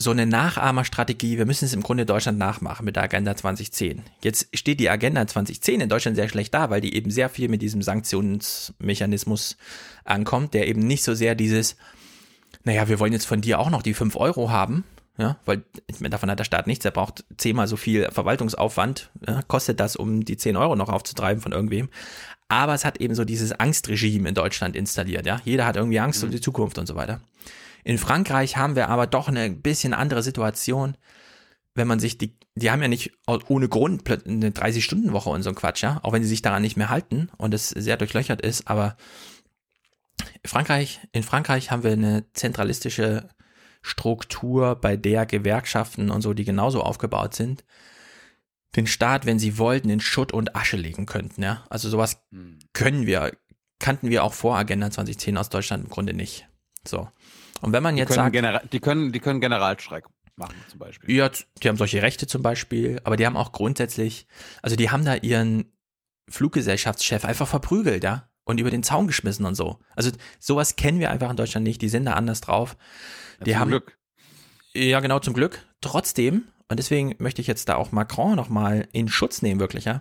so eine Nachahmerstrategie, wir müssen es im Grunde Deutschland nachmachen mit der Agenda 2010. Jetzt steht die Agenda 2010 in Deutschland sehr schlecht da, weil die eben sehr viel mit diesem Sanktionsmechanismus ankommt, der eben nicht so sehr dieses, naja, wir wollen jetzt von dir auch noch die 5 Euro haben, ja, weil davon hat der Staat nichts. Er braucht zehnmal so viel Verwaltungsaufwand, ja, kostet das, um die 10 Euro noch aufzutreiben von irgendwem. Aber es hat eben so dieses Angstregime in Deutschland installiert. Ja, jeder hat irgendwie Angst mhm. um die Zukunft und so weiter. In Frankreich haben wir aber doch eine bisschen andere Situation. Wenn man sich die, die haben ja nicht ohne Grund eine 30-Stunden-Woche und so ein Quatsch, ja, auch wenn sie sich daran nicht mehr halten und es sehr durchlöchert ist, aber Frankreich, in Frankreich haben wir eine zentralistische Struktur, bei der Gewerkschaften und so, die genauso aufgebaut sind, den Staat, wenn sie wollten, in Schutt und Asche legen könnten. Ja? Also sowas hm. können wir, kannten wir auch vor Agenda 2010 aus Deutschland im Grunde nicht. So. Und wenn man die jetzt sagt. Genera die können, die können Generalstreik machen, zum Beispiel. Ja, die haben solche Rechte zum Beispiel, aber die haben auch grundsätzlich, also die haben da ihren Fluggesellschaftschef einfach verprügelt, ja, und über den Zaun geschmissen und so. Also sowas kennen wir einfach in Deutschland nicht, die sind da anders drauf. Die zum haben, Glück. Ja, genau, zum Glück. Trotzdem, und deswegen möchte ich jetzt da auch Macron nochmal in Schutz nehmen, wirklich, ja.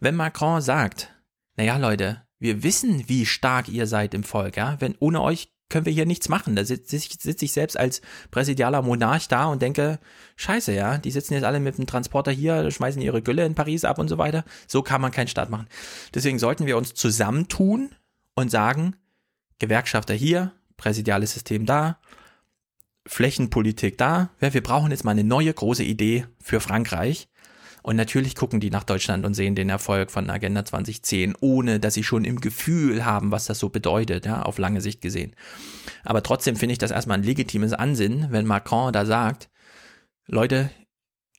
Wenn Macron sagt, naja, Leute, wir wissen, wie stark ihr seid im Volk, ja. Wenn ohne euch können wir hier nichts machen. Da sitze sitz ich selbst als präsidialer Monarch da und denke, scheiße, ja, die sitzen jetzt alle mit dem Transporter hier, schmeißen ihre Gülle in Paris ab und so weiter. So kann man keinen Staat machen. Deswegen sollten wir uns zusammentun und sagen, Gewerkschafter hier, präsidiales System da, Flächenpolitik da. Ja, wir brauchen jetzt mal eine neue große Idee für Frankreich. Und natürlich gucken die nach Deutschland und sehen den Erfolg von Agenda 2010, ohne dass sie schon im Gefühl haben, was das so bedeutet, ja, auf lange Sicht gesehen. Aber trotzdem finde ich das erstmal ein legitimes Ansinnen, wenn Macron da sagt, Leute,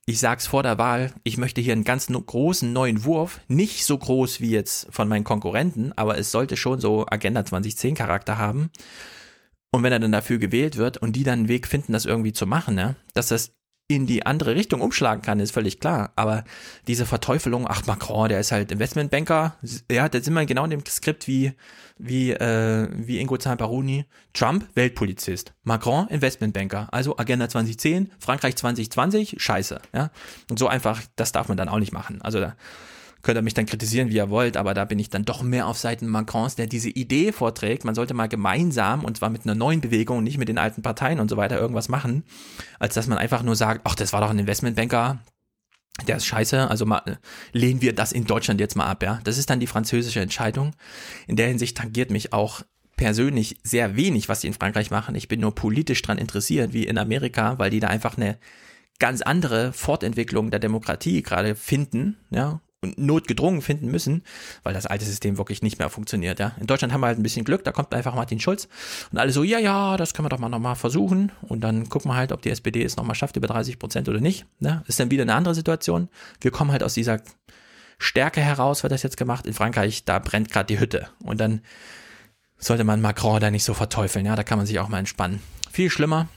ich sag's vor der Wahl, ich möchte hier einen ganz großen neuen Wurf, nicht so groß wie jetzt von meinen Konkurrenten, aber es sollte schon so Agenda 2010 Charakter haben. Und wenn er dann dafür gewählt wird und die dann einen Weg finden, das irgendwie zu machen, ja, dass das in die andere Richtung umschlagen kann, ist völlig klar. Aber diese Verteufelung, ach Macron, der ist halt Investmentbanker, ja, da sind wir genau in dem Skript wie, wie, äh, wie Ingo Zamparoni. Trump, Weltpolizist. Macron, Investmentbanker. Also Agenda 2010, Frankreich 2020, scheiße, ja. Und so einfach, das darf man dann auch nicht machen. Also da, könnt ihr mich dann kritisieren, wie ihr wollt, aber da bin ich dann doch mehr auf Seiten Macrons, der diese Idee vorträgt, man sollte mal gemeinsam und zwar mit einer neuen Bewegung, nicht mit den alten Parteien und so weiter irgendwas machen, als dass man einfach nur sagt, ach, das war doch ein Investmentbanker, der ist scheiße, also mal, lehnen wir das in Deutschland jetzt mal ab, ja. Das ist dann die französische Entscheidung. In der Hinsicht tangiert mich auch persönlich sehr wenig, was die in Frankreich machen. Ich bin nur politisch dran interessiert, wie in Amerika, weil die da einfach eine ganz andere Fortentwicklung der Demokratie gerade finden, ja, und notgedrungen finden müssen, weil das alte System wirklich nicht mehr funktioniert. Ja. In Deutschland haben wir halt ein bisschen Glück, da kommt einfach Martin Schulz und alle so, ja, ja, das können wir doch mal nochmal versuchen und dann gucken wir halt, ob die SPD es nochmal schafft über 30 Prozent oder nicht. Ja. Ist dann wieder eine andere Situation. Wir kommen halt aus dieser Stärke heraus, wird das jetzt gemacht. In Frankreich, da brennt gerade die Hütte und dann sollte man Macron da nicht so verteufeln. Ja, da kann man sich auch mal entspannen. Viel schlimmer,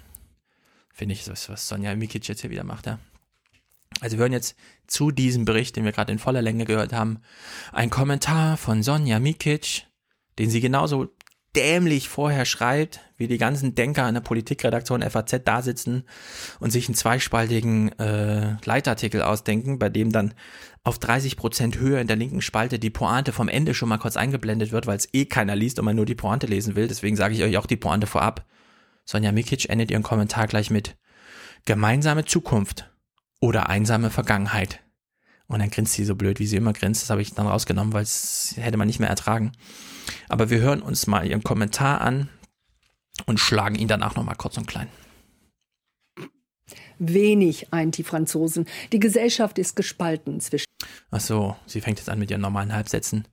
finde ich, was Sonja Mikic jetzt hier wieder macht. Ja. Also wir hören jetzt zu diesem Bericht, den wir gerade in voller Länge gehört haben, ein Kommentar von Sonja Mikic, den sie genauso dämlich vorher schreibt, wie die ganzen Denker in der Politikredaktion FAZ da sitzen und sich einen zweispaltigen äh, Leitartikel ausdenken, bei dem dann auf 30 Prozent Höhe in der linken Spalte die Pointe vom Ende schon mal kurz eingeblendet wird, weil es eh keiner liest und man nur die Pointe lesen will. Deswegen sage ich euch auch die Pointe vorab. Sonja Mikic endet ihren Kommentar gleich mit gemeinsame Zukunft oder einsame Vergangenheit. Und dann grinst sie so blöd, wie sie immer grinst. Das habe ich dann rausgenommen, weil es hätte man nicht mehr ertragen. Aber wir hören uns mal ihren Kommentar an und schlagen ihn danach nochmal kurz und klein. Wenig eint die Franzosen. Die Gesellschaft ist gespalten zwischen. Ach so, sie fängt jetzt an mit ihren normalen Halbsätzen.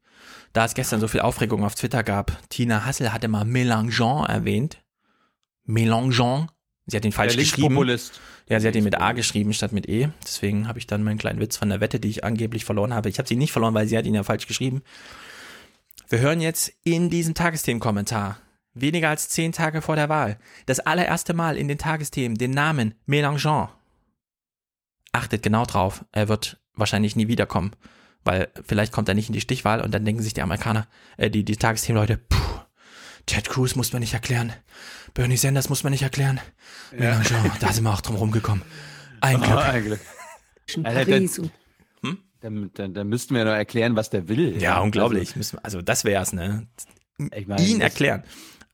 Da es gestern so viel Aufregung auf Twitter gab, Tina Hassel hatte mal Mélenchon erwähnt. Mélenchon. Sie hat ihn falsch geschrieben. Ja, sie hat ihn mit A geschrieben statt mit E. Deswegen habe ich dann meinen kleinen Witz von der Wette, die ich angeblich verloren habe. Ich habe sie nicht verloren, weil sie hat ihn ja falsch geschrieben. Wir hören jetzt in diesem Tagesthemenkommentar, weniger als zehn Tage vor der Wahl, das allererste Mal in den Tagesthemen den Namen Mélenchon. Achtet genau drauf, er wird wahrscheinlich nie wiederkommen, weil vielleicht kommt er nicht in die Stichwahl und dann denken sich die Amerikaner, äh, die, die Tagesthemenleute, puh, Ted Cruz muss man nicht erklären. Bernie Sanders muss man nicht erklären. Ja. Mélenchon, da sind wir auch drum rumgekommen. Ein Glück. Oh, ein Glück. Paris und hm? Dann, dann, dann, müssten wir noch erklären, was der will. Ja, ja. unglaublich. Also, also das wär's, ne? Ich mein, ihn erklären.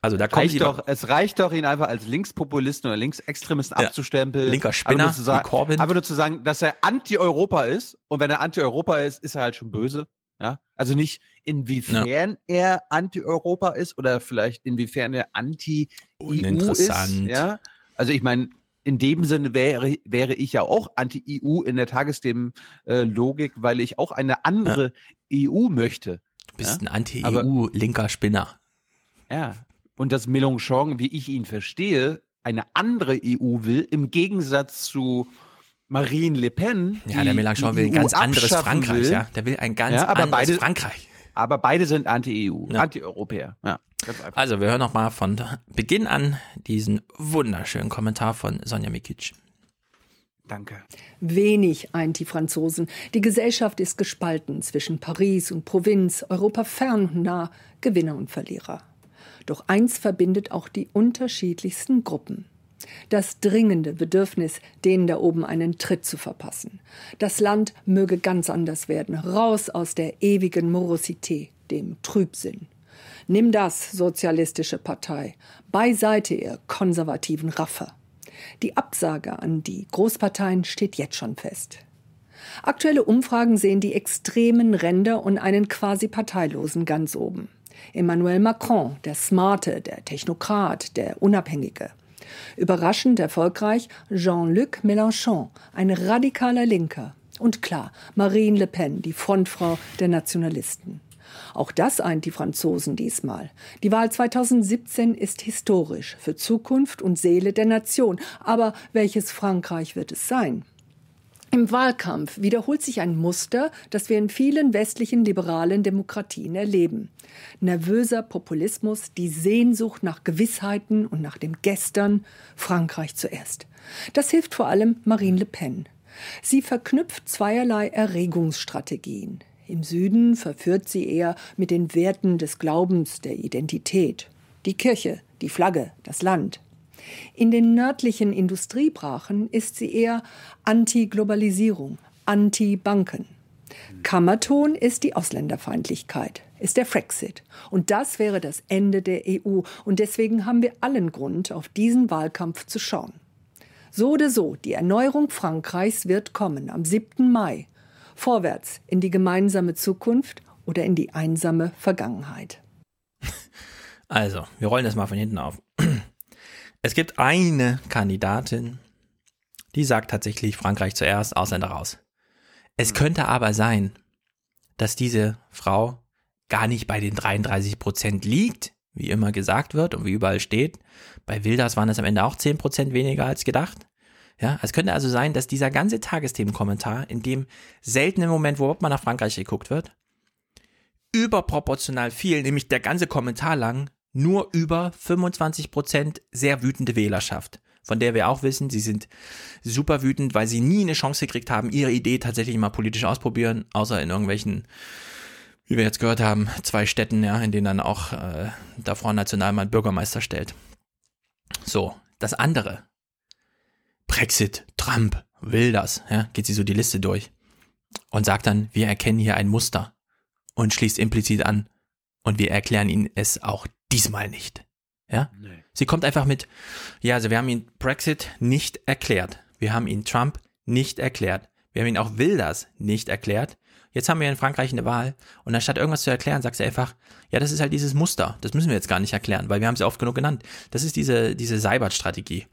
Also da kommt reicht doch, es reicht doch, ihn einfach als Linkspopulisten oder Linksextremisten ja. abzustempeln. Linker Spinner, aber nur, sagen, Corbyn. aber nur zu sagen, dass er Anti-Europa ist. Und wenn er Anti-Europa ist, ist er halt schon böse. Ja, also nicht inwiefern ja. er Anti-Europa ist oder vielleicht inwiefern er Anti-EU ist. Ja, also ich meine, in dem Sinne wäre, wäre ich ja auch Anti-EU in der Tagesthemen-Logik, äh, weil ich auch eine andere ja. EU möchte. Du bist ja? ein Anti-EU-linker Spinner. Ja, und dass Mélenchon, wie ich ihn verstehe, eine andere EU will, im Gegensatz zu Marine Le Pen. Ja, der Mélenchon will ein ganz anderes Frankreich, will. ja. Der will ein ganz ja, anderes beide, Frankreich. Aber beide sind Anti-EU, ja. Anti-Europäer. Ja, also, wir hören nochmal von Beginn an diesen wunderschönen Kommentar von Sonja Mikic. Danke. Wenig eint die Franzosen. Die Gesellschaft ist gespalten zwischen Paris und Provinz, Europa fern und nah, Gewinner und Verlierer. Doch eins verbindet auch die unterschiedlichsten Gruppen. Das dringende Bedürfnis, denen da oben einen Tritt zu verpassen. Das Land möge ganz anders werden, raus aus der ewigen Morosität, dem Trübsinn. Nimm das, sozialistische Partei, beiseite ihr konservativen Raffer. Die Absage an die Großparteien steht jetzt schon fest. Aktuelle Umfragen sehen die extremen Ränder und einen quasi Parteilosen ganz oben. Emmanuel Macron, der Smarte, der Technokrat, der Unabhängige. Überraschend erfolgreich Jean-Luc Mélenchon, ein radikaler Linker. Und klar, Marine Le Pen, die Frontfrau der Nationalisten. Auch das eint die Franzosen diesmal. Die Wahl 2017 ist historisch für Zukunft und Seele der Nation. Aber welches Frankreich wird es sein? Im Wahlkampf wiederholt sich ein Muster, das wir in vielen westlichen liberalen Demokratien erleben. Nervöser Populismus, die Sehnsucht nach Gewissheiten und nach dem Gestern, Frankreich zuerst. Das hilft vor allem Marine Le Pen. Sie verknüpft zweierlei Erregungsstrategien. Im Süden verführt sie eher mit den Werten des Glaubens, der Identität. Die Kirche, die Flagge, das Land. In den nördlichen Industriebrachen ist sie eher Anti-Globalisierung, Anti-Banken. Kammerton ist die Ausländerfeindlichkeit, ist der Frexit. Und das wäre das Ende der EU. Und deswegen haben wir allen Grund, auf diesen Wahlkampf zu schauen. So oder so, die Erneuerung Frankreichs wird kommen am 7. Mai. Vorwärts in die gemeinsame Zukunft oder in die einsame Vergangenheit. Also, wir rollen das mal von hinten auf. Es gibt eine Kandidatin, die sagt tatsächlich Frankreich zuerst, Ausländer raus. Es könnte aber sein, dass diese Frau gar nicht bei den 33 Prozent liegt, wie immer gesagt wird und wie überall steht. Bei Wilders waren es am Ende auch 10 Prozent weniger als gedacht. Ja, es könnte also sein, dass dieser ganze Tagesthemenkommentar, in dem seltenen Moment, wo man nach Frankreich geguckt wird, überproportional viel, nämlich der ganze Kommentar lang, nur über 25 Prozent sehr wütende Wählerschaft. Von der wir auch wissen, sie sind super wütend, weil sie nie eine Chance gekriegt haben, ihre Idee tatsächlich mal politisch ausprobieren, außer in irgendwelchen wie wir jetzt gehört haben, zwei Städten, ja, in denen dann auch äh, der Front National mal einen Bürgermeister stellt. So, das andere. Brexit, Trump, will das, ja, geht sie so die Liste durch und sagt dann, wir erkennen hier ein Muster und schließt implizit an und wir erklären ihnen es auch diesmal nicht. Ja? Nee. Sie kommt einfach mit, ja, also wir haben ihn Brexit nicht erklärt. Wir haben ihn Trump nicht erklärt. Wir haben ihn auch Wilders nicht erklärt. Jetzt haben wir in Frankreich eine Wahl und anstatt irgendwas zu erklären, sagt sie einfach, ja, das ist halt dieses Muster. Das müssen wir jetzt gar nicht erklären, weil wir haben es ja oft genug genannt. Das ist diese, diese Seibert-Strategie.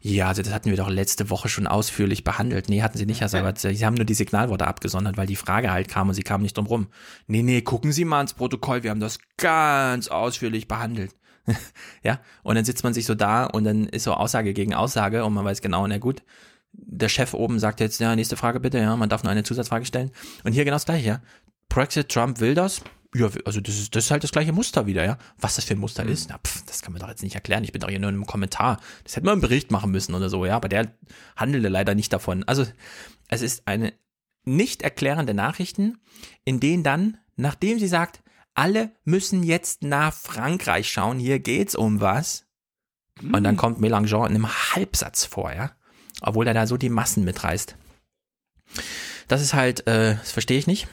Ja, also das hatten wir doch letzte Woche schon ausführlich behandelt. Nee, hatten sie nicht, Herr Seibert. Sie haben nur die Signalworte abgesondert, weil die Frage halt kam und sie kam nicht drum rum. Nee, nee, gucken Sie mal ins Protokoll, wir haben das ganz ausführlich behandelt. ja, und dann sitzt man sich so da und dann ist so Aussage gegen Aussage und man weiß genau, na gut, der Chef oben sagt jetzt, ja, nächste Frage bitte, ja, man darf nur eine Zusatzfrage stellen. Und hier genau das gleiche, ja. Brexit, Trump will das. Ja, also das ist, das ist halt das gleiche Muster wieder, ja. Was das für ein Muster mhm. ist, na, pff, das kann man doch jetzt nicht erklären. Ich bin doch hier nur in einem Kommentar. Das hätte man im Bericht machen müssen oder so, ja. Aber der handelte leider nicht davon. Also, es ist eine nicht erklärende Nachrichten, in denen dann, nachdem sie sagt, alle müssen jetzt nach Frankreich schauen, hier geht's um was. Mhm. Und dann kommt Mélenchon in einem Halbsatz vor, ja obwohl er da so die Massen mitreißt. Das ist halt, äh, das verstehe ich nicht.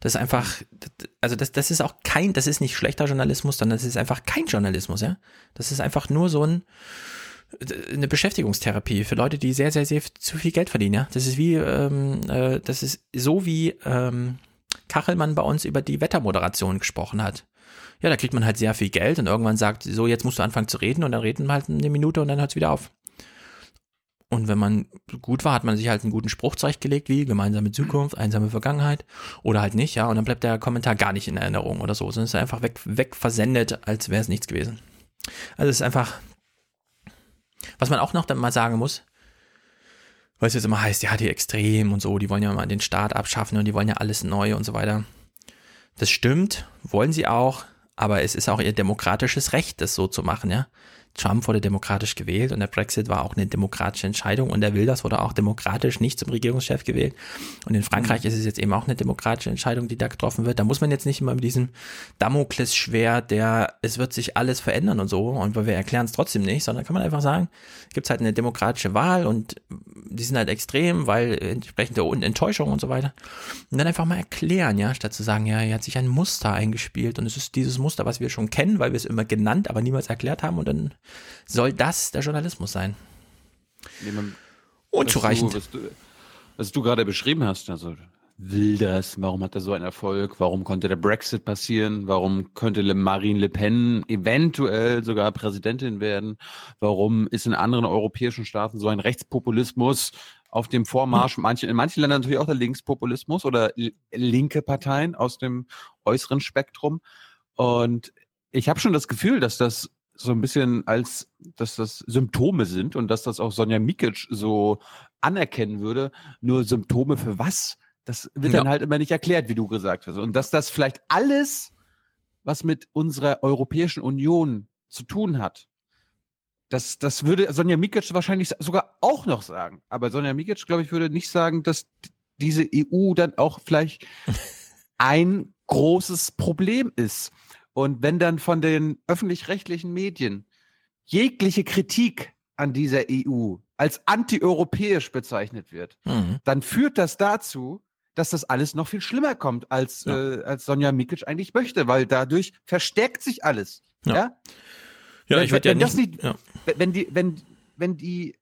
Das ist einfach, also das, das ist auch kein, das ist nicht schlechter Journalismus, sondern das ist einfach kein Journalismus, ja. Das ist einfach nur so ein, eine Beschäftigungstherapie für Leute, die sehr, sehr, sehr zu viel Geld verdienen, ja. Das ist wie, ähm, äh, das ist so wie ähm, Kachelmann bei uns über die Wettermoderation gesprochen hat. Ja, da kriegt man halt sehr viel Geld und irgendwann sagt, so, jetzt musst du anfangen zu reden und dann reden halt eine Minute und dann hört es wieder auf. Und wenn man gut war, hat man sich halt einen guten Spruch zurechtgelegt, wie gemeinsame Zukunft, einsame Vergangenheit oder halt nicht, ja. Und dann bleibt der Kommentar gar nicht in Erinnerung oder so, sondern ist einfach weg, weg versendet, als wäre es nichts gewesen. Also es ist einfach, was man auch noch dann mal sagen muss, weil es jetzt immer heißt, ja, die Extrem und so, die wollen ja mal den Staat abschaffen und die wollen ja alles neu und so weiter. Das stimmt, wollen sie auch, aber es ist auch ihr demokratisches Recht, das so zu machen, ja. Trump wurde demokratisch gewählt und der Brexit war auch eine demokratische Entscheidung und der Wilders wurde auch demokratisch nicht zum Regierungschef gewählt. Und in Frankreich mhm. ist es jetzt eben auch eine demokratische Entscheidung, die da getroffen wird. Da muss man jetzt nicht immer mit diesem Damoklesschwert, der es wird sich alles verändern und so und wir erklären es trotzdem nicht, sondern kann man einfach sagen, gibt es halt eine demokratische Wahl und die sind halt extrem, weil entsprechende Enttäuschung und so weiter. Und dann einfach mal erklären, ja, statt zu sagen, ja, hier hat sich ein Muster eingespielt und es ist dieses Muster, was wir schon kennen, weil wir es immer genannt, aber niemals erklärt haben und dann soll das der Journalismus sein. Nee, man, Unzureichend. Was du, was du, was du gerade beschrieben hast, also will das, warum hat er so einen Erfolg, warum konnte der Brexit passieren, warum könnte Marine Le Pen eventuell sogar Präsidentin werden, warum ist in anderen europäischen Staaten so ein Rechtspopulismus auf dem Vormarsch, manche, in manchen Ländern natürlich auch der Linkspopulismus oder linke Parteien aus dem äußeren Spektrum. Und ich habe schon das Gefühl, dass das so ein bisschen als, dass das Symptome sind und dass das auch Sonja Mikic so anerkennen würde. Nur Symptome für was? Das wird ja. dann halt immer nicht erklärt, wie du gesagt hast. Und dass das vielleicht alles, was mit unserer Europäischen Union zu tun hat, das, das würde Sonja Mikic wahrscheinlich sogar auch noch sagen. Aber Sonja Mikic, glaube ich, würde nicht sagen, dass diese EU dann auch vielleicht ein großes Problem ist. Und wenn dann von den öffentlich-rechtlichen Medien jegliche Kritik an dieser EU als antieuropäisch bezeichnet wird, mhm. dann führt das dazu, dass das alles noch viel schlimmer kommt, als, ja. äh, als Sonja Mikic eigentlich möchte, weil dadurch verstärkt sich alles. Ja. Ja, ja wenn, ich werde ja nicht, nicht ja. wenn die, wenn, wenn die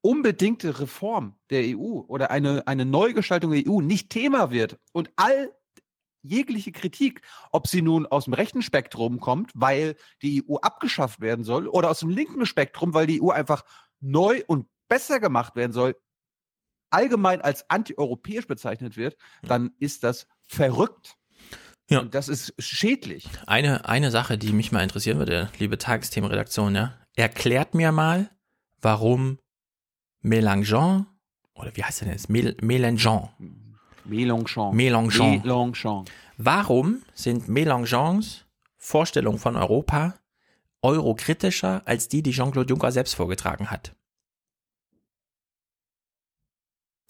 unbedingte Reform der EU oder eine, eine Neugestaltung der EU nicht Thema wird und all jegliche Kritik, ob sie nun aus dem rechten Spektrum kommt, weil die EU abgeschafft werden soll, oder aus dem linken Spektrum, weil die EU einfach neu und besser gemacht werden soll, allgemein als antieuropäisch bezeichnet wird, dann ist das verrückt. Ja. Und das ist schädlich. Eine, eine Sache, die mich mal interessieren würde, liebe Tagesthemenredaktion, ja. Erklärt mir mal, warum Mélenchon, oder wie heißt der denn jetzt? Mélenchon, Mélenchon. Mélenchon. Mélenchon. Warum sind Mélenchons Vorstellungen von Europa eurokritischer als die, die Jean-Claude Juncker selbst vorgetragen hat?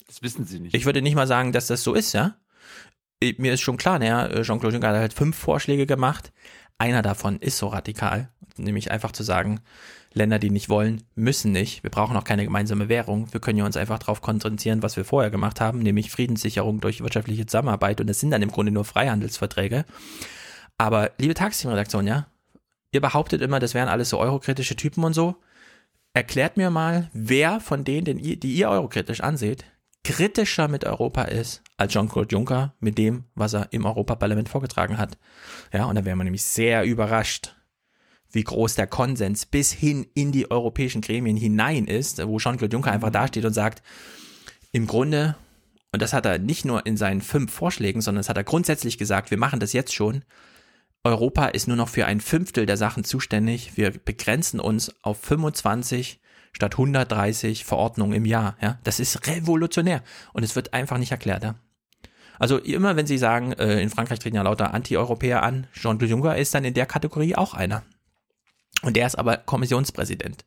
Das wissen Sie nicht. Ich würde nicht mal sagen, dass das so ist, ja. mir ist schon klar, ne, Jean-Claude Juncker hat halt fünf Vorschläge gemacht. Einer davon ist so radikal, nämlich einfach zu sagen, Länder, die nicht wollen, müssen nicht. Wir brauchen auch keine gemeinsame Währung. Wir können ja uns einfach darauf konzentrieren, was wir vorher gemacht haben, nämlich Friedenssicherung durch wirtschaftliche Zusammenarbeit. Und das sind dann im Grunde nur Freihandelsverträge. Aber liebe Taxteam-Redaktion, ja, ihr behauptet immer, das wären alles so eurokritische Typen und so. Erklärt mir mal, wer von denen, die ihr eurokritisch anseht, kritischer mit Europa ist als Jean-Claude Juncker mit dem, was er im Europaparlament vorgetragen hat. Ja, und da wäre man nämlich sehr überrascht, wie groß der Konsens bis hin in die europäischen Gremien hinein ist, wo Jean-Claude Juncker einfach dasteht und sagt, im Grunde, und das hat er nicht nur in seinen fünf Vorschlägen, sondern das hat er grundsätzlich gesagt, wir machen das jetzt schon. Europa ist nur noch für ein Fünftel der Sachen zuständig. Wir begrenzen uns auf 25 statt 130 Verordnungen im Jahr. Ja, das ist revolutionär und es wird einfach nicht erklärt. Ja? Also immer, wenn Sie sagen, äh, in Frankreich treten ja lauter Anti-Europäer an, Jean-Claude Juncker ist dann in der Kategorie auch einer. Und der ist aber Kommissionspräsident.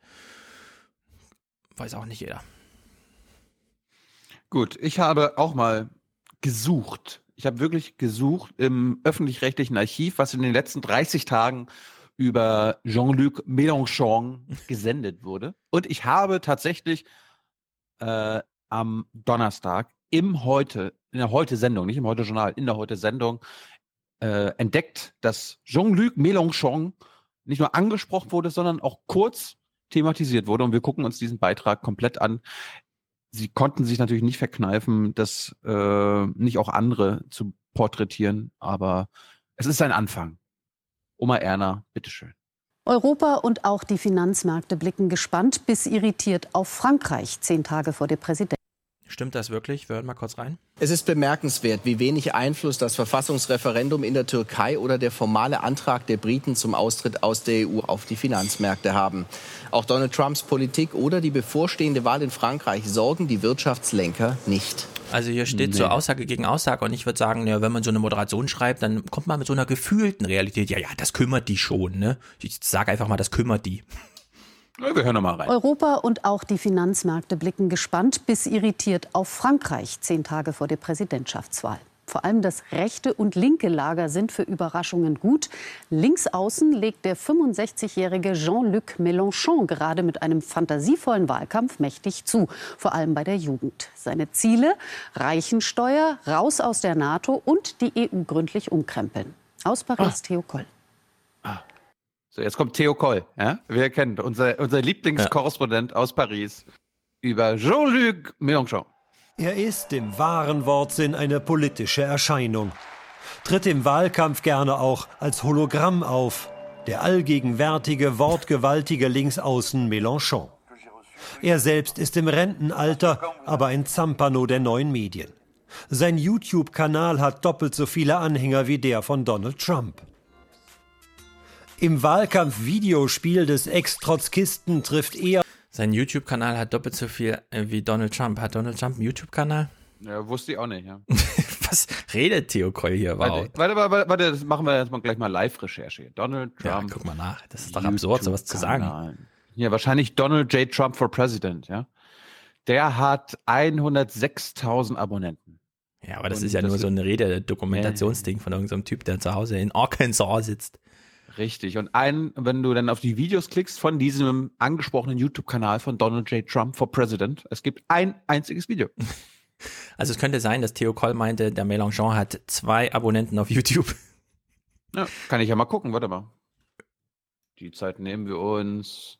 Weiß auch nicht jeder. Gut, ich habe auch mal gesucht. Ich habe wirklich gesucht im öffentlich-rechtlichen Archiv, was in den letzten 30 Tagen über Jean-Luc Mélenchon gesendet wurde. Und ich habe tatsächlich äh, am Donnerstag im Heute, in der Heute-Sendung, nicht im Heute-Journal, in der Heute-Sendung äh, entdeckt, dass Jean-Luc Mélenchon nicht nur angesprochen wurde, sondern auch kurz thematisiert wurde. Und wir gucken uns diesen Beitrag komplett an. Sie konnten sich natürlich nicht verkneifen, das äh, nicht auch andere zu porträtieren, aber es ist ein Anfang. Oma Erna, bitteschön. Europa und auch die Finanzmärkte blicken gespannt bis irritiert auf Frankreich, zehn Tage vor der Präsidentschaft. Stimmt das wirklich? Wir hören mal kurz rein. Es ist bemerkenswert, wie wenig Einfluss das Verfassungsreferendum in der Türkei oder der formale Antrag der Briten zum Austritt aus der EU auf die Finanzmärkte haben. Auch Donald Trumps Politik oder die bevorstehende Wahl in Frankreich sorgen die Wirtschaftslenker nicht. Also hier steht nee. so Aussage gegen Aussage und ich würde sagen, ja, wenn man so eine Moderation schreibt, dann kommt man mit so einer gefühlten Realität. Ja, ja, das kümmert die schon. Ne? Ich sage einfach mal, das kümmert die. Wir hören mal rein. Europa und auch die Finanzmärkte blicken gespannt bis irritiert auf Frankreich, zehn Tage vor der Präsidentschaftswahl. Vor allem das rechte und linke Lager sind für Überraschungen gut. Links außen legt der 65-jährige Jean-Luc Mélenchon gerade mit einem fantasievollen Wahlkampf mächtig zu, vor allem bei der Jugend. Seine Ziele: Reichensteuer, raus aus der NATO und die EU gründlich umkrempeln. Aus Paris, ah. Theo Koll. Ah. So, jetzt kommt Theo Koll. Ja? Wir kennen unser, unser Lieblingskorrespondent ja. aus Paris über Jean-Luc Mélenchon. Er ist im wahren Wortsinn eine politische Erscheinung. Tritt im Wahlkampf gerne auch als Hologramm auf. Der allgegenwärtige, wortgewaltige Linksaußen Mélenchon. Er selbst ist im Rentenalter, aber ein Zampano der neuen Medien. Sein YouTube-Kanal hat doppelt so viele Anhänger wie der von Donald Trump. Im Wahlkampf-Videospiel des Ex-Trotzkisten trifft er. Sein YouTube-Kanal hat doppelt so viel äh, wie Donald Trump. Hat Donald Trump einen YouTube-Kanal? Ja, wusste ich auch nicht, ja. Was redet Theo Koll hier? Wow. Warte, warte, warte, warte, das machen wir jetzt mal gleich mal Live-Recherche. Donald Trump. Ja, guck mal nach. Das ist doch absurd, sowas zu sagen. Ja, wahrscheinlich Donald J. Trump for President, ja. Der hat 106.000 Abonnenten. Ja, aber das Und ist ja das nur so ein Rede-Dokumentationsding von irgendeinem Typ, der zu Hause in Arkansas sitzt. Richtig. Und ein, wenn du dann auf die Videos klickst von diesem angesprochenen YouTube-Kanal von Donald J. Trump for President, es gibt ein einziges Video. Also es könnte sein, dass Theo Koll meinte, der Mélenchon hat zwei Abonnenten auf YouTube. Ja, kann ich ja mal gucken, warte mal. Die Zeit nehmen wir uns.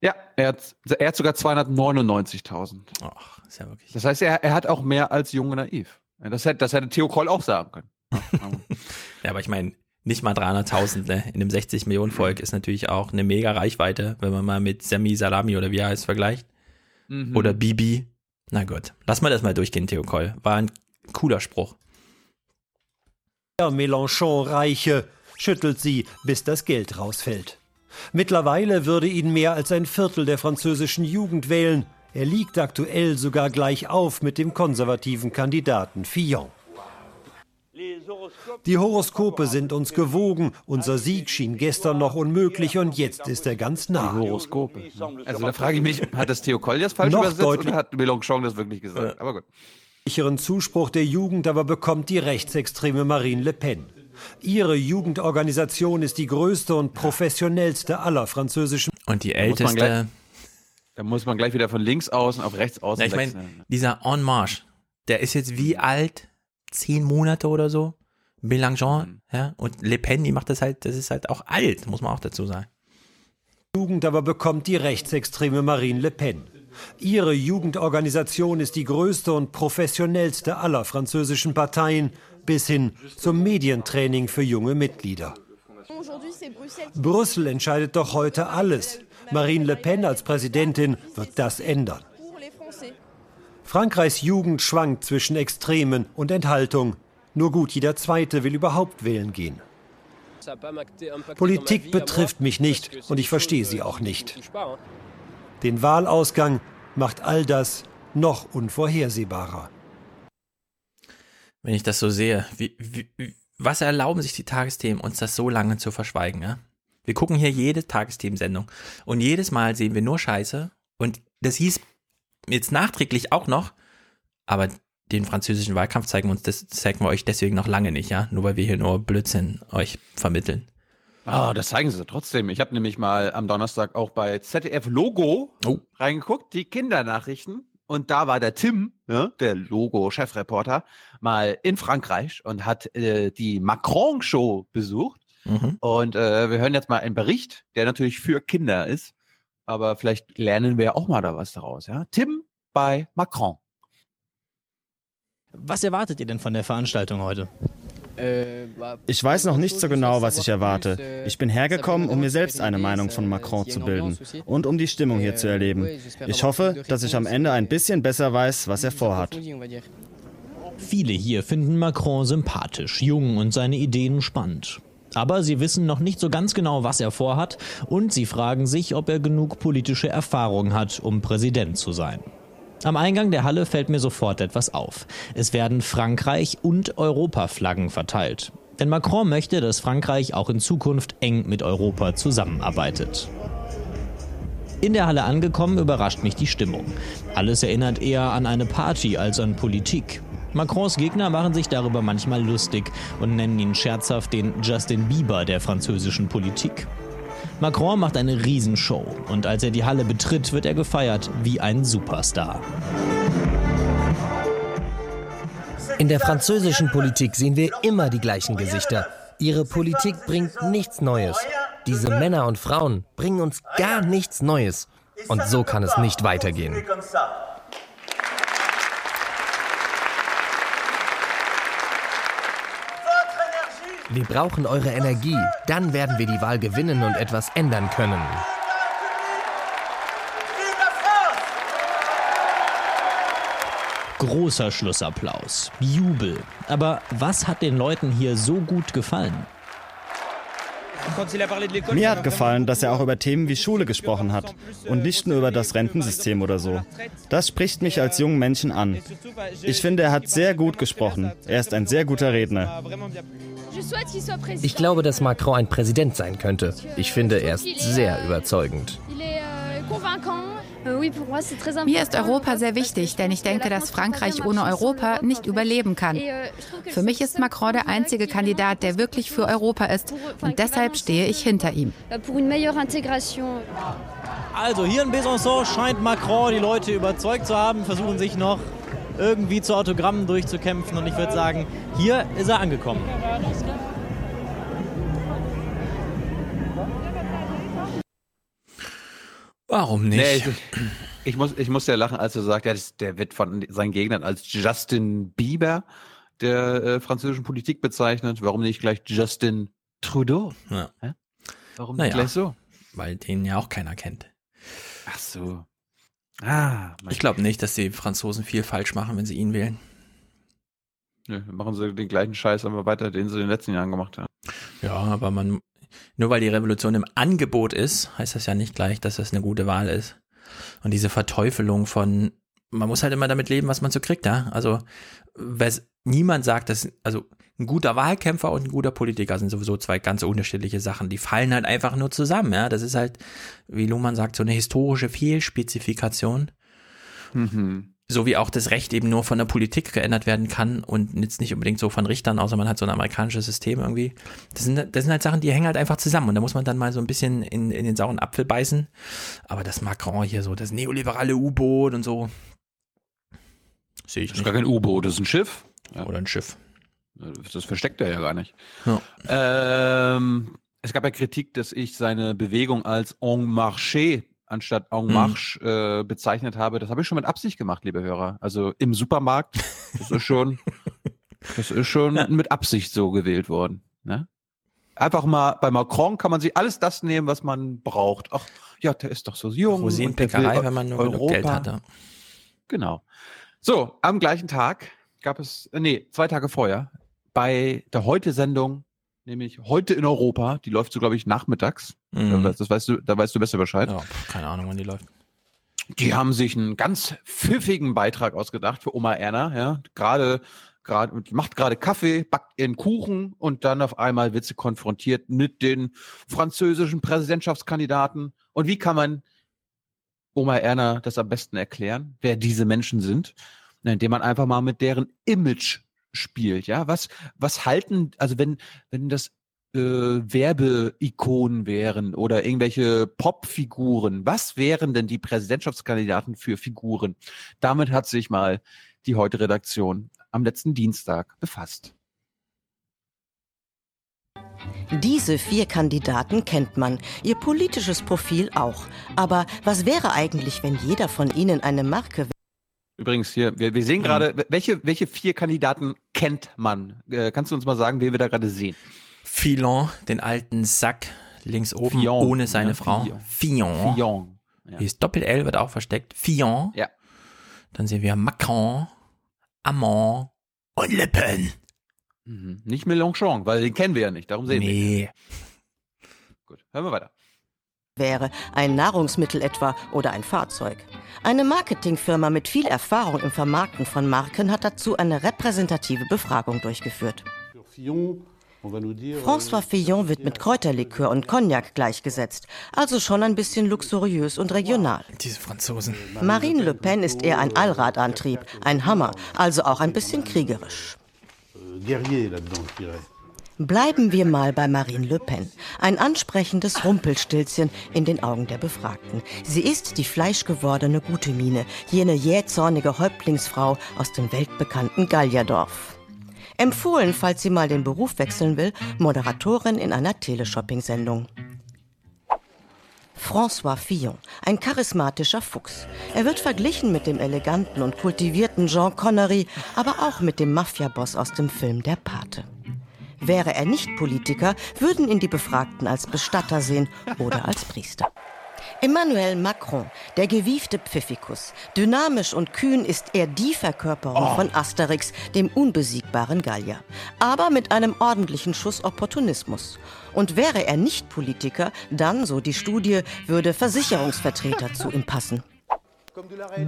Ja, er hat, er hat sogar 299.000. Ach, ist ja wirklich. Das heißt, er, er hat auch mehr als Junge Naiv. Das hätte, das hätte Theo Koll auch sagen können. ja, aber ich meine, nicht mal 300.000 ne? in einem 60 Millionen Volk ist natürlich auch eine mega Reichweite, wenn man mal mit Semi Salami oder wie er heißt vergleicht. Mhm. Oder Bibi. Na gut, lass mal das mal durchgehen, Theo Koll. War ein cooler Spruch. Der Mélenchon reiche, schüttelt sie, bis das Geld rausfällt. Mittlerweile würde ihn mehr als ein Viertel der französischen Jugend wählen. Er liegt aktuell sogar gleich auf mit dem konservativen Kandidaten Fillon. Die Horoskope sind uns gewogen. Unser Sieg schien gestern noch unmöglich und jetzt ist er ganz nah. Die Horoskope. Also da frage ich mich, hat das Theo Koll jetzt falsch noch übersetzt oder hat Mélenchon das wirklich gesagt? Aber gut. Sicheren Zuspruch der Jugend aber bekommt die rechtsextreme Marine Le Pen. Ihre Jugendorganisation ist die größte und professionellste aller französischen. Und die älteste. Da muss man gleich wieder von links außen auf rechts außen Ja, ich meine, dieser En Marche, der ist jetzt wie alt? Zehn Monate oder so? Mélenchon, ja? Und Le Pen, die macht das halt, das ist halt auch alt, muss man auch dazu sagen. Jugend aber bekommt die rechtsextreme Marine Le Pen. Ihre Jugendorganisation ist die größte und professionellste aller französischen Parteien, bis hin zum Medientraining für junge Mitglieder. Brüssel entscheidet doch heute alles. Marine Le Pen als Präsidentin wird das ändern. Frankreichs Jugend schwankt zwischen Extremen und Enthaltung. Nur gut jeder Zweite will überhaupt wählen gehen. Politik betrifft mich nicht und ich verstehe sie auch nicht. Den Wahlausgang macht all das noch unvorhersehbarer. Wenn ich das so sehe, wie, wie, was erlauben sich die Tagesthemen, uns das so lange zu verschweigen, ja? Wir gucken hier jede Tagesthemensendung und jedes Mal sehen wir nur Scheiße und das hieß jetzt nachträglich auch noch, aber den französischen Wahlkampf zeigen wir uns, das zeigen wir euch deswegen noch lange nicht, ja? Nur weil wir hier nur Blödsinn euch vermitteln. Ah, das zeigen sie trotzdem. Ich habe nämlich mal am Donnerstag auch bei ZDF Logo Oh. reingeguckt, die Kindernachrichten. Und da war der Tim, ne, der Logo-Chefreporter, mal in Frankreich und hat äh, die Macron-Show besucht. Mhm. Und äh, wir hören jetzt mal einen Bericht, der natürlich für Kinder ist. Aber vielleicht lernen wir auch mal da was daraus. Ja? Tim bei Macron. Was erwartet ihr denn von der Veranstaltung heute? Ich weiß noch nicht so genau, was ich erwarte. Ich bin hergekommen, um mir selbst eine Meinung von Macron zu bilden und um die Stimmung hier zu erleben. Ich hoffe, dass ich am Ende ein bisschen besser weiß, was er vorhat. Viele hier finden Macron sympathisch, jung und seine Ideen spannend. Aber sie wissen noch nicht so ganz genau, was er vorhat und sie fragen sich, ob er genug politische Erfahrung hat, um Präsident zu sein. Am Eingang der Halle fällt mir sofort etwas auf. Es werden Frankreich- und Europaflaggen verteilt. Denn Macron möchte, dass Frankreich auch in Zukunft eng mit Europa zusammenarbeitet. In der Halle angekommen, überrascht mich die Stimmung. Alles erinnert eher an eine Party als an Politik. Macrons Gegner machen sich darüber manchmal lustig und nennen ihn scherzhaft den Justin Bieber der französischen Politik. Macron macht eine Riesenshow und als er die Halle betritt, wird er gefeiert wie ein Superstar. In der französischen Politik sehen wir immer die gleichen Gesichter. Ihre Politik bringt nichts Neues. Diese Männer und Frauen bringen uns gar nichts Neues. Und so kann es nicht weitergehen. Wir brauchen eure Energie. Dann werden wir die Wahl gewinnen und etwas ändern können. Großer Schlussapplaus, Jubel. Aber was hat den Leuten hier so gut gefallen? Mir hat gefallen, dass er auch über Themen wie Schule gesprochen hat und nicht nur über das Rentensystem oder so. Das spricht mich als jungen Menschen an. Ich finde, er hat sehr gut gesprochen. Er ist ein sehr guter Redner. Ich glaube, dass Macron ein Präsident sein könnte. Ich finde, er ist sehr überzeugend. Mir ist Europa sehr wichtig, denn ich denke, dass Frankreich ohne Europa nicht überleben kann. Für mich ist Macron der einzige Kandidat, der wirklich für Europa ist. Und deshalb stehe ich hinter ihm. Also hier in Besançon scheint Macron die Leute überzeugt zu haben, versuchen sich noch irgendwie zu Autogrammen durchzukämpfen und ich würde sagen, hier ist er angekommen. Warum nicht? Nee, ich, ich, muss, ich muss ja lachen, als er sagt, ja, der wird von seinen Gegnern als Justin Bieber der äh, französischen Politik bezeichnet. Warum nicht gleich Justin Trudeau? Ja. Warum Naja, nicht gleich so? Weil den ja auch keiner kennt. Ach so. Ah, Ich glaube nicht, dass die Franzosen viel falsch machen, wenn sie ihn wählen. Nö, machen sie den gleichen Scheiß aber weiter, den sie in den letzten Jahren gemacht haben. Ja, aber man, nur weil die Revolution im Angebot ist, heißt das ja nicht gleich, dass das eine gute Wahl ist. Und diese Verteufelung von, man muss halt immer damit leben, was man so kriegt, ja. Also, niemand sagt, dass, also, ein guter Wahlkämpfer und ein guter Politiker sind sowieso zwei ganz unterschiedliche Sachen. Die fallen halt einfach nur zusammen, ja. Das ist halt, wie Luhmann sagt, so eine historische Fehlspezifikation. Mhm. so wie auch das Recht eben nur von der Politik geändert werden kann und jetzt nicht unbedingt so von Richtern, außer man hat so ein amerikanisches System irgendwie. Das sind, das sind halt Sachen, die hängen halt einfach zusammen und da muss man dann mal so ein bisschen in, in den sauren Apfel beißen. Aber das Macron hier so, das neoliberale U-Boot und so, sehe ich Das ist gar kein U-Boot, das ist ein Schiff. Ja. Oder ein Schiff. Das versteckt er ja gar nicht. Ähm, es gab ja Kritik, dass ich seine Bewegung als En Marché anstatt En Mhm. Marche äh, bezeichnet habe. Das habe ich schon mit Absicht gemacht, liebe Hörer. Also im Supermarkt, das ist schon, das ist schon mit Absicht so gewählt worden. Ne? Einfach mal bei Macron kann man sich alles das nehmen, was man braucht. Ach, ja, der ist doch so jung. Rosinenpickerei, wenn man nur Geld Europa. hat. ja. Genau. So, am gleichen Tag gab es, äh, nee, zwei Tage vorher, bei der Heute-Sendung, nämlich Heute in Europa, die läuft so, glaube ich, nachmittags. Mhm. Das, das weißt du, da weißt du besser Bescheid. Ja, keine Ahnung, wann die läuft. Die haben sich einen ganz pfiffigen Beitrag ausgedacht für Oma Erna, ja. Gerade, gerade, macht gerade Kaffee, backt ihren Kuchen und dann auf einmal wird sie konfrontiert mit den französischen Präsidentschaftskandidaten. Und wie kann man Oma Erna das am besten erklären, wer diese Menschen sind? Indem man einfach mal mit deren Image spielt, ja. Was, was halten, also wenn, wenn das äh, Werbeikonen wären oder irgendwelche Popfiguren. Was wären denn die Präsidentschaftskandidaten für Figuren? Damit hat sich mal die Heute-Redaktion am letzten Dienstag befasst. Diese vier Kandidaten kennt man, ihr politisches Profil auch. Aber was wäre eigentlich, wenn jeder von ihnen eine Marke Übrigens hier, wir, wir sehen gerade, welche, welche vier Kandidaten kennt man? Äh, kannst du uns mal sagen, wen wir da gerade sehen? Filon, den alten Sack links oben, Fillon, ohne seine ja, Frau. Fillon. Fillon. Fillon, ja. Hier ist Doppel-L, wird auch versteckt. Fillon. Ja. Dann sehen wir Macron, Amand und Le Pen. Mhm. Nicht Mélenchon, weil den kennen wir ja nicht, darum sehen wir ihn. Nee. Gut, hören wir weiter. Wäre, ein Nahrungsmittel etwa oder ein Fahrzeug. Eine Marketingfirma mit viel Erfahrung im Vermarkten von Marken hat dazu eine repräsentative Befragung durchgeführt. François Fillon wird mit Kräuterlikör und Cognac gleichgesetzt, also schon ein bisschen luxuriös und regional. Diese Franzosen. Marine Le Pen ist eher ein Allradantrieb, ein Hammer, also auch ein bisschen kriegerisch. Bleiben wir mal bei Marine Le Pen. Ein ansprechendes Rumpelstilzchen in den Augen der Befragten. Sie ist die fleischgewordene Gutemine, jene jähzornige Häuptlingsfrau aus dem weltbekannten Gallierdorf. Empfohlen, falls sie mal den Beruf wechseln will, Moderatorin in einer Teleshopping-Sendung. François Fillon, ein charismatischer Fuchs. Er wird verglichen mit dem eleganten und kultivierten Jean Connery, aber auch mit dem Mafiaboss aus dem Film Der Pate. Wäre er nicht Politiker, würden ihn die Befragten als Bestatter sehen oder als Priester. Emmanuel Macron, der gewiefte Pfiffikus. Dynamisch und kühn ist er die Verkörperung von Asterix, dem unbesiegbaren Gallier. Aber mit einem ordentlichen Schuss Opportunismus. Und wäre er nicht Politiker, dann, so die Studie, würde Versicherungsvertreter zu ihm passen.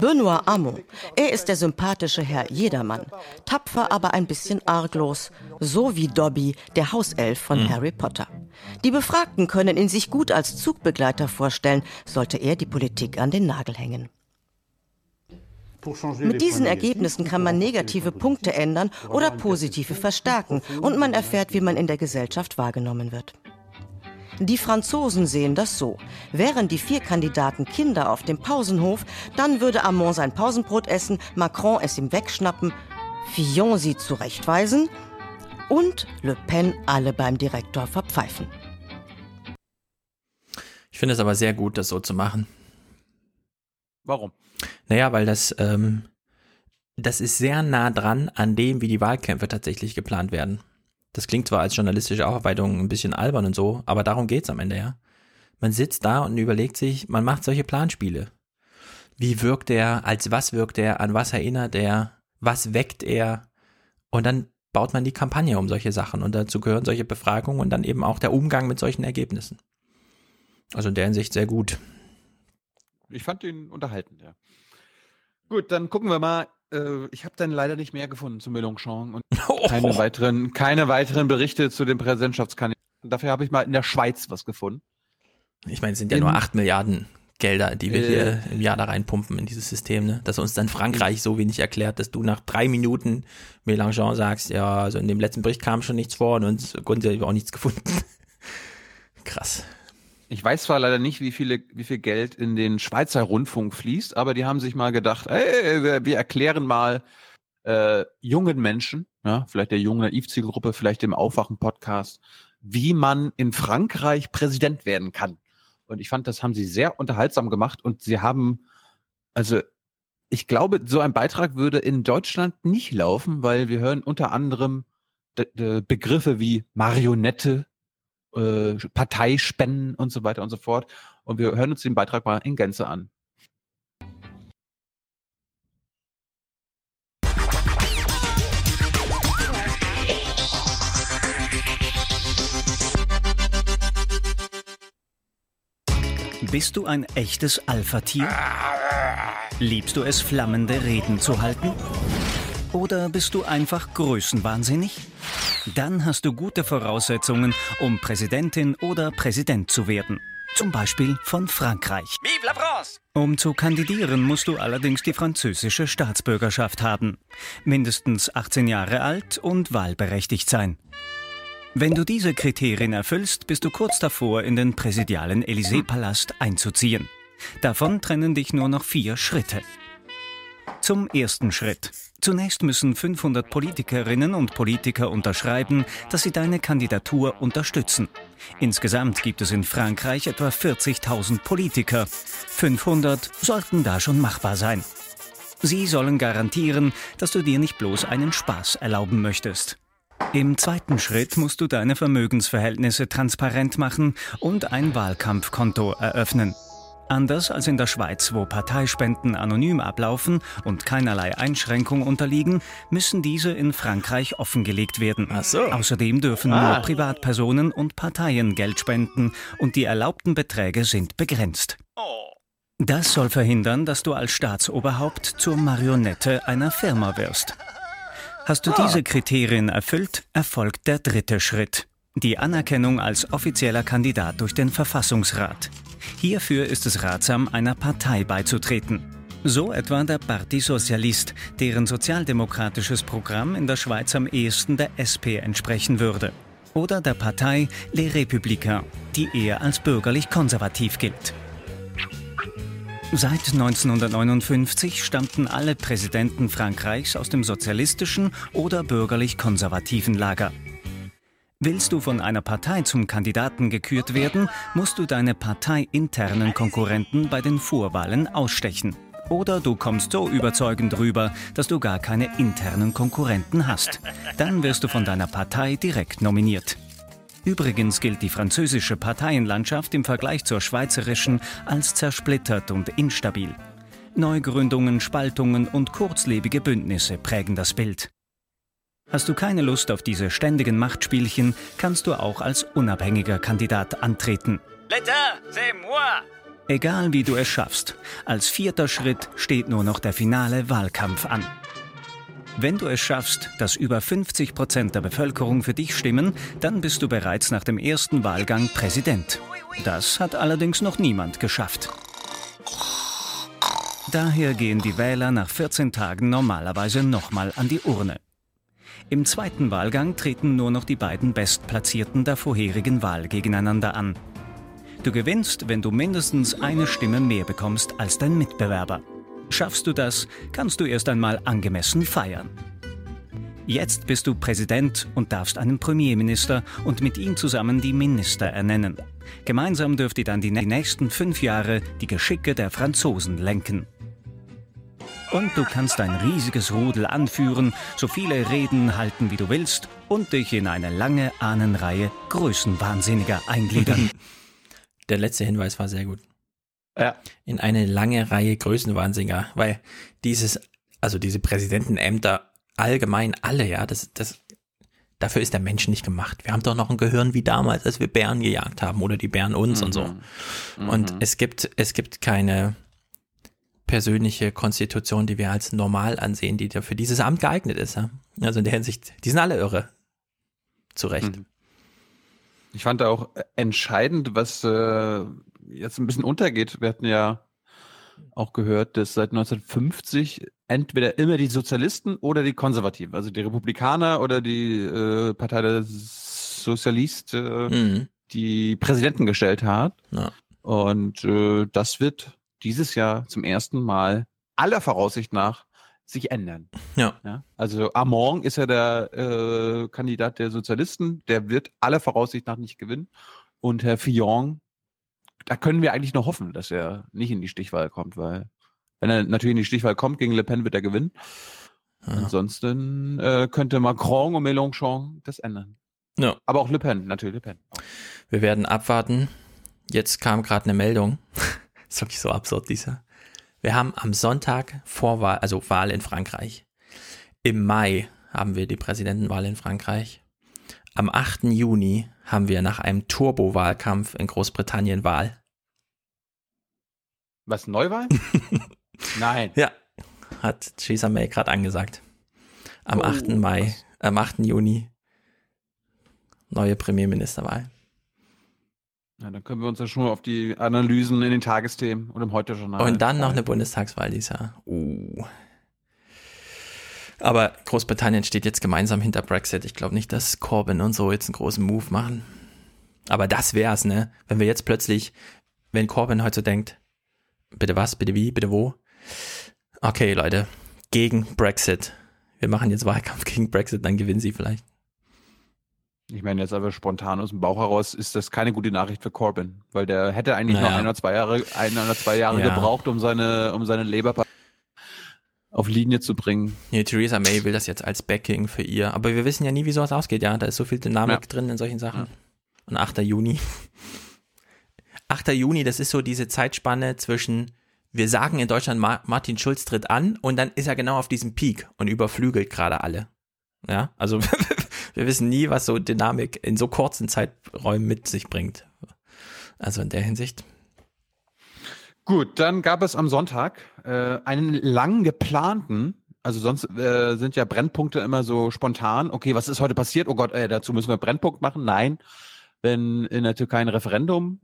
Benoît Hamon. Er ist der sympathische Herr Jedermann. Tapfer, aber ein bisschen arglos. So wie Dobby, der Hauself von Harry Potter. Die Befragten können ihn sich gut als Zugbegleiter vorstellen, sollte er die Politik an den Nagel hängen. Mit diesen Ergebnissen kann man negative Punkte ändern oder positive verstärken und man erfährt, wie man in der Gesellschaft wahrgenommen wird. Die Franzosen sehen das so. Wären die vier Kandidaten Kinder auf dem Pausenhof, dann würde Amon sein Pausenbrot essen, Macron es ihm wegschnappen, Fillon sie zurechtweisen und Le Pen alle beim Direktor verpfeifen. Ich finde es aber sehr gut, das so zu machen. Warum? Naja, weil das, ähm, das ist sehr nah dran an dem, wie die Wahlkämpfe tatsächlich geplant werden. Das klingt zwar als journalistische Aufarbeitung ein bisschen albern und so, aber darum geht's am Ende, ja. Man sitzt da und überlegt sich, man macht solche Planspiele. Wie wirkt er, als was wirkt er, an was erinnert er, was weckt er? Und dann baut man die Kampagne um solche Sachen und dazu gehören solche Befragungen und dann eben auch der Umgang mit solchen Ergebnissen. Also in der Hinsicht sehr gut. Ich fand ihn unterhaltend, ja. Gut, dann gucken wir mal. Äh, Ich habe dann leider nicht mehr gefunden zu Mélenchon und keine weiteren, keine weiteren Berichte zu den Präsidentschaftskandidaten. Dafür habe ich mal in der Schweiz was gefunden. Ich meine, es sind ja In- nur 8 Milliarden Gelder, die wir Äh. hier im Jahr da reinpumpen in dieses System, ne? Dass uns dann Frankreich so wenig erklärt, dass du nach drei Minuten Mélenchon sagst, ja, also in dem letzten Bericht kam schon nichts vor und uns konnte auch nichts gefunden. Krass. Ich weiß zwar leider nicht, wie, viele, wie viel Geld in den Schweizer Rundfunk fließt, aber die haben sich mal gedacht, ey, wir, wir erklären mal äh, jungen Menschen, ja, vielleicht der jungen Naiv-Zielgruppe, vielleicht dem Aufwachen-Podcast, wie man in Frankreich Präsident werden kann. Und ich fand, das haben sie sehr unterhaltsam gemacht und sie haben, also ich glaube, so ein Beitrag würde in Deutschland nicht laufen, weil wir hören unter anderem de, de Begriffe wie Marionette, äh, Parteispenden und so weiter und so fort. Und wir hören uns den Beitrag mal in Gänze an. Bist du ein echtes Alpha-Tier? Liebst du es, flammende Reden zu halten? Oder bist du einfach größenwahnsinnig? Dann hast du gute Voraussetzungen, um Präsidentin oder Präsident zu werden. Zum Beispiel von Frankreich. Vive la France! Um zu kandidieren, musst du allerdings die französische Staatsbürgerschaft haben. Mindestens 18 Jahre alt und wahlberechtigt sein. Wenn du diese Kriterien erfüllst, bist du kurz davor, in den präsidialen Élysée-Palast einzuziehen. Davon trennen dich nur noch vier Schritte. Zum ersten Schritt. Zunächst müssen 500 Politikerinnen und Politiker unterschreiben, dass sie deine Kandidatur unterstützen. Insgesamt gibt es in Frankreich etwa 40.000 Politiker. 500 sollten da schon machbar sein. Sie sollen garantieren, dass du dir nicht bloß einen Spaß erlauben möchtest. Im zweiten Schritt musst du deine Vermögensverhältnisse transparent machen und ein Wahlkampfkonto eröffnen. Anders als in der Schweiz, wo Parteispenden anonym ablaufen und keinerlei Einschränkung unterliegen, müssen diese in Frankreich offengelegt werden. Außerdem dürfen Ah. nur Privatpersonen und Parteien Geld spenden und die erlaubten Beträge sind begrenzt. Das soll verhindern, dass du als Staatsoberhaupt zur Marionette einer Firma wirst. Hast du diese Kriterien erfüllt, erfolgt der dritte Schritt. Die Anerkennung als offizieller Kandidat durch den Verfassungsrat. Hierfür ist es ratsam, einer Partei beizutreten. So etwa der Parti Socialiste, deren sozialdemokratisches Programm in der Schweiz am ehesten der SP entsprechen würde. Oder der Partei Les Républicains, die eher als bürgerlich-konservativ gilt. Seit 1959 stammten alle Präsidenten Frankreichs aus dem sozialistischen oder bürgerlich-konservativen Lager. Willst du von einer Partei zum Kandidaten gekürt werden, musst du deine parteiinternen Konkurrenten bei den Vorwahlen ausstechen. Oder du kommst so überzeugend rüber, dass du gar keine internen Konkurrenten hast. Dann wirst du von deiner Partei direkt nominiert. Übrigens gilt die französische Parteienlandschaft im Vergleich zur schweizerischen als zersplittert und instabil. Neugründungen, Spaltungen und kurzlebige Bündnisse prägen das Bild. Hast du keine Lust auf diese ständigen Machtspielchen, kannst du auch als unabhängiger Kandidat antreten. L'État, c'est moi! Egal wie du es schaffst, als vierter Schritt steht nur noch der finale Wahlkampf an. Wenn du es schaffst, dass über 50 Prozent der Bevölkerung für dich stimmen, dann bist du bereits nach dem ersten Wahlgang Präsident. Das hat allerdings noch niemand geschafft. Daher gehen die Wähler nach 14 Tagen normalerweise nochmal an die Urne. Im zweiten Wahlgang treten nur noch die beiden Bestplatzierten der vorherigen Wahl gegeneinander an. Du gewinnst, wenn du mindestens eine Stimme mehr bekommst als dein Mitbewerber. Schaffst du das, kannst du erst einmal angemessen feiern. Jetzt bist du Präsident und darfst einen Premierminister und mit ihm zusammen die Minister ernennen. Gemeinsam dürft ihr dann die nächsten fünf Jahre die Geschicke der Franzosen lenken. Und du kannst ein riesiges Rudel anführen, so viele Reden halten, wie du willst und dich in eine lange Ahnenreihe Größenwahnsinniger eingliedern. Der letzte Hinweis war sehr gut. Ja. In eine lange Reihe Größenwahnsinniger, weil dieses, also diese Präsidentenämter allgemein alle, ja, das, das, dafür ist der Mensch nicht gemacht. Wir haben doch noch ein Gehirn wie damals, als wir Bären gejagt haben oder die Bären uns und so. Und Mhm. es gibt, es gibt keine persönliche Konstitution, die wir als normal ansehen, die für dieses Amt geeignet ist. Ja? Also in der Hinsicht, die sind alle irre. Zu Recht. Ich fand auch entscheidend, was äh, jetzt ein bisschen untergeht. Wir hatten ja auch gehört, dass seit 1950 entweder immer die Sozialisten oder die Konservativen, also die Republikaner oder die äh, Partei der Sozialist, äh, Mhm. die Präsidenten gestellt hat. Ja. Und äh, das wird dieses Jahr zum ersten Mal aller Voraussicht nach sich ändern. Ja. Ja, also Amon ist ja der äh, Kandidat der Sozialisten, der wird aller Voraussicht nach nicht gewinnen. Und Herr Fillon, da können wir eigentlich nur hoffen, dass er nicht in die Stichwahl kommt, weil wenn er natürlich in die Stichwahl kommt, gegen Le Pen wird er gewinnen. Ansonsten äh, könnte Macron und Mélenchon das ändern. Ja. Aber auch Le Pen, natürlich Le Pen. Wir werden abwarten. Jetzt kam gerade eine Meldung. Ist wirklich so absurd, dieser. Wir haben am Sonntag Vorwahl, also Wahl in Frankreich. Im Mai haben wir die Präsidentenwahl in Frankreich. Am 8. Juni haben wir nach einem Turbo-Wahlkampf in Großbritannien Wahl. Was, Neuwahl? Nein. Ja, hat Theresa May gerade angesagt. Am Oh, 8. Mai, am 8. Juni neue Premierministerwahl. Ja, dann können wir uns ja schon mal auf die Analysen in den Tagesthemen und im Heute-Journal. Und dann noch eine Bundestagswahl dieses Jahr. Uh. Aber Großbritannien steht jetzt gemeinsam hinter Brexit. Ich glaube nicht, dass Corbyn und so jetzt einen großen Move machen. Aber das wär's, ne? Wenn wir jetzt plötzlich, wenn Corbyn heute so denkt, bitte was, bitte wie, bitte wo? Okay, Leute, gegen Brexit. Wir machen jetzt Wahlkampf gegen Brexit, dann gewinnen sie vielleicht. Ich meine, jetzt aber spontan aus dem Bauch heraus ist das keine gute Nachricht für Corbyn, weil der hätte eigentlich noch Naja. ein oder zwei Jahre, ein oder zwei Jahre Ja. gebraucht, um seine, um seine Labour auf Linie zu bringen. Nee, Theresa May will das jetzt als Backing für ihr. Aber wir wissen ja nie, wie sowas ausgeht, ja. Da ist so viel Dynamik Ja. drin in solchen Sachen. Und 8. Juni. 8. Juni, das ist so diese Zeitspanne zwischen, wir sagen in Deutschland, Ma Martin Schulz tritt an und dann ist er genau auf diesem Peak und überflügelt gerade alle. Ja, also wir wissen nie, was so Dynamik in so kurzen Zeiträumen mit sich bringt. Also in der Hinsicht. Gut, dann gab es am Sonntag äh, einen lang geplanten, also sonst äh, sind ja Brennpunkte immer so spontan. Okay, was ist heute passiert? Oh Gott, äh, dazu müssen wir Brennpunkt machen. Nein, wenn in der Türkei ein Referendum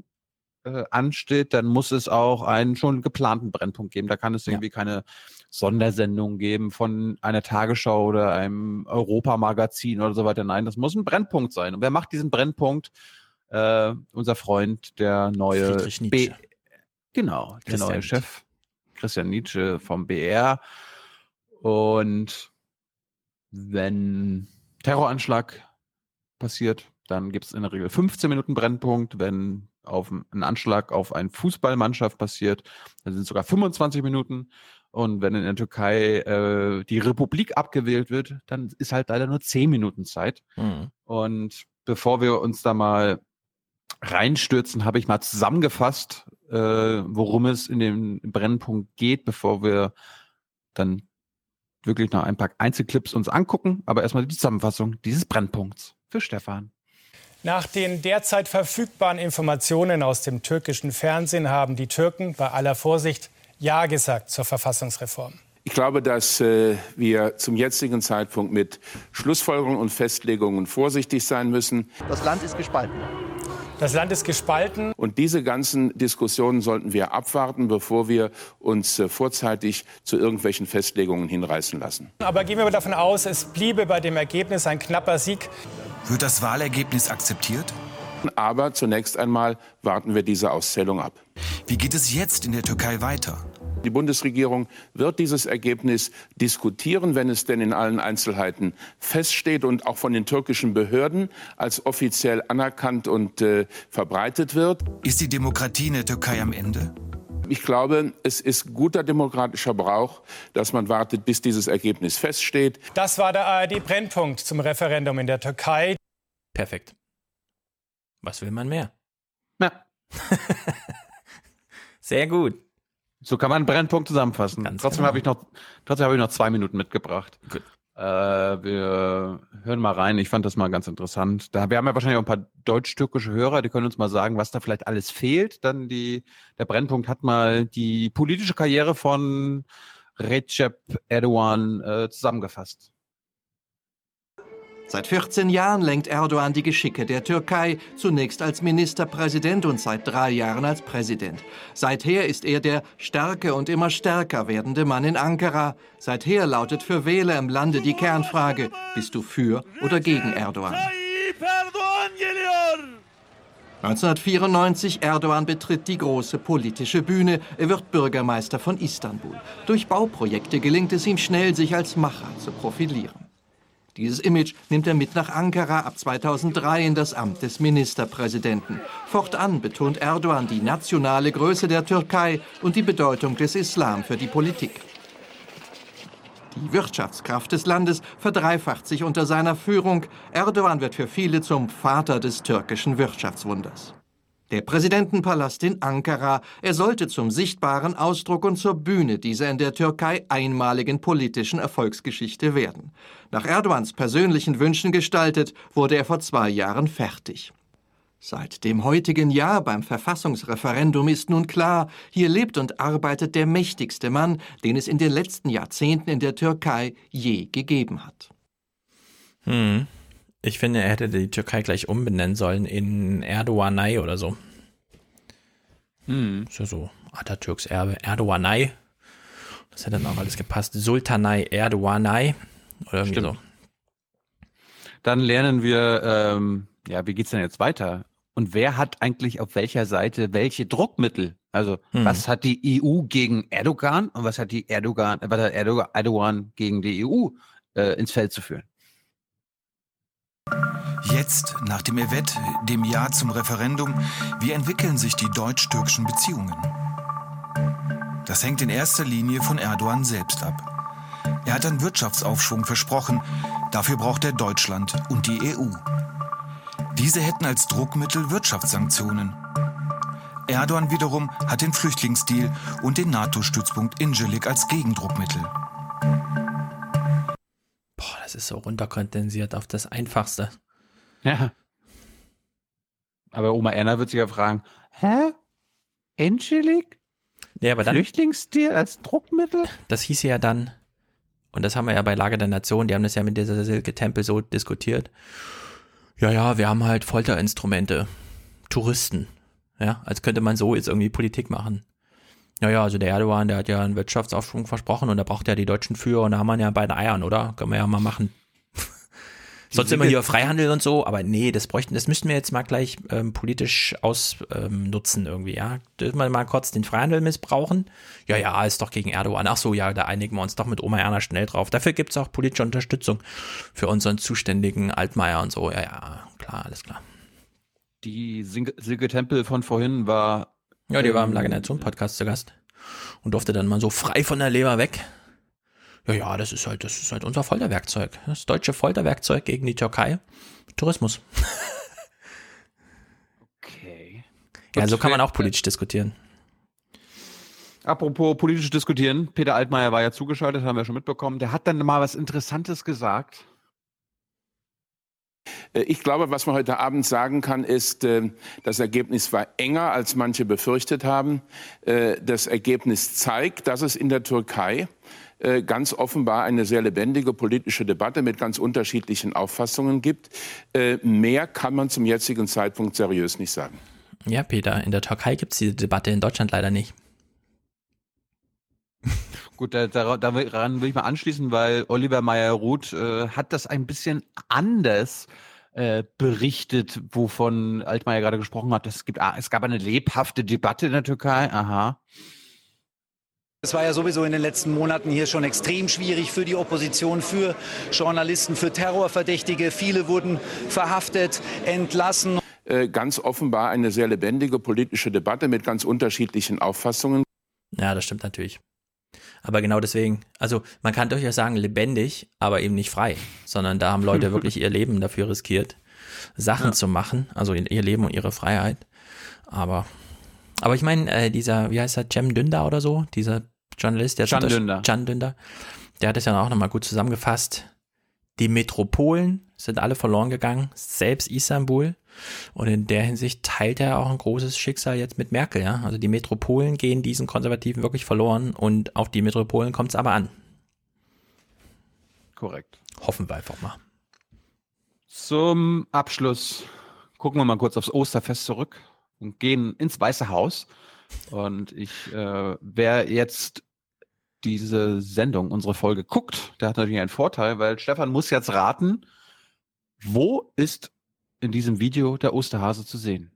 äh, ansteht, dann muss es auch einen schon geplanten Brennpunkt geben. Da kann es irgendwie keine Sondersendung geben von einer Tagesschau oder einem Europamagazin oder so weiter. Nein, das muss ein Brennpunkt sein. Und wer macht diesen Brennpunkt? Äh, unser Freund, der neue Friedrich Nietzsche. B Genau, der Christian neue. Chef, Christian Nietzsche vom BR. Und wenn Terroranschlag passiert, dann gibt es in der Regel 15 Minuten Brennpunkt. Wenn auf ein ein Anschlag auf eine Fußballmannschaft passiert, dann sind es sogar 25 Minuten. Und wenn in der Türkei äh, die Republik abgewählt wird, dann ist halt leider nur 10 Minuten Zeit. Mhm. Und bevor wir uns da mal reinstürzen, habe ich mal zusammengefasst, äh, worum es in dem Brennpunkt geht, bevor wir dann wirklich noch ein paar Einzelclips uns angucken. Aber erstmal die Zusammenfassung dieses Brennpunkts für Stefan. Nach den derzeit verfügbaren Informationen aus dem türkischen Fernsehen haben die Türken bei aller Vorsicht Ja gesagt zur Verfassungsreform. Ich glaube, dass äh, wir zum jetzigen Zeitpunkt mit Schlussfolgerungen und Festlegungen vorsichtig sein müssen. Das Land ist gespalten. Das Land ist gespalten. Und diese ganzen Diskussionen sollten wir abwarten, bevor wir uns äh, vorzeitig zu irgendwelchen Festlegungen hinreißen lassen. Aber gehen wir mal davon aus, es bliebe bei dem Ergebnis ein knapper Sieg. Wird das Wahlergebnis akzeptiert? Aber zunächst einmal warten wir diese Auszählung ab. Wie geht es jetzt in der Türkei weiter? Die Bundesregierung wird dieses Ergebnis diskutieren, wenn es denn in allen Einzelheiten feststeht und auch von den türkischen Behörden als offiziell anerkannt und äh, verbreitet wird. Ist die Demokratie in der Türkei am Ende? Ich glaube, es ist guter demokratischer Brauch, dass man wartet, bis dieses Ergebnis feststeht. Das war der ARD-Brennpunkt zum Referendum in der Türkei. Perfekt. Was will man mehr? Ja. Sehr gut. So kann man einen Brennpunkt zusammenfassen. trotzdem genau. habe ich noch, trotzdem habe ich noch zwei Minuten mitgebracht. Äh, wir hören mal rein. Ich fand das mal ganz interessant. Da, wir haben ja wahrscheinlich auch ein paar deutsch-türkische Hörer, die können uns mal sagen, was da vielleicht alles fehlt. Dann die, der Brennpunkt hat mal die politische Karriere von Recep Erdogan äh, zusammengefasst. Seit 14 Jahren lenkt Erdogan die Geschicke der Türkei, zunächst als Ministerpräsident und seit drei Jahren als Präsident. Seither ist er der starke und immer stärker werdende Mann in Ankara. Seither lautet für Wähler im Lande die Kernfrage, bist du für oder gegen Erdogan? 1994 Erdogan betritt die große politische Bühne. Er wird Bürgermeister von Istanbul. Durch Bauprojekte gelingt es ihm schnell, sich als Macher zu profilieren. Dieses Image nimmt er mit nach Ankara ab 2003 in das Amt des Ministerpräsidenten. Fortan betont Erdogan die nationale Größe der Türkei und die Bedeutung des Islam für die Politik. Die Wirtschaftskraft des Landes verdreifacht sich unter seiner Führung. Erdogan wird für viele zum Vater des türkischen Wirtschaftswunders. Der Präsidentenpalast in Ankara, er sollte zum sichtbaren Ausdruck und zur Bühne dieser in der Türkei einmaligen politischen Erfolgsgeschichte werden. Nach Erdogans persönlichen Wünschen gestaltet, wurde er vor zwei Jahren fertig. Seit dem heutigen Jahr beim Verfassungsreferendum ist nun klar, hier lebt und arbeitet der mächtigste Mann, den es in den letzten Jahrzehnten in der Türkei je gegeben hat. Hm. Ich finde, er hätte die Türkei gleich umbenennen sollen in Erdoganei oder so. Hm. Ist ja so Atatürks Erbe. Erdoganei. Das hätte dann auch alles gepasst. Sultanei Erdoganei. Oder irgendwie Stimmt. so. Dann lernen wir, ähm, ja, wie geht's denn jetzt weiter? Und wer hat eigentlich auf welcher Seite welche Druckmittel? Also, Hm. was hat die EU gegen Erdogan und was hat die Erdogan, was hat Erdogan, Erdogan gegen die EU äh, ins Feld zu führen? Jetzt, nach dem Evet, dem Ja zum Referendum, wie entwickeln sich die deutsch-türkischen Beziehungen? Das hängt in erster Linie von Erdogan selbst ab. Er hat einen Wirtschaftsaufschwung versprochen, dafür braucht er Deutschland und die EU. Diese hätten als Druckmittel Wirtschaftssanktionen. Erdogan wiederum hat den Flüchtlingsdeal und den NATO-Stützpunkt Incirlik als Gegendruckmittel. Das ist so runterkondensiert auf das Einfachste. Ja. Aber Oma Erna wird sich ja fragen, hä? Enschelig? Ja, aber dann, Flüchtlingsdeal als Druckmittel? das hieß ja dann, und das haben wir ja bei Lage der Nation, die haben das ja mit dieser Silke Tempel so diskutiert. Ja, ja, wir haben halt Folterinstrumente. Touristen. Ja, als könnte man so jetzt irgendwie Politik machen. Ja, ja, also der Erdogan, der hat ja einen Wirtschaftsaufschwung versprochen und da braucht ja die Deutschen für und da haben wir ja beide Eiern, oder? Können wir ja mal machen. Sonst immer hier Freihandel und so, aber nee, das bräuchten, das müssten wir jetzt mal gleich ähm, politisch ausnutzen ähm, irgendwie, ja. Dürfen wir mal kurz den Freihandel missbrauchen? Ja, ja, ist doch gegen Erdogan. Ach so, ja, da einigen wir uns doch mit Oma Erna schnell drauf. Dafür gibt's auch politische Unterstützung für unseren zuständigen Altmaier und so. Ja, ja, klar, alles klar. Die Silke Tempel von vorhin war. Ja, die war im ähm, Lage der Nation Podcast zu Gast und durfte dann mal so frei von der Leber weg. Ja, ja, das ist halt, das ist halt unser Folterwerkzeug. Das deutsche Folterwerkzeug gegen die Türkei. Tourismus. Okay. Ja, so kann man auch politisch diskutieren. Apropos politisch diskutieren, Peter Altmaier war ja zugeschaltet, haben wir schon mitbekommen. Der hat dann mal was Interessantes gesagt. Äh, Ich glaube, was man heute Abend sagen kann, ist, äh, das Ergebnis war enger, als manche befürchtet haben. Äh, Das Ergebnis zeigt, dass es in der Türkei ganz offenbar eine sehr lebendige politische Debatte mit ganz unterschiedlichen Auffassungen gibt. Mehr kann man zum jetzigen Zeitpunkt seriös nicht sagen. Ja, Peter, in der Türkei gibt's diese Debatte, in Deutschland leider nicht. Gut, da, da, daran will ich mal anschließen, weil Oliver Meyer-Ruth äh, hat das ein bisschen anders äh, berichtet, wovon Altmaier gerade gesprochen hat. Es, gibt, ah, es gab eine lebhafte Debatte in der Türkei. Aha. Es war ja sowieso in den letzten Monaten hier schon extrem schwierig für die Opposition, für Journalisten, für Terrorverdächtige. Viele wurden verhaftet, entlassen. Äh, Ganz offenbar eine sehr lebendige politische Debatte mit ganz unterschiedlichen Auffassungen. Ja, das stimmt natürlich. Aber genau deswegen, also man kann durchaus sagen lebendig, aber eben nicht frei, sondern da haben Leute wirklich ihr Leben dafür riskiert, Sachen Ja. zu machen, also ihr Leben und ihre Freiheit. Aber, aber ich meine, äh, dieser, wie heißt er, Cem Dündar oder so, dieser Journalist, der Can Dündar. Can Dündar, der hat es ja auch nochmal gut zusammengefasst. Die Metropolen sind alle verloren gegangen, selbst Istanbul. Und in der Hinsicht teilt er auch ein großes Schicksal jetzt mit Merkel, ja. Also die Metropolen gehen diesen Konservativen wirklich verloren und auf die Metropolen kommt es aber an. Korrekt. Hoffen wir einfach mal. Zum Abschluss gucken wir mal kurz aufs Osterfest zurück und gehen ins Weiße Haus. Und ich, äh, wer jetzt diese Sendung, unsere Folge guckt, der hat natürlich einen Vorteil, weil Stefan muss jetzt raten, wo ist in diesem Video der Osterhase zu sehen?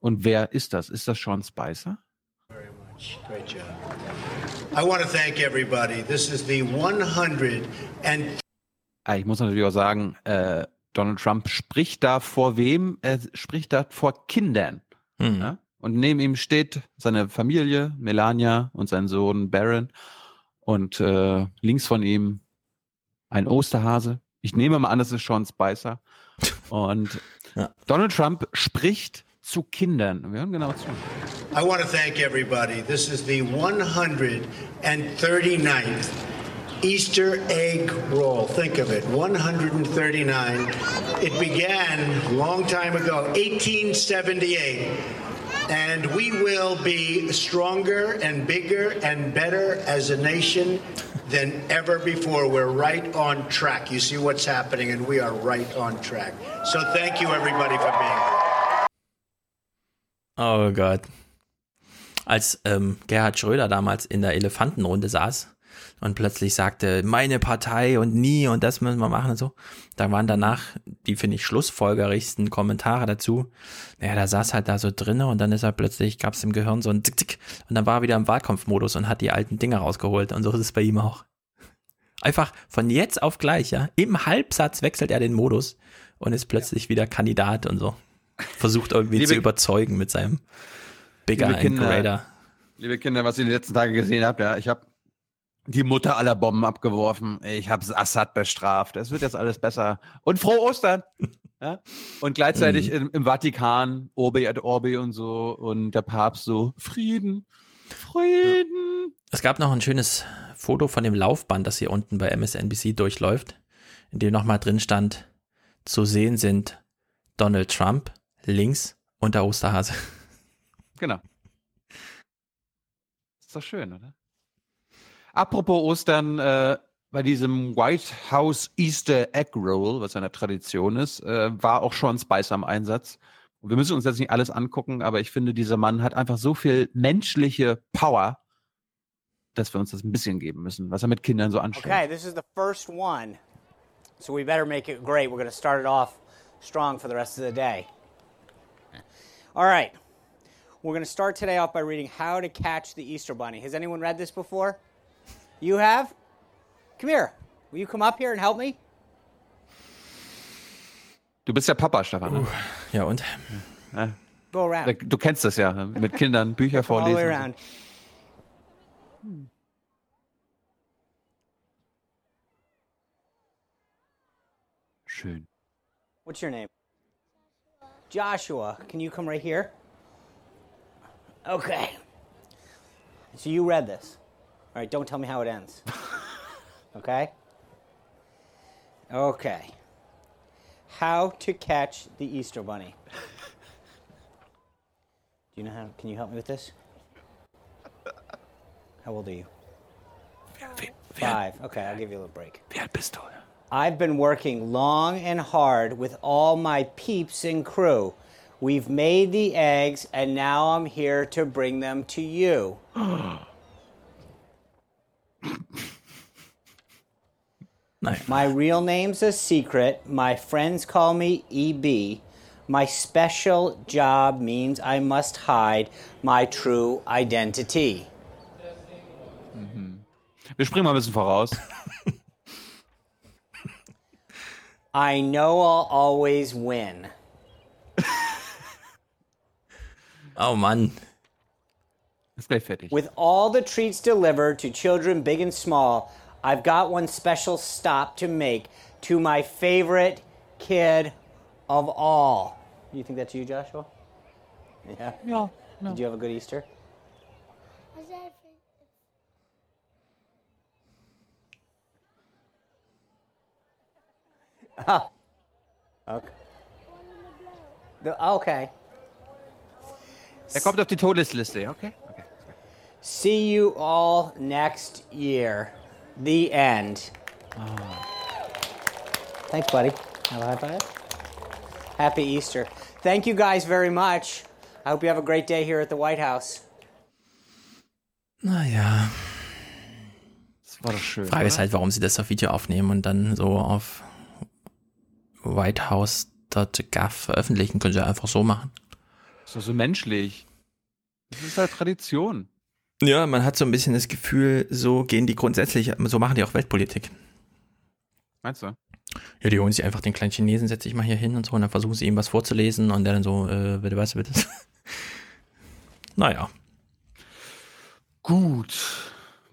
Und wer ist das? Ist das Sean Spicer? Great job. I want to thank everybody. This is the 100 and Ah, Ich muss natürlich auch sagen, äh, Donald Trump spricht da vor wem? Er spricht da vor Kindern. Ja? Und neben ihm steht seine Familie, Melania und sein Sohn Baron. Und äh, links von ihm ein Osterhase. Ich nehme mal an, das ist Sean Spicer. Und Donald Trump spricht zu Kindern. Wir hören genau zu. I want to thank everybody. This is the 139th Easter egg roll. Think of it 139. It began a long time ago, 1878. And we will be stronger and bigger and better as a nation than ever before. We're right on track. You see what's happening, and we are right on track. So thank you, everybody, for being here. Oh Gott. Als ähm, Gerhard Schröder damals in der Elefantenrunde saß und plötzlich sagte, meine Partei und nie und das müssen wir machen und so, da waren danach die, finde ich, schlussfolgerigsten Kommentare dazu. Naja, da saß halt da so drinne und dann ist er plötzlich, gab es im Gehirn so ein Zick, Zick und dann war er wieder im Wahlkampfmodus und hat die alten Dinger rausgeholt und so ist es bei ihm auch. Einfach von jetzt auf gleich, ja. Im Halbsatz wechselt er den Modus und ist plötzlich wieder Kandidat und so. Versucht irgendwie zu überzeugen mit seinem Bigger Liebe Kinder, Greater. Liebe Kinder, was ihr die letzten Tage gesehen habt, ja, ich habe die Mutter aller Bomben abgeworfen. Ich habe Assad bestraft. Es wird jetzt alles besser. Und frohe Ostern. Ja? Und gleichzeitig im, im Vatikan, Orbi et Orbi und so. Und der Papst so, Frieden, Frieden. Es gab noch ein schönes Foto von dem Laufband, das hier unten bei MSNBC durchläuft, in dem nochmal drin stand, zu sehen sind Donald Trump links und der Osterhase. Genau. Ist doch schön, oder? Apropos Ostern, äh, bei diesem White House Easter Egg Roll, was eine Tradition ist, äh, war auch Sean Spicer am Einsatz. Und wir müssen uns jetzt nicht alles angucken, aber ich finde, dieser Mann hat einfach so viel menschliche Power, dass wir uns das ein bisschen geben müssen, was er mit Kindern so anstellt. Okay, this is the first one. So we better make it great. We're going to start it off strong for the rest of the day. All right. We're going to start today off by reading How to Catch the Easter Bunny. Has anyone read this before? You have? Come here. Will you come up here and help me? Du bist ja Papa, Stefan. Ne? Uh, ja, und? Ja. Go around. Du kennst das ja, ne? mit Kindern Bücher All the around. Schön. What's your name? Joshua. Can you come right here? Okay. So you read this. All right, don't tell me how it ends. okay? Okay. How to catch the Easter bunny. Do you know how can you help me with this? How old are you? Five. Okay, I'll give you a little break. I've been working long and hard with all my peeps and crew. We've made the eggs, and now I'm here to bring them to you. My real name's a secret. My friends call me EB. My special job means I must hide my true identity. Mhm. Wir springen mal ein bisschen voraus. I know I'll always win. Oh Mann. Ist gleich fertig. With all the treats delivered to children big and small, I've got one special stop to make to my favorite kid of all. You think that's you, Joshua? Yeah. Yeah. Did you have a good Easter? Oh. Okay. The, okay. Er kommt auf die Todesliste, ja, okay? okay. See you all next year. The end. Thanks, buddy. Have a high five. Happy Easter. Thank you guys very much. I hope you have a great day here at the White House. Naja. Das war doch schön. Frage ist halt, warum sie das auf Video aufnehmen und dann so auf whitehouse.gov veröffentlichen. Können sie einfach so machen. Das ist doch so menschlich. Das ist halt Tradition. Ja, man hat so ein bisschen das Gefühl, so gehen die grundsätzlich, so machen die auch Weltpolitik. Meinst du? Ja, die holen sich einfach den kleinen Chinesen, setze ich mal hier hin und so, und dann versuchen sie ihm was vorzulesen und der dann so, äh, bitte was, bitte. naja. Gut.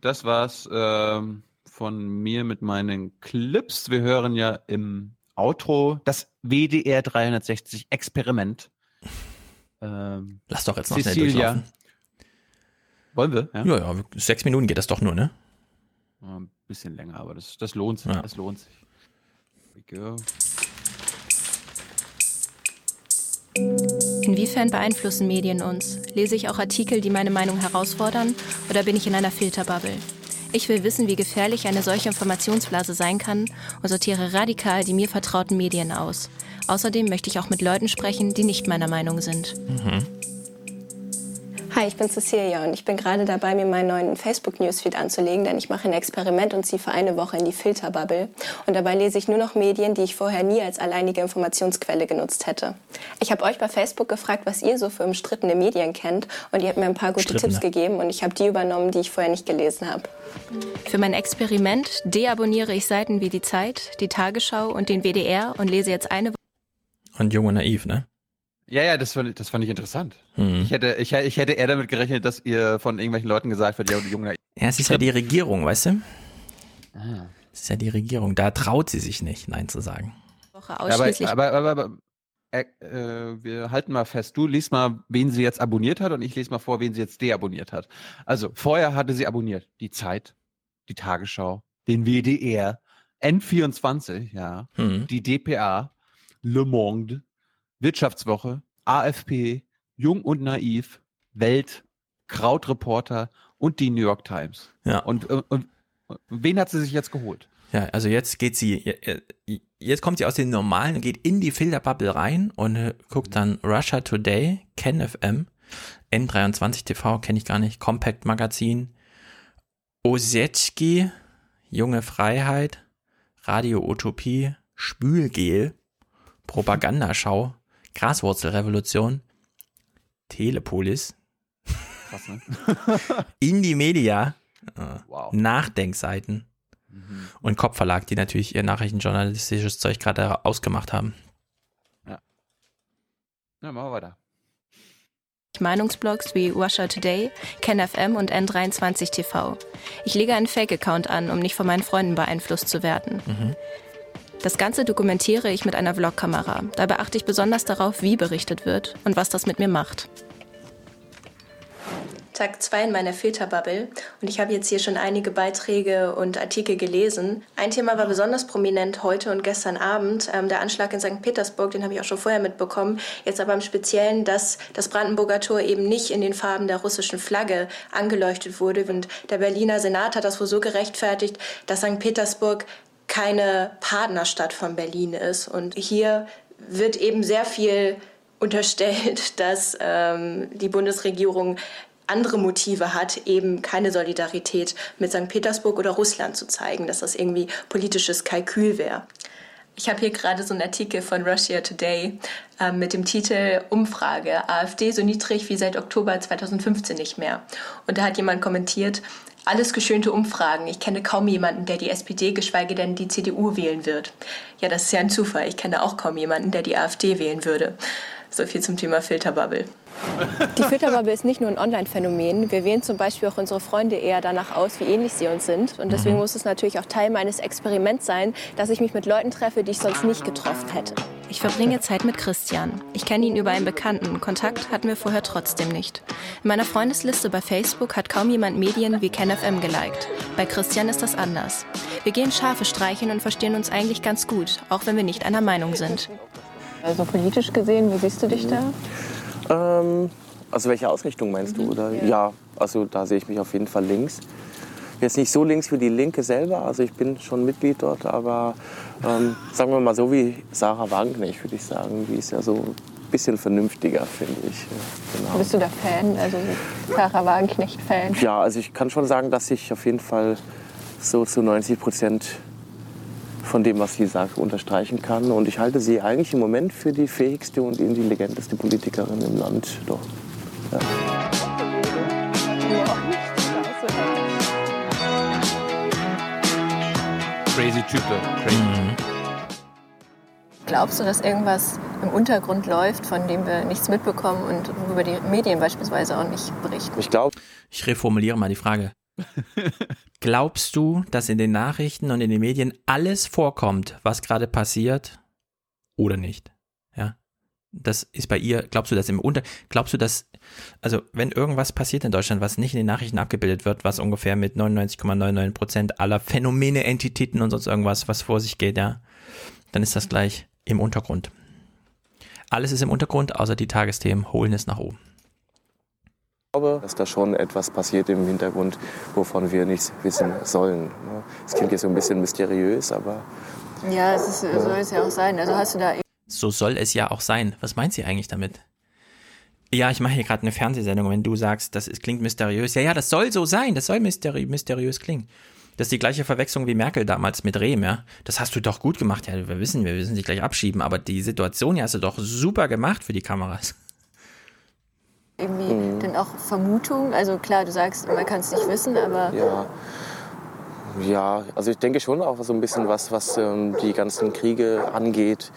Das war's ähm, von mir mit meinen Clips. Wir hören ja im Outro das WDR 360 Experiment. Ähm, Lass doch jetzt noch schnell Cecilia. durchlaufen. Wollen wir? Ja? Ja, ja, sechs Minuten geht das doch nur, ne? Ein bisschen länger, aber das, das lohnt sich. Ja. Das lohnt sich. Inwiefern beeinflussen Medien uns? Lese ich auch Artikel, die meine Meinung herausfordern, oder bin ich in einer Filterbubble? Ich will wissen, wie gefährlich eine solche Informationsblase sein kann und sortiere radikal die mir vertrauten Medien aus. Außerdem möchte ich auch mit Leuten sprechen, die nicht meiner Meinung sind. Hi, ich bin Cecilia und ich bin gerade dabei, mir meinen neuen Facebook-Newsfeed anzulegen, denn ich mache ein Experiment und ziehe für eine Woche in die Filterbubble. Und dabei lese ich nur noch Medien, die ich vorher nie als alleinige Informationsquelle genutzt hätte. Ich habe euch bei Facebook gefragt, was ihr so für umstrittene Medien kennt und ihr habt mir ein paar gute. Tipps gegeben und ich habe die übernommen, die ich vorher nicht gelesen habe. Für mein Experiment deabonniere ich Seiten wie die Zeit, die Tagesschau und den WDR und lese jetzt eine Woche. Und jung und naiv, ne? Ja, ja, das fand, ich- das fand ich interessant. Hm. Ich, hätte, ich, ich hätte eher damit gerechnet, dass ihr von irgendwelchen Leuten gesagt wird, ja, die Junge. Ja, es ist ja die Regierung, weißt du? Ah. Es ist ja die Regierung. Da traut sie sich nicht, Nein zu sagen. Woche Aber, ausschließlich. aber, aber, aber äh, äh, wir halten mal fest, du liest mal, wen sie jetzt abonniert hat und ich lese mal vor, wen sie jetzt deabonniert hat. Also, vorher hatte sie abonniert die Zeit, die Tagesschau, den WDR, N24, ja, Hm. die DPA, Le Monde, Wirtschaftswoche, AFP, Jung und Naiv, Welt, Krautreporter und die New York Times. Ja. Und, und, und wen hat sie sich jetzt geholt? Ja, also jetzt geht sie, jetzt kommt sie aus den normalen und geht in die Filterbubble rein und äh, guckt dann Russia Today, KenFM, N23 TV, kenne ich gar nicht, Compact Magazin, Osetski, Junge Freiheit, Radio Utopie, Spülgel, Propagandaschau, Graswurzelrevolution, Telepolis, Krass, ne? Indie Media, äh, Wow. Nachdenkseiten und Kopfverlag, die natürlich ihr nachrichtenjournalistisches Zeug gerade ausgemacht haben. Ja, machen wir weiter. Meinungsblogs wie Russia Today, KenFM und N23 TV. Ich lege einen Fake-Account an, um nicht von meinen Freunden beeinflusst zu werden. Das Ganze dokumentiere ich mit einer Vlogkamera. Dabei achte ich besonders darauf, wie berichtet wird und was das mit mir macht. Tag 2 in meiner Filterbubble und ich habe jetzt hier schon einige Beiträge und Artikel gelesen. Ein Thema war besonders prominent heute und gestern Abend, ähm, der Anschlag in St. Petersburg, den habe ich auch schon vorher mitbekommen. Jetzt aber im Speziellen, dass das Brandenburger Tor eben nicht in den Farben der russischen Flagge angeleuchtet wurde und der Berliner Senat hat das wohl so gerechtfertigt, dass St. Petersburg keine Partnerstadt von Berlin ist und hier wird eben sehr viel unterstellt, dass ähm, die Bundesregierung andere Motive hat, eben keine Solidarität mit St. Petersburg oder Russland zu zeigen, dass das irgendwie politisches Kalkül wäre. Ich habe hier gerade so einen Artikel von Russia Today äh, mit dem Titel Umfrage AfD so niedrig wie seit Oktober 2015 nicht mehr. Und da hat jemand kommentiert, alles geschönte Umfragen. Ich kenne kaum jemanden, der die SPD, geschweige denn die CDU wählen wird. Ja, das ist ja ein Zufall. Ich kenne auch kaum jemanden, der die AfD wählen würde. So viel zum Thema Filterbubble. Die Filterbubble ist nicht nur ein Online-Phänomen. Wir wählen zum Beispiel auch unsere Freunde eher danach aus, wie ähnlich sie uns sind. Und deswegen Mhm. muss es natürlich auch Teil meines Experiments sein, dass ich mich mit Leuten treffe, die ich sonst nicht getroffen hätte. Ich verbringe Zeit mit Christian. Ich kenne ihn über einen Bekannten. Kontakt hatten wir vorher trotzdem nicht. In meiner Freundesliste bei Facebook hat kaum jemand Medien wie KenFM geliked. Bei Christian ist das anders. Wir gehen Schafe streicheln und verstehen uns eigentlich ganz gut, auch wenn wir nicht einer Meinung sind. Also politisch gesehen, wie siehst du dich da? Ähm, also welche Ausrichtung meinst du? Oder? Ja. also da sehe ich mich auf jeden Fall links. Jetzt nicht so links wie die Linke selber, also ich bin schon Mitglied dort, aber ähm, sagen wir mal so wie Sarah Wagenknecht, würde ich sagen. Die ist ja so ein bisschen vernünftiger, finde ich. Genau. Bist du da Fan, also Sarah Wagenknecht-Fan? Ja, also ich kann schon sagen, dass ich auf jeden Fall so zu 90 Prozent von dem, was sie sagt, unterstreichen kann. Und ich halte sie eigentlich im Moment für die fähigste und intelligenteste Politikerin im Land. Doch. Ja. Crazy Type. Crazy. Mhm. Glaubst du, dass irgendwas im Untergrund läuft, von dem wir nichts mitbekommen und worüber die Medien beispielsweise auch nicht berichten? Ich glaube. Ich reformuliere mal die Frage. Glaubst du, dass in den Nachrichten und in den Medien alles vorkommt, was gerade passiert oder nicht? Ja. Das ist bei ihr, glaubst du, dass im Unter, glaubst du, dass, also wenn irgendwas passiert in Deutschland, was nicht in den Nachrichten abgebildet wird, was ungefähr mit 99,99 Prozent aller Phänomene, Entitäten und sonst irgendwas, was vor sich geht, ja, dann ist das gleich im Untergrund. Alles ist im Untergrund, außer die Tagesthemen holen es nach oben. Ich glaube, dass da schon etwas passiert im Hintergrund, wovon wir nichts wissen sollen. Es klingt jetzt so ein bisschen mysteriös, aber. Ja, es ist, so soll es ja auch sein. Also hast du da. So soll es ja auch sein. Was meint sie eigentlich damit? Ja, ich mache hier gerade eine Fernsehsendung. Wenn du sagst, das ist, klingt mysteriös, ja, ja, das soll so sein. Das soll mysteri mysteriös klingen. Das ist die gleiche Verwechslung wie Merkel damals mit Rehm, ja. Das hast du doch gut gemacht. Ja, wir wissen, wir müssen dich gleich abschieben, aber die Situation hier hast du doch super gemacht für die Kameras irgendwie mhm. dann auch Vermutung? Also klar, du sagst, man kann es nicht wissen, aber... Ja. ja, also ich denke schon auch so ein bisschen was, was ähm, die ganzen Kriege angeht.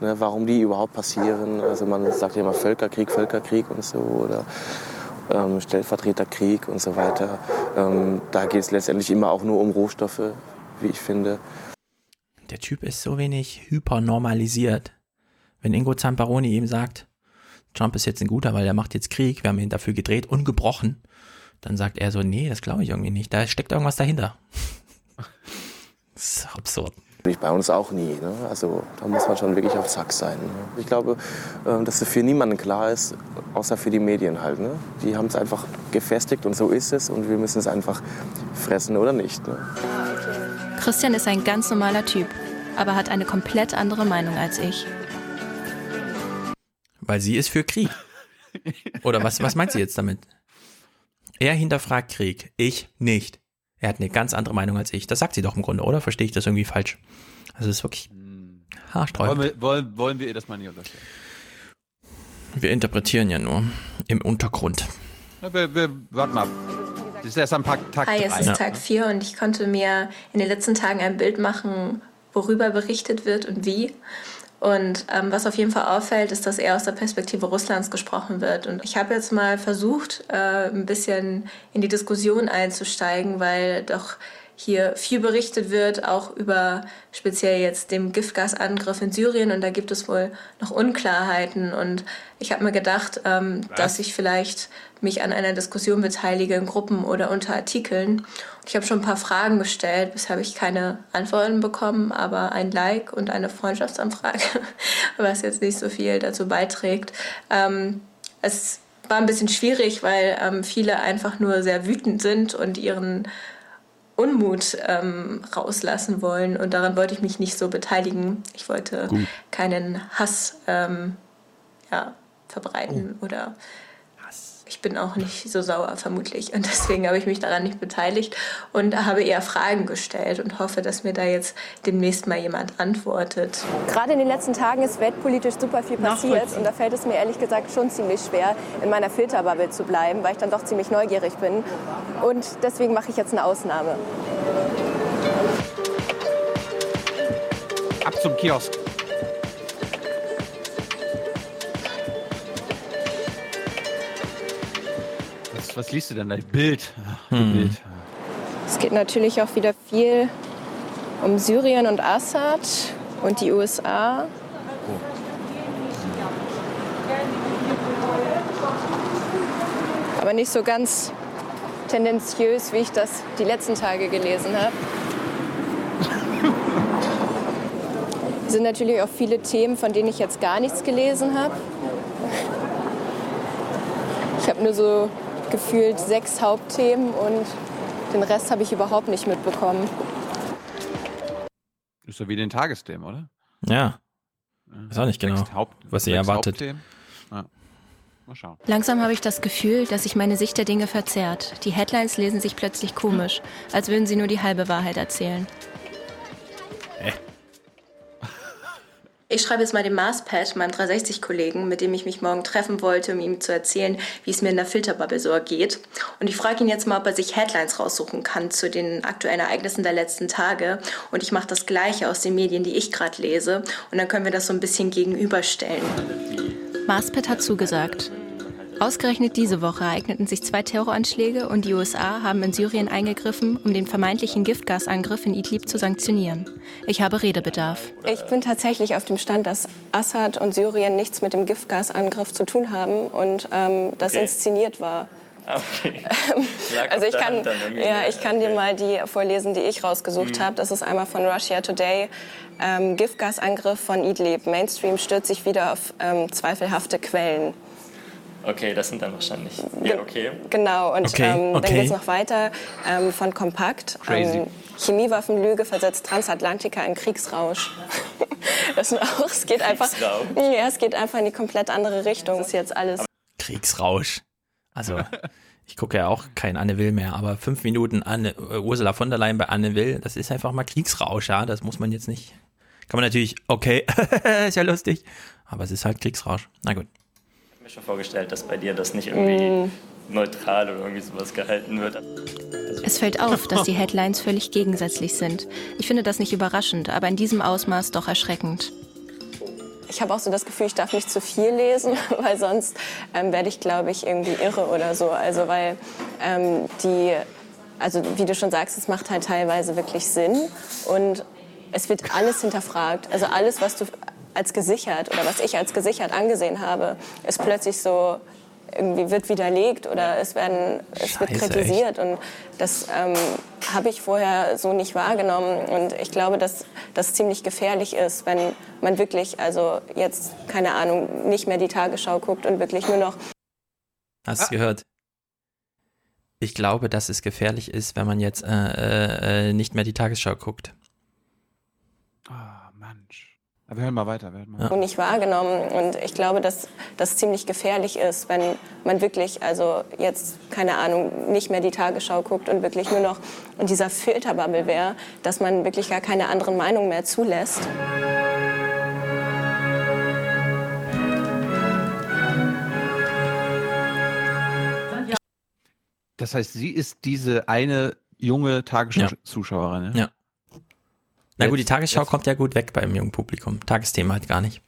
Ne, warum die überhaupt passieren. Also man sagt ja immer Völkerkrieg, Völkerkrieg und so oder ähm, Stellvertreterkrieg und so weiter. Ähm, da geht es letztendlich immer auch nur um Rohstoffe, wie ich finde. Der Typ ist so wenig hypernormalisiert. Wenn Ingo Zamparoni ihm sagt, Trump ist jetzt ein guter, weil er macht jetzt Krieg, wir haben ihn dafür gedreht und gebrochen. Dann sagt er so, nee, das glaube ich irgendwie nicht. Da steckt irgendwas dahinter. das ist absurd. Bei uns auch nie. Ne? Also da muss man schon wirklich auf Zack sein. Ne? Ich glaube, ähm, dass es für niemanden klar ist, außer für die Medien halt. Ne? Die haben es einfach gefestigt und so ist es und wir müssen es einfach fressen oder nicht. Ne? Christian ist ein ganz normaler Typ, aber hat eine komplett andere Meinung als ich. Weil sie ist für Krieg. Oder was, was meint sie jetzt damit? Er hinterfragt Krieg, ich nicht. Er hat eine ganz andere Meinung als ich. Das sagt sie doch im Grunde, oder? Verstehe ich das irgendwie falsch? Also es ist wirklich haarsträubend. Wollen wir, wollen, wollen wir ihr das mal nicht unterstellen? Wir interpretieren ja nur im Untergrund. Ja, wir, wir warten mal. Das ist erst am Tag, Tag Hi, es ist Tag 4 und ich konnte mir in den letzten Tagen ein Bild machen, worüber berichtet wird und wie. Und ähm, was auf jeden Fall auffällt, ist, dass eher aus der Perspektive Russlands gesprochen wird. Und ich habe jetzt mal versucht, äh, ein bisschen in die Diskussion einzusteigen, weil doch hier viel berichtet wird, auch über speziell jetzt dem Giftgasangriff in Syrien. Und da gibt es wohl noch Unklarheiten. Und ich habe mir gedacht, ähm, dass ich vielleicht mich an einer Diskussion beteilige in Gruppen oder unter Artikeln. Ich habe schon ein paar Fragen gestellt, bisher habe ich keine Antworten bekommen, aber ein Like und eine Freundschaftsanfrage, was jetzt nicht so viel dazu beiträgt. Ähm, es war ein bisschen schwierig, weil ähm, viele einfach nur sehr wütend sind und ihren Unmut ähm, rauslassen wollen. Und daran wollte ich mich nicht so beteiligen. Ich wollte Gut. keinen Hass ähm, ja, verbreiten oh. oder ich bin auch nicht so sauer vermutlich und deswegen habe ich mich daran nicht beteiligt und habe eher Fragen gestellt und hoffe, dass mir da jetzt demnächst mal jemand antwortet. Gerade in den letzten Tagen ist weltpolitisch super viel passiert und da fällt es mir ehrlich gesagt schon ziemlich schwer, in meiner Filterbubble zu bleiben, weil ich dann doch ziemlich neugierig bin und deswegen mache ich jetzt eine Ausnahme. Ab zum Kiosk. Was liest du denn da? Bild. Hm. Bild. Es geht natürlich auch wieder viel um Syrien und Assad und die USA. Aber nicht so ganz tendenziös, wie ich das die letzten Tage gelesen habe. Es sind natürlich auch viele Themen, von denen ich jetzt gar nichts gelesen habe. Ich habe nur so gefühlt sechs Hauptthemen und Den Rest habe ich überhaupt nicht mitbekommen. Ist ja wie den Tagesthemen, oder? Ja. Weiß auch nicht genau, Haupt, was ihr erwartet. Ja. Mal schauen. Langsam habe ich das Gefühl, dass sich meine Sicht der Dinge verzerrt. Die Headlines lesen sich plötzlich komisch, als würden sie nur die halbe Wahrheit erzählen. Ich schreibe jetzt mal dem Marspad, meinem 360-Kollegen, mit dem ich mich morgen treffen wollte, um ihm zu erzählen, wie es mir in der Filterbubble so ergeht. Und ich frage ihn jetzt mal, ob er sich Headlines raussuchen kann zu den aktuellen Ereignissen der letzten Tage. Und ich mache das Gleiche aus den Medien, die ich gerade lese. Und dann können wir das so ein bisschen gegenüberstellen. Marspet hat zugesagt. Ausgerechnet diese Woche ereigneten sich zwei Terroranschläge und die USA haben in Syrien eingegriffen, um den vermeintlichen Giftgasangriff in Idlib zu sanktionieren. Ich habe Redebedarf. Ich bin tatsächlich auf dem Stand, dass Assad und Syrien nichts mit dem Giftgasangriff zu tun haben und ähm, das Okay. inszeniert war. Okay. Also ich kann, ja, ich kann dir mal die vorlesen, die ich rausgesucht Mhm. habe. Das ist einmal von Russia Today. Ähm, Giftgasangriff von Idlib. Mainstream stürzt sich wieder auf ähm, zweifelhafte Quellen. Okay, das sind dann wahrscheinlich. Ja, okay. Genau, und Okay, ähm, dann okay. geht es noch weiter ähm, von Kompakt. Crazy. Ähm, Chemiewaffenlüge versetzt Transatlantiker in Kriegsrausch. das ist auch, es geht einfach, Kriegsrausch. ja, es geht einfach in die komplett andere Richtung. Das ist jetzt alles. Kriegsrausch. Also, ich gucke ja auch kein Anne Will mehr, aber fünf Minuten Anne, äh, Ursula von der Leyen bei Anne Will, das ist einfach mal Kriegsrausch, ja. Das muss man jetzt nicht. Kann man natürlich, okay, ist ja lustig, aber es ist halt Kriegsrausch. Na gut. Ich habe mir schon vorgestellt, dass bei dir das nicht irgendwie Mm. neutral oder irgendwie sowas gehalten wird. Es fällt auf, dass die Headlines völlig gegensätzlich sind. Ich finde das nicht überraschend, aber in diesem Ausmaß doch erschreckend. Ich habe auch so das Gefühl, ich darf nicht zu viel lesen, weil sonst ähm, werde ich, glaube ich, irgendwie irre oder so. Also weil ähm, die, also wie du schon sagst, es macht halt teilweise wirklich Sinn und es wird alles hinterfragt. Also alles, was du als gesichert oder was ich als gesichert angesehen habe, ist plötzlich so irgendwie wird widerlegt oder es werden es wird kritisiert und das ähm, habe ich vorher so nicht wahrgenommen und ich glaube, dass das ziemlich gefährlich ist, wenn man wirklich also jetzt keine Ahnung nicht mehr die Tagesschau guckt und wirklich nur noch Hast du gehört? Ich glaube, dass es gefährlich ist, wenn man jetzt äh, äh, äh, nicht mehr die Tagesschau guckt. Aber wir hören mal weiter. Wir hören mal Ja. und nicht wahrgenommen und ich glaube, dass das ziemlich gefährlich ist, wenn man wirklich also jetzt keine Ahnung nicht mehr die Tagesschau guckt und wirklich nur noch in dieser Filterbubble wäre, dass man wirklich gar keine anderen Meinungen mehr zulässt. Das heißt, sie ist diese eine junge Tagesschau-Zuschauerin. Ja. Na gut, die Tagesschau jetzt- kommt ja gut weg beim jungen Publikum. Tagesthema halt gar nicht.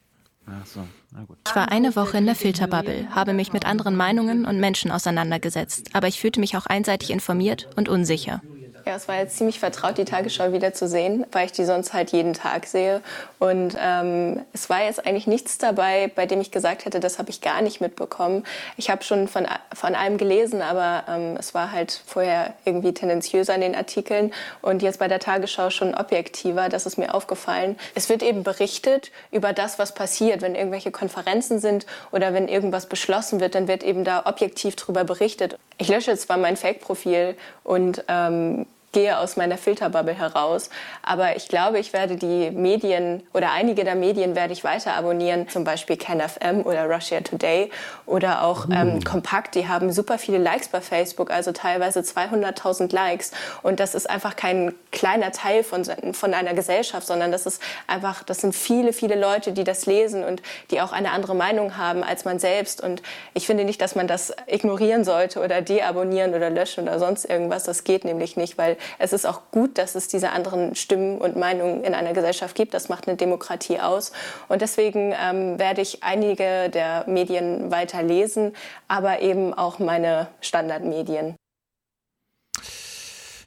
Ach so, na gut. Ich war eine Woche in der Filterbubble, habe mich mit anderen Meinungen und Menschen auseinandergesetzt, aber ich fühlte mich auch einseitig informiert und unsicher. Ja, es war jetzt ziemlich vertraut, die Tagesschau wieder zu sehen, weil ich die sonst halt jeden Tag sehe. Und ähm, es war jetzt eigentlich nichts dabei, bei dem ich gesagt hätte, das habe ich gar nicht mitbekommen. Ich habe schon von, von allem gelesen, aber ähm, es war halt vorher irgendwie tendenziöser in den Artikeln und jetzt bei der Tagesschau schon objektiver. Das ist mir aufgefallen. Es wird eben berichtet über das, was passiert. Wenn irgendwelche Konferenzen sind oder wenn irgendwas beschlossen wird, dann wird eben da objektiv drüber berichtet. Ich lösche zwar mein Fake-Profil und ähm, gehe aus meiner Filterbubble heraus. Aber ich glaube, ich werde die Medien oder einige der Medien werde ich weiter abonnieren, zum Beispiel KenFM oder Russia Today oder auch ähm, Kompakt. Die haben super viele Likes bei Facebook, also teilweise 200.000 Likes. Und das ist einfach kein kleiner Teil von, von einer Gesellschaft, sondern das ist einfach, das sind viele, viele Leute, die das lesen und die auch eine andere Meinung haben als man selbst. Und ich finde nicht, dass man das ignorieren sollte oder deabonnieren oder löschen oder sonst irgendwas. Das geht nämlich nicht, weil es ist auch gut, dass es diese anderen Stimmen und Meinungen in einer Gesellschaft gibt. Das macht eine Demokratie aus. Und deswegen ähm, werde ich einige der Medien weiter lesen, aber eben auch meine Standardmedien.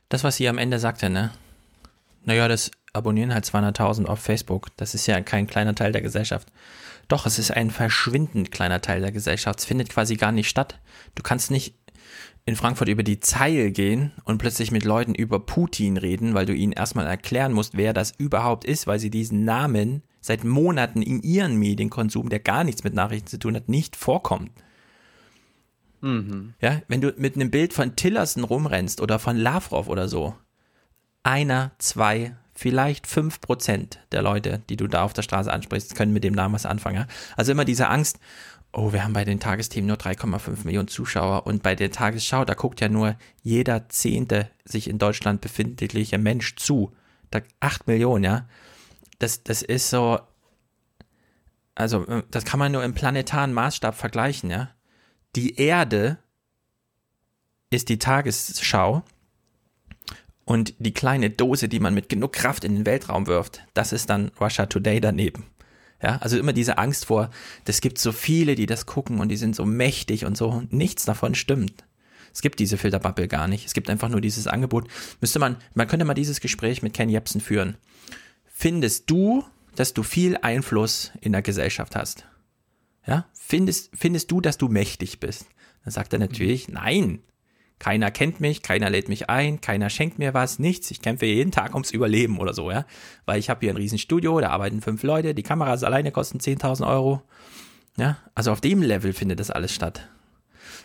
Das, was sie am Ende sagte, ne? Naja, das abonnieren halt 200.000 auf Facebook. Das ist ja kein kleiner Teil der Gesellschaft. Doch, es ist ein verschwindend kleiner Teil der Gesellschaft. Es findet quasi gar nicht statt. Du kannst nicht in Frankfurt über die Zeil gehen und plötzlich mit Leuten über Putin reden, weil du ihnen erstmal erklären musst, wer das überhaupt ist, weil sie diesen Namen seit Monaten in ihren Medienkonsum, der gar nichts mit Nachrichten zu tun hat, nicht vorkommt. Mhm. Ja, wenn du mit einem Bild von Tillerson rumrennst oder von Lavrov oder so, einer, zwei, vielleicht fünf Prozent der Leute, die du da auf der Straße ansprichst, können mit dem Namen was anfangen. Ja? Also immer diese Angst, oh, wir haben bei den Tagesthemen nur 3,5 Millionen Zuschauer und bei der Tagesschau, da guckt ja nur jeder zehnte sich in Deutschland befindliche Mensch zu. Da, 8 Millionen, ja. Das, das ist so, also äh, das kann man nur im planetaren Maßstab vergleichen, ja. Die Erde ist die Tagesschau und die kleine Dose, die man mit genug Kraft in den Weltraum wirft, das ist dann Russia Today daneben. Ja, also immer diese Angst vor, es gibt so viele, die das gucken und die sind so mächtig und so. Nichts davon stimmt. Es gibt diese Filterbubble gar nicht. Es gibt einfach nur dieses Angebot. Müsste man, man könnte mal dieses Gespräch mit Ken Jebsen führen. Findest du, dass du viel Einfluss in der Gesellschaft hast? Ja, findest, findest du, dass du mächtig bist? Dann sagt er natürlich, nein, keiner kennt mich, keiner lädt mich ein, keiner schenkt mir was, nichts. Ich kämpfe jeden Tag ums Überleben oder so, ja. Weil ich habe hier ein Riesenstudio, da arbeiten fünf Leute, die Kameras alleine kosten 10.000 Euro. Ja, also auf dem Level findet das alles statt.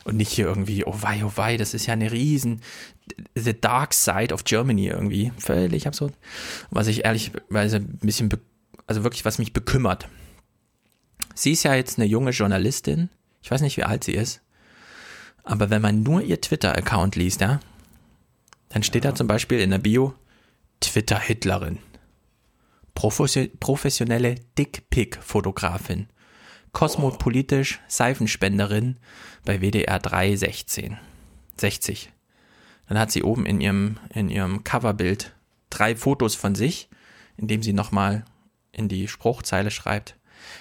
Und nicht hier irgendwie, oh wei, oh wei, das ist ja eine riesen, the dark side of Germany irgendwie. Völlig absurd. Was ich ehrlichweise ein bisschen, also wirklich, was mich bekümmert. Sie ist ja jetzt eine junge Journalistin. Ich weiß nicht, wie alt sie ist. Aber wenn man nur ihr Twitter-Account liest, ja, dann steht ja. da zum Beispiel in der Bio Twitter-Hitlerin, professionelle Dickpick-Fotografin, kosmopolitisch Seifenspenderin bei WDR 316. 60. Dann hat sie oben in ihrem, in ihrem Coverbild drei Fotos von sich, in dem sie nochmal in die Spruchzeile schreibt,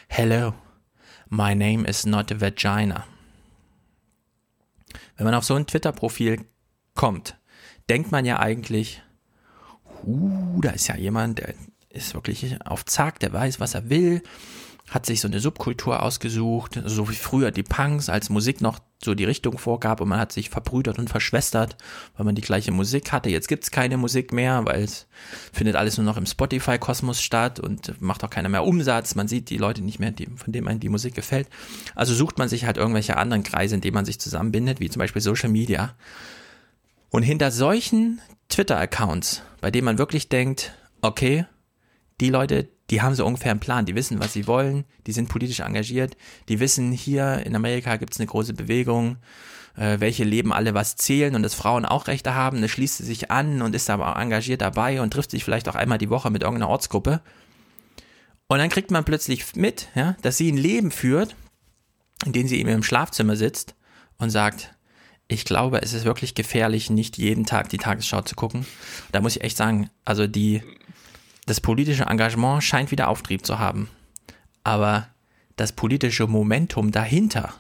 Hello, my name is not a vagina. Wenn man auf so ein Twitter-Profil kommt, denkt man ja eigentlich, uh, da ist ja jemand, der ist wirklich auf Zack, der weiß, was er will, hat sich so eine Subkultur ausgesucht, so wie früher die Punks, als Musik noch so die Richtung vorgab und man hat sich verbrüdert und verschwestert, weil man die gleiche Musik hatte. Jetzt gibt's keine Musik mehr, weil es findet alles nur noch im Spotify-Kosmos statt und macht auch keiner mehr Umsatz. Man sieht die Leute nicht mehr, die, von denen einem die Musik gefällt. Also sucht man sich halt irgendwelche anderen Kreise, in denen man sich zusammenbindet, wie zum Beispiel Social Media. Und hinter solchen Twitter-Accounts, bei denen man wirklich denkt, okay, die Leute, die haben so ungefähr einen Plan, die wissen, was sie wollen, die sind politisch engagiert, die wissen, hier in Amerika gibt es eine große Bewegung, äh, welche Leben alle was zählen und dass Frauen auch Rechte haben, das schließt sie sich an und ist aber engagiert dabei und trifft sich vielleicht auch einmal die Woche mit irgendeiner Ortsgruppe. Und dann kriegt man plötzlich mit, ja, dass sie ein Leben führt, in dem sie eben im Schlafzimmer sitzt und sagt, ich glaube, es ist wirklich gefährlich, nicht jeden Tag die Tagesschau zu gucken. Da muss ich echt sagen, also die, das politische Engagement scheint wieder Auftrieb zu haben. Aber das politische Momentum dahinter,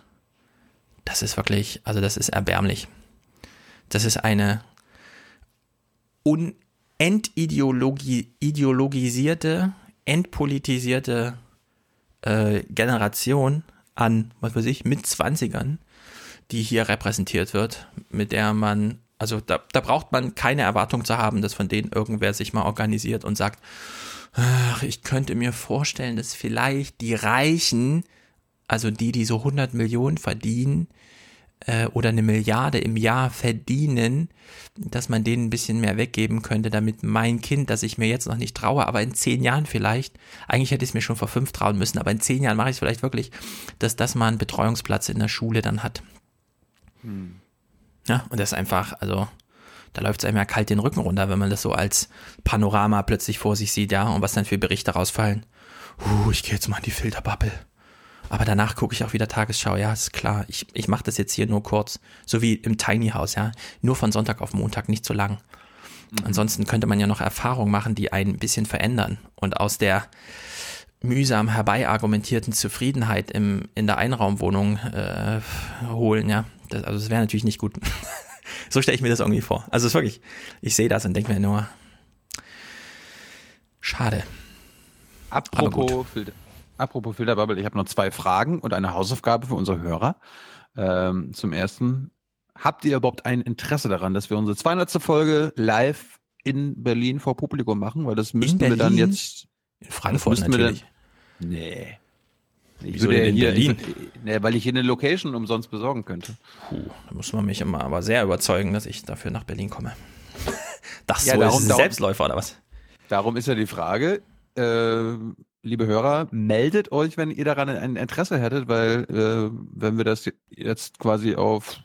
das ist wirklich, also das ist erbärmlich. Das ist eine entideologisierte, entpolitisierte äh, Generation an, was weiß ich, mit 20ern, die hier repräsentiert wird, mit der man also da, da braucht man keine Erwartung zu haben, dass von denen irgendwer sich mal organisiert und sagt, ach, ich könnte mir vorstellen, dass vielleicht die Reichen, also die, die so 100 Millionen verdienen äh, oder eine Milliarde im Jahr verdienen, dass man denen ein bisschen mehr weggeben könnte, damit mein Kind, das ich mir jetzt noch nicht traue, aber in zehn Jahren vielleicht, eigentlich hätte ich es mir schon vor fünf trauen müssen, aber in zehn Jahren mache ich es vielleicht wirklich, dass das mal einen Betreuungsplatz in der Schule dann hat. Hm. Ja, und das ist einfach, also da läuft es einem ja kalt den Rücken runter, wenn man das so als Panorama plötzlich vor sich sieht, ja, und was dann für Berichte rausfallen. Uh, ich gehe jetzt mal in die Filterbubble. Aber danach gucke ich auch wieder Tagesschau, ja, ist klar. Ich, ich mache das jetzt hier nur kurz, so wie im Tiny House, ja. Nur von Sonntag auf Montag, nicht zu lang. Mhm. Ansonsten könnte man ja noch Erfahrungen machen, die einen ein bisschen verändern und aus der mühsam herbeiargumentierten Zufriedenheit im, in der Einraumwohnung äh, holen, ja. Das, also das wäre natürlich nicht gut. so stelle ich mir das irgendwie vor. Also es ist wirklich, ich sehe das und denke mir nur, schade. Apropos, Filter, apropos Filterbubble, ich habe noch zwei Fragen und eine Hausaufgabe für unsere Hörer. Ähm, zum ersten, habt ihr überhaupt ein Interesse daran, dass wir unsere 200. Folge live in Berlin vor Publikum machen? Weil das müssten wir dann jetzt... In Frankfurt natürlich. Dann, nee. Ich Wieso würde denn in hier, Berlin? Ich, weil ich hier eine Location umsonst besorgen könnte. Puh, da muss man mich immer aber sehr überzeugen, dass ich dafür nach Berlin komme. Das Ja, so darum- ist ein Selbstläufer oder was? Darum ist ja die Frage, äh, liebe Hörer, meldet euch, wenn ihr daran ein Interesse hättet, weil äh, wenn wir das jetzt quasi auf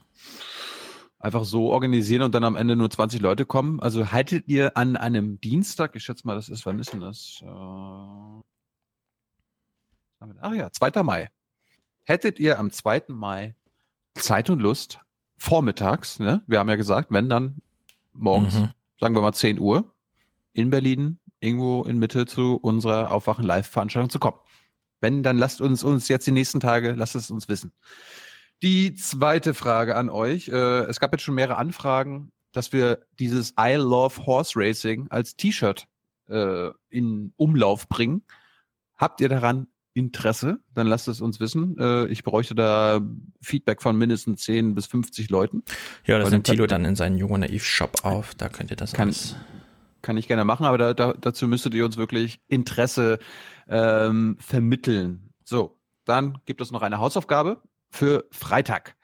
einfach so organisieren und dann am Ende nur 20 Leute kommen, also haltet ihr an einem Dienstag, ich schätze mal, das ist, wann ist denn das? Äh, ach ja, 2. Mai. Hättet ihr am 2. Mai Zeit und Lust, vormittags, ne? Wir haben ja gesagt, wenn dann morgens, Mhm. sagen wir mal 10 Uhr, in Berlin, irgendwo in Mitte zu unserer Aufwachen Live-Veranstaltung zu kommen. Wenn, dann lasst uns uns jetzt die nächsten Tage, lasst es uns wissen. Die zweite Frage an euch. Äh, es gab jetzt schon mehrere Anfragen, dass wir dieses I Love Horse Racing als T-Shirt äh, in Umlauf bringen. Habt ihr daran Interesse? Dann lasst es uns wissen. Äh, ich bräuchte da Feedback von mindestens 10 bis 50 Leuten. Ja, das nimmt dann Tilo dann in seinen Jung und Naiv Shop auf. Da könnt ihr das Kann- alles. Kann ich gerne machen, aber da, da, dazu müsstet ihr uns wirklich Interesse ähm, vermitteln. So, dann gibt es noch eine Hausaufgabe für Freitag.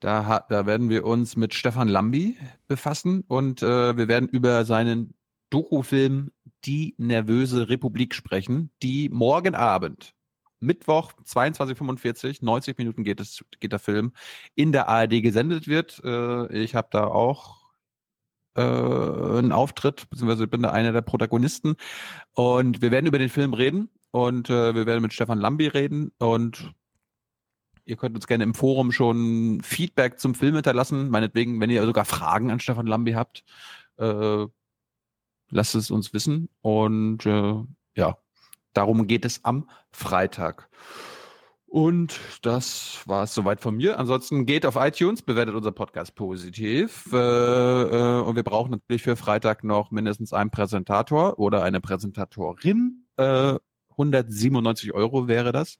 Da, da werden wir uns mit Stefan Lambi befassen und äh, wir werden über seinen Dokufilm Die nervöse Republik sprechen, die morgen Abend, Mittwoch 22.45, 90 Minuten geht, es, geht der Film, in der ARD gesendet wird. Äh, ich habe da auch äh, einen Auftritt, beziehungsweise bin da einer der Protagonisten. Und wir werden über den Film reden und äh, wir werden mit Stefan Lambi reden und ihr könnt uns gerne im Forum schon Feedback zum Film hinterlassen. Meinetwegen, wenn ihr sogar Fragen an Stefan Lambi habt, äh, lasst es uns wissen. Und äh, ja, darum geht es am Freitag. Und das war es soweit von mir. Ansonsten geht auf iTunes, bewertet unser Podcast positiv. Äh, äh, und wir brauchen natürlich für Freitag noch mindestens einen Präsentator oder eine Präsentatorin. Äh, 197 Euro wäre das.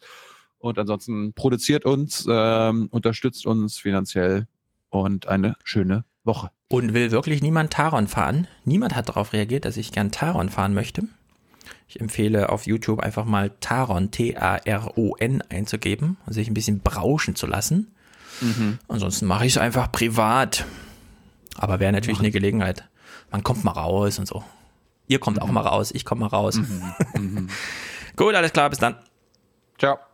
Und ansonsten produziert uns, ähm, unterstützt uns finanziell und eine schöne Woche. Und will wirklich niemand Taron fahren? Niemand hat darauf reagiert, dass ich gern Taron fahren möchte. Ich empfehle auf YouTube einfach mal Taron, T-A-R-O-N einzugeben und sich ein bisschen brauschen zu lassen. Mhm. Ansonsten mache ich es einfach privat. Aber wäre natürlich eine Gelegenheit. Man kommt mal raus und so. Ihr kommt auch mal raus, ich komme mal raus. Gut, alles klar, bis dann. Ciao.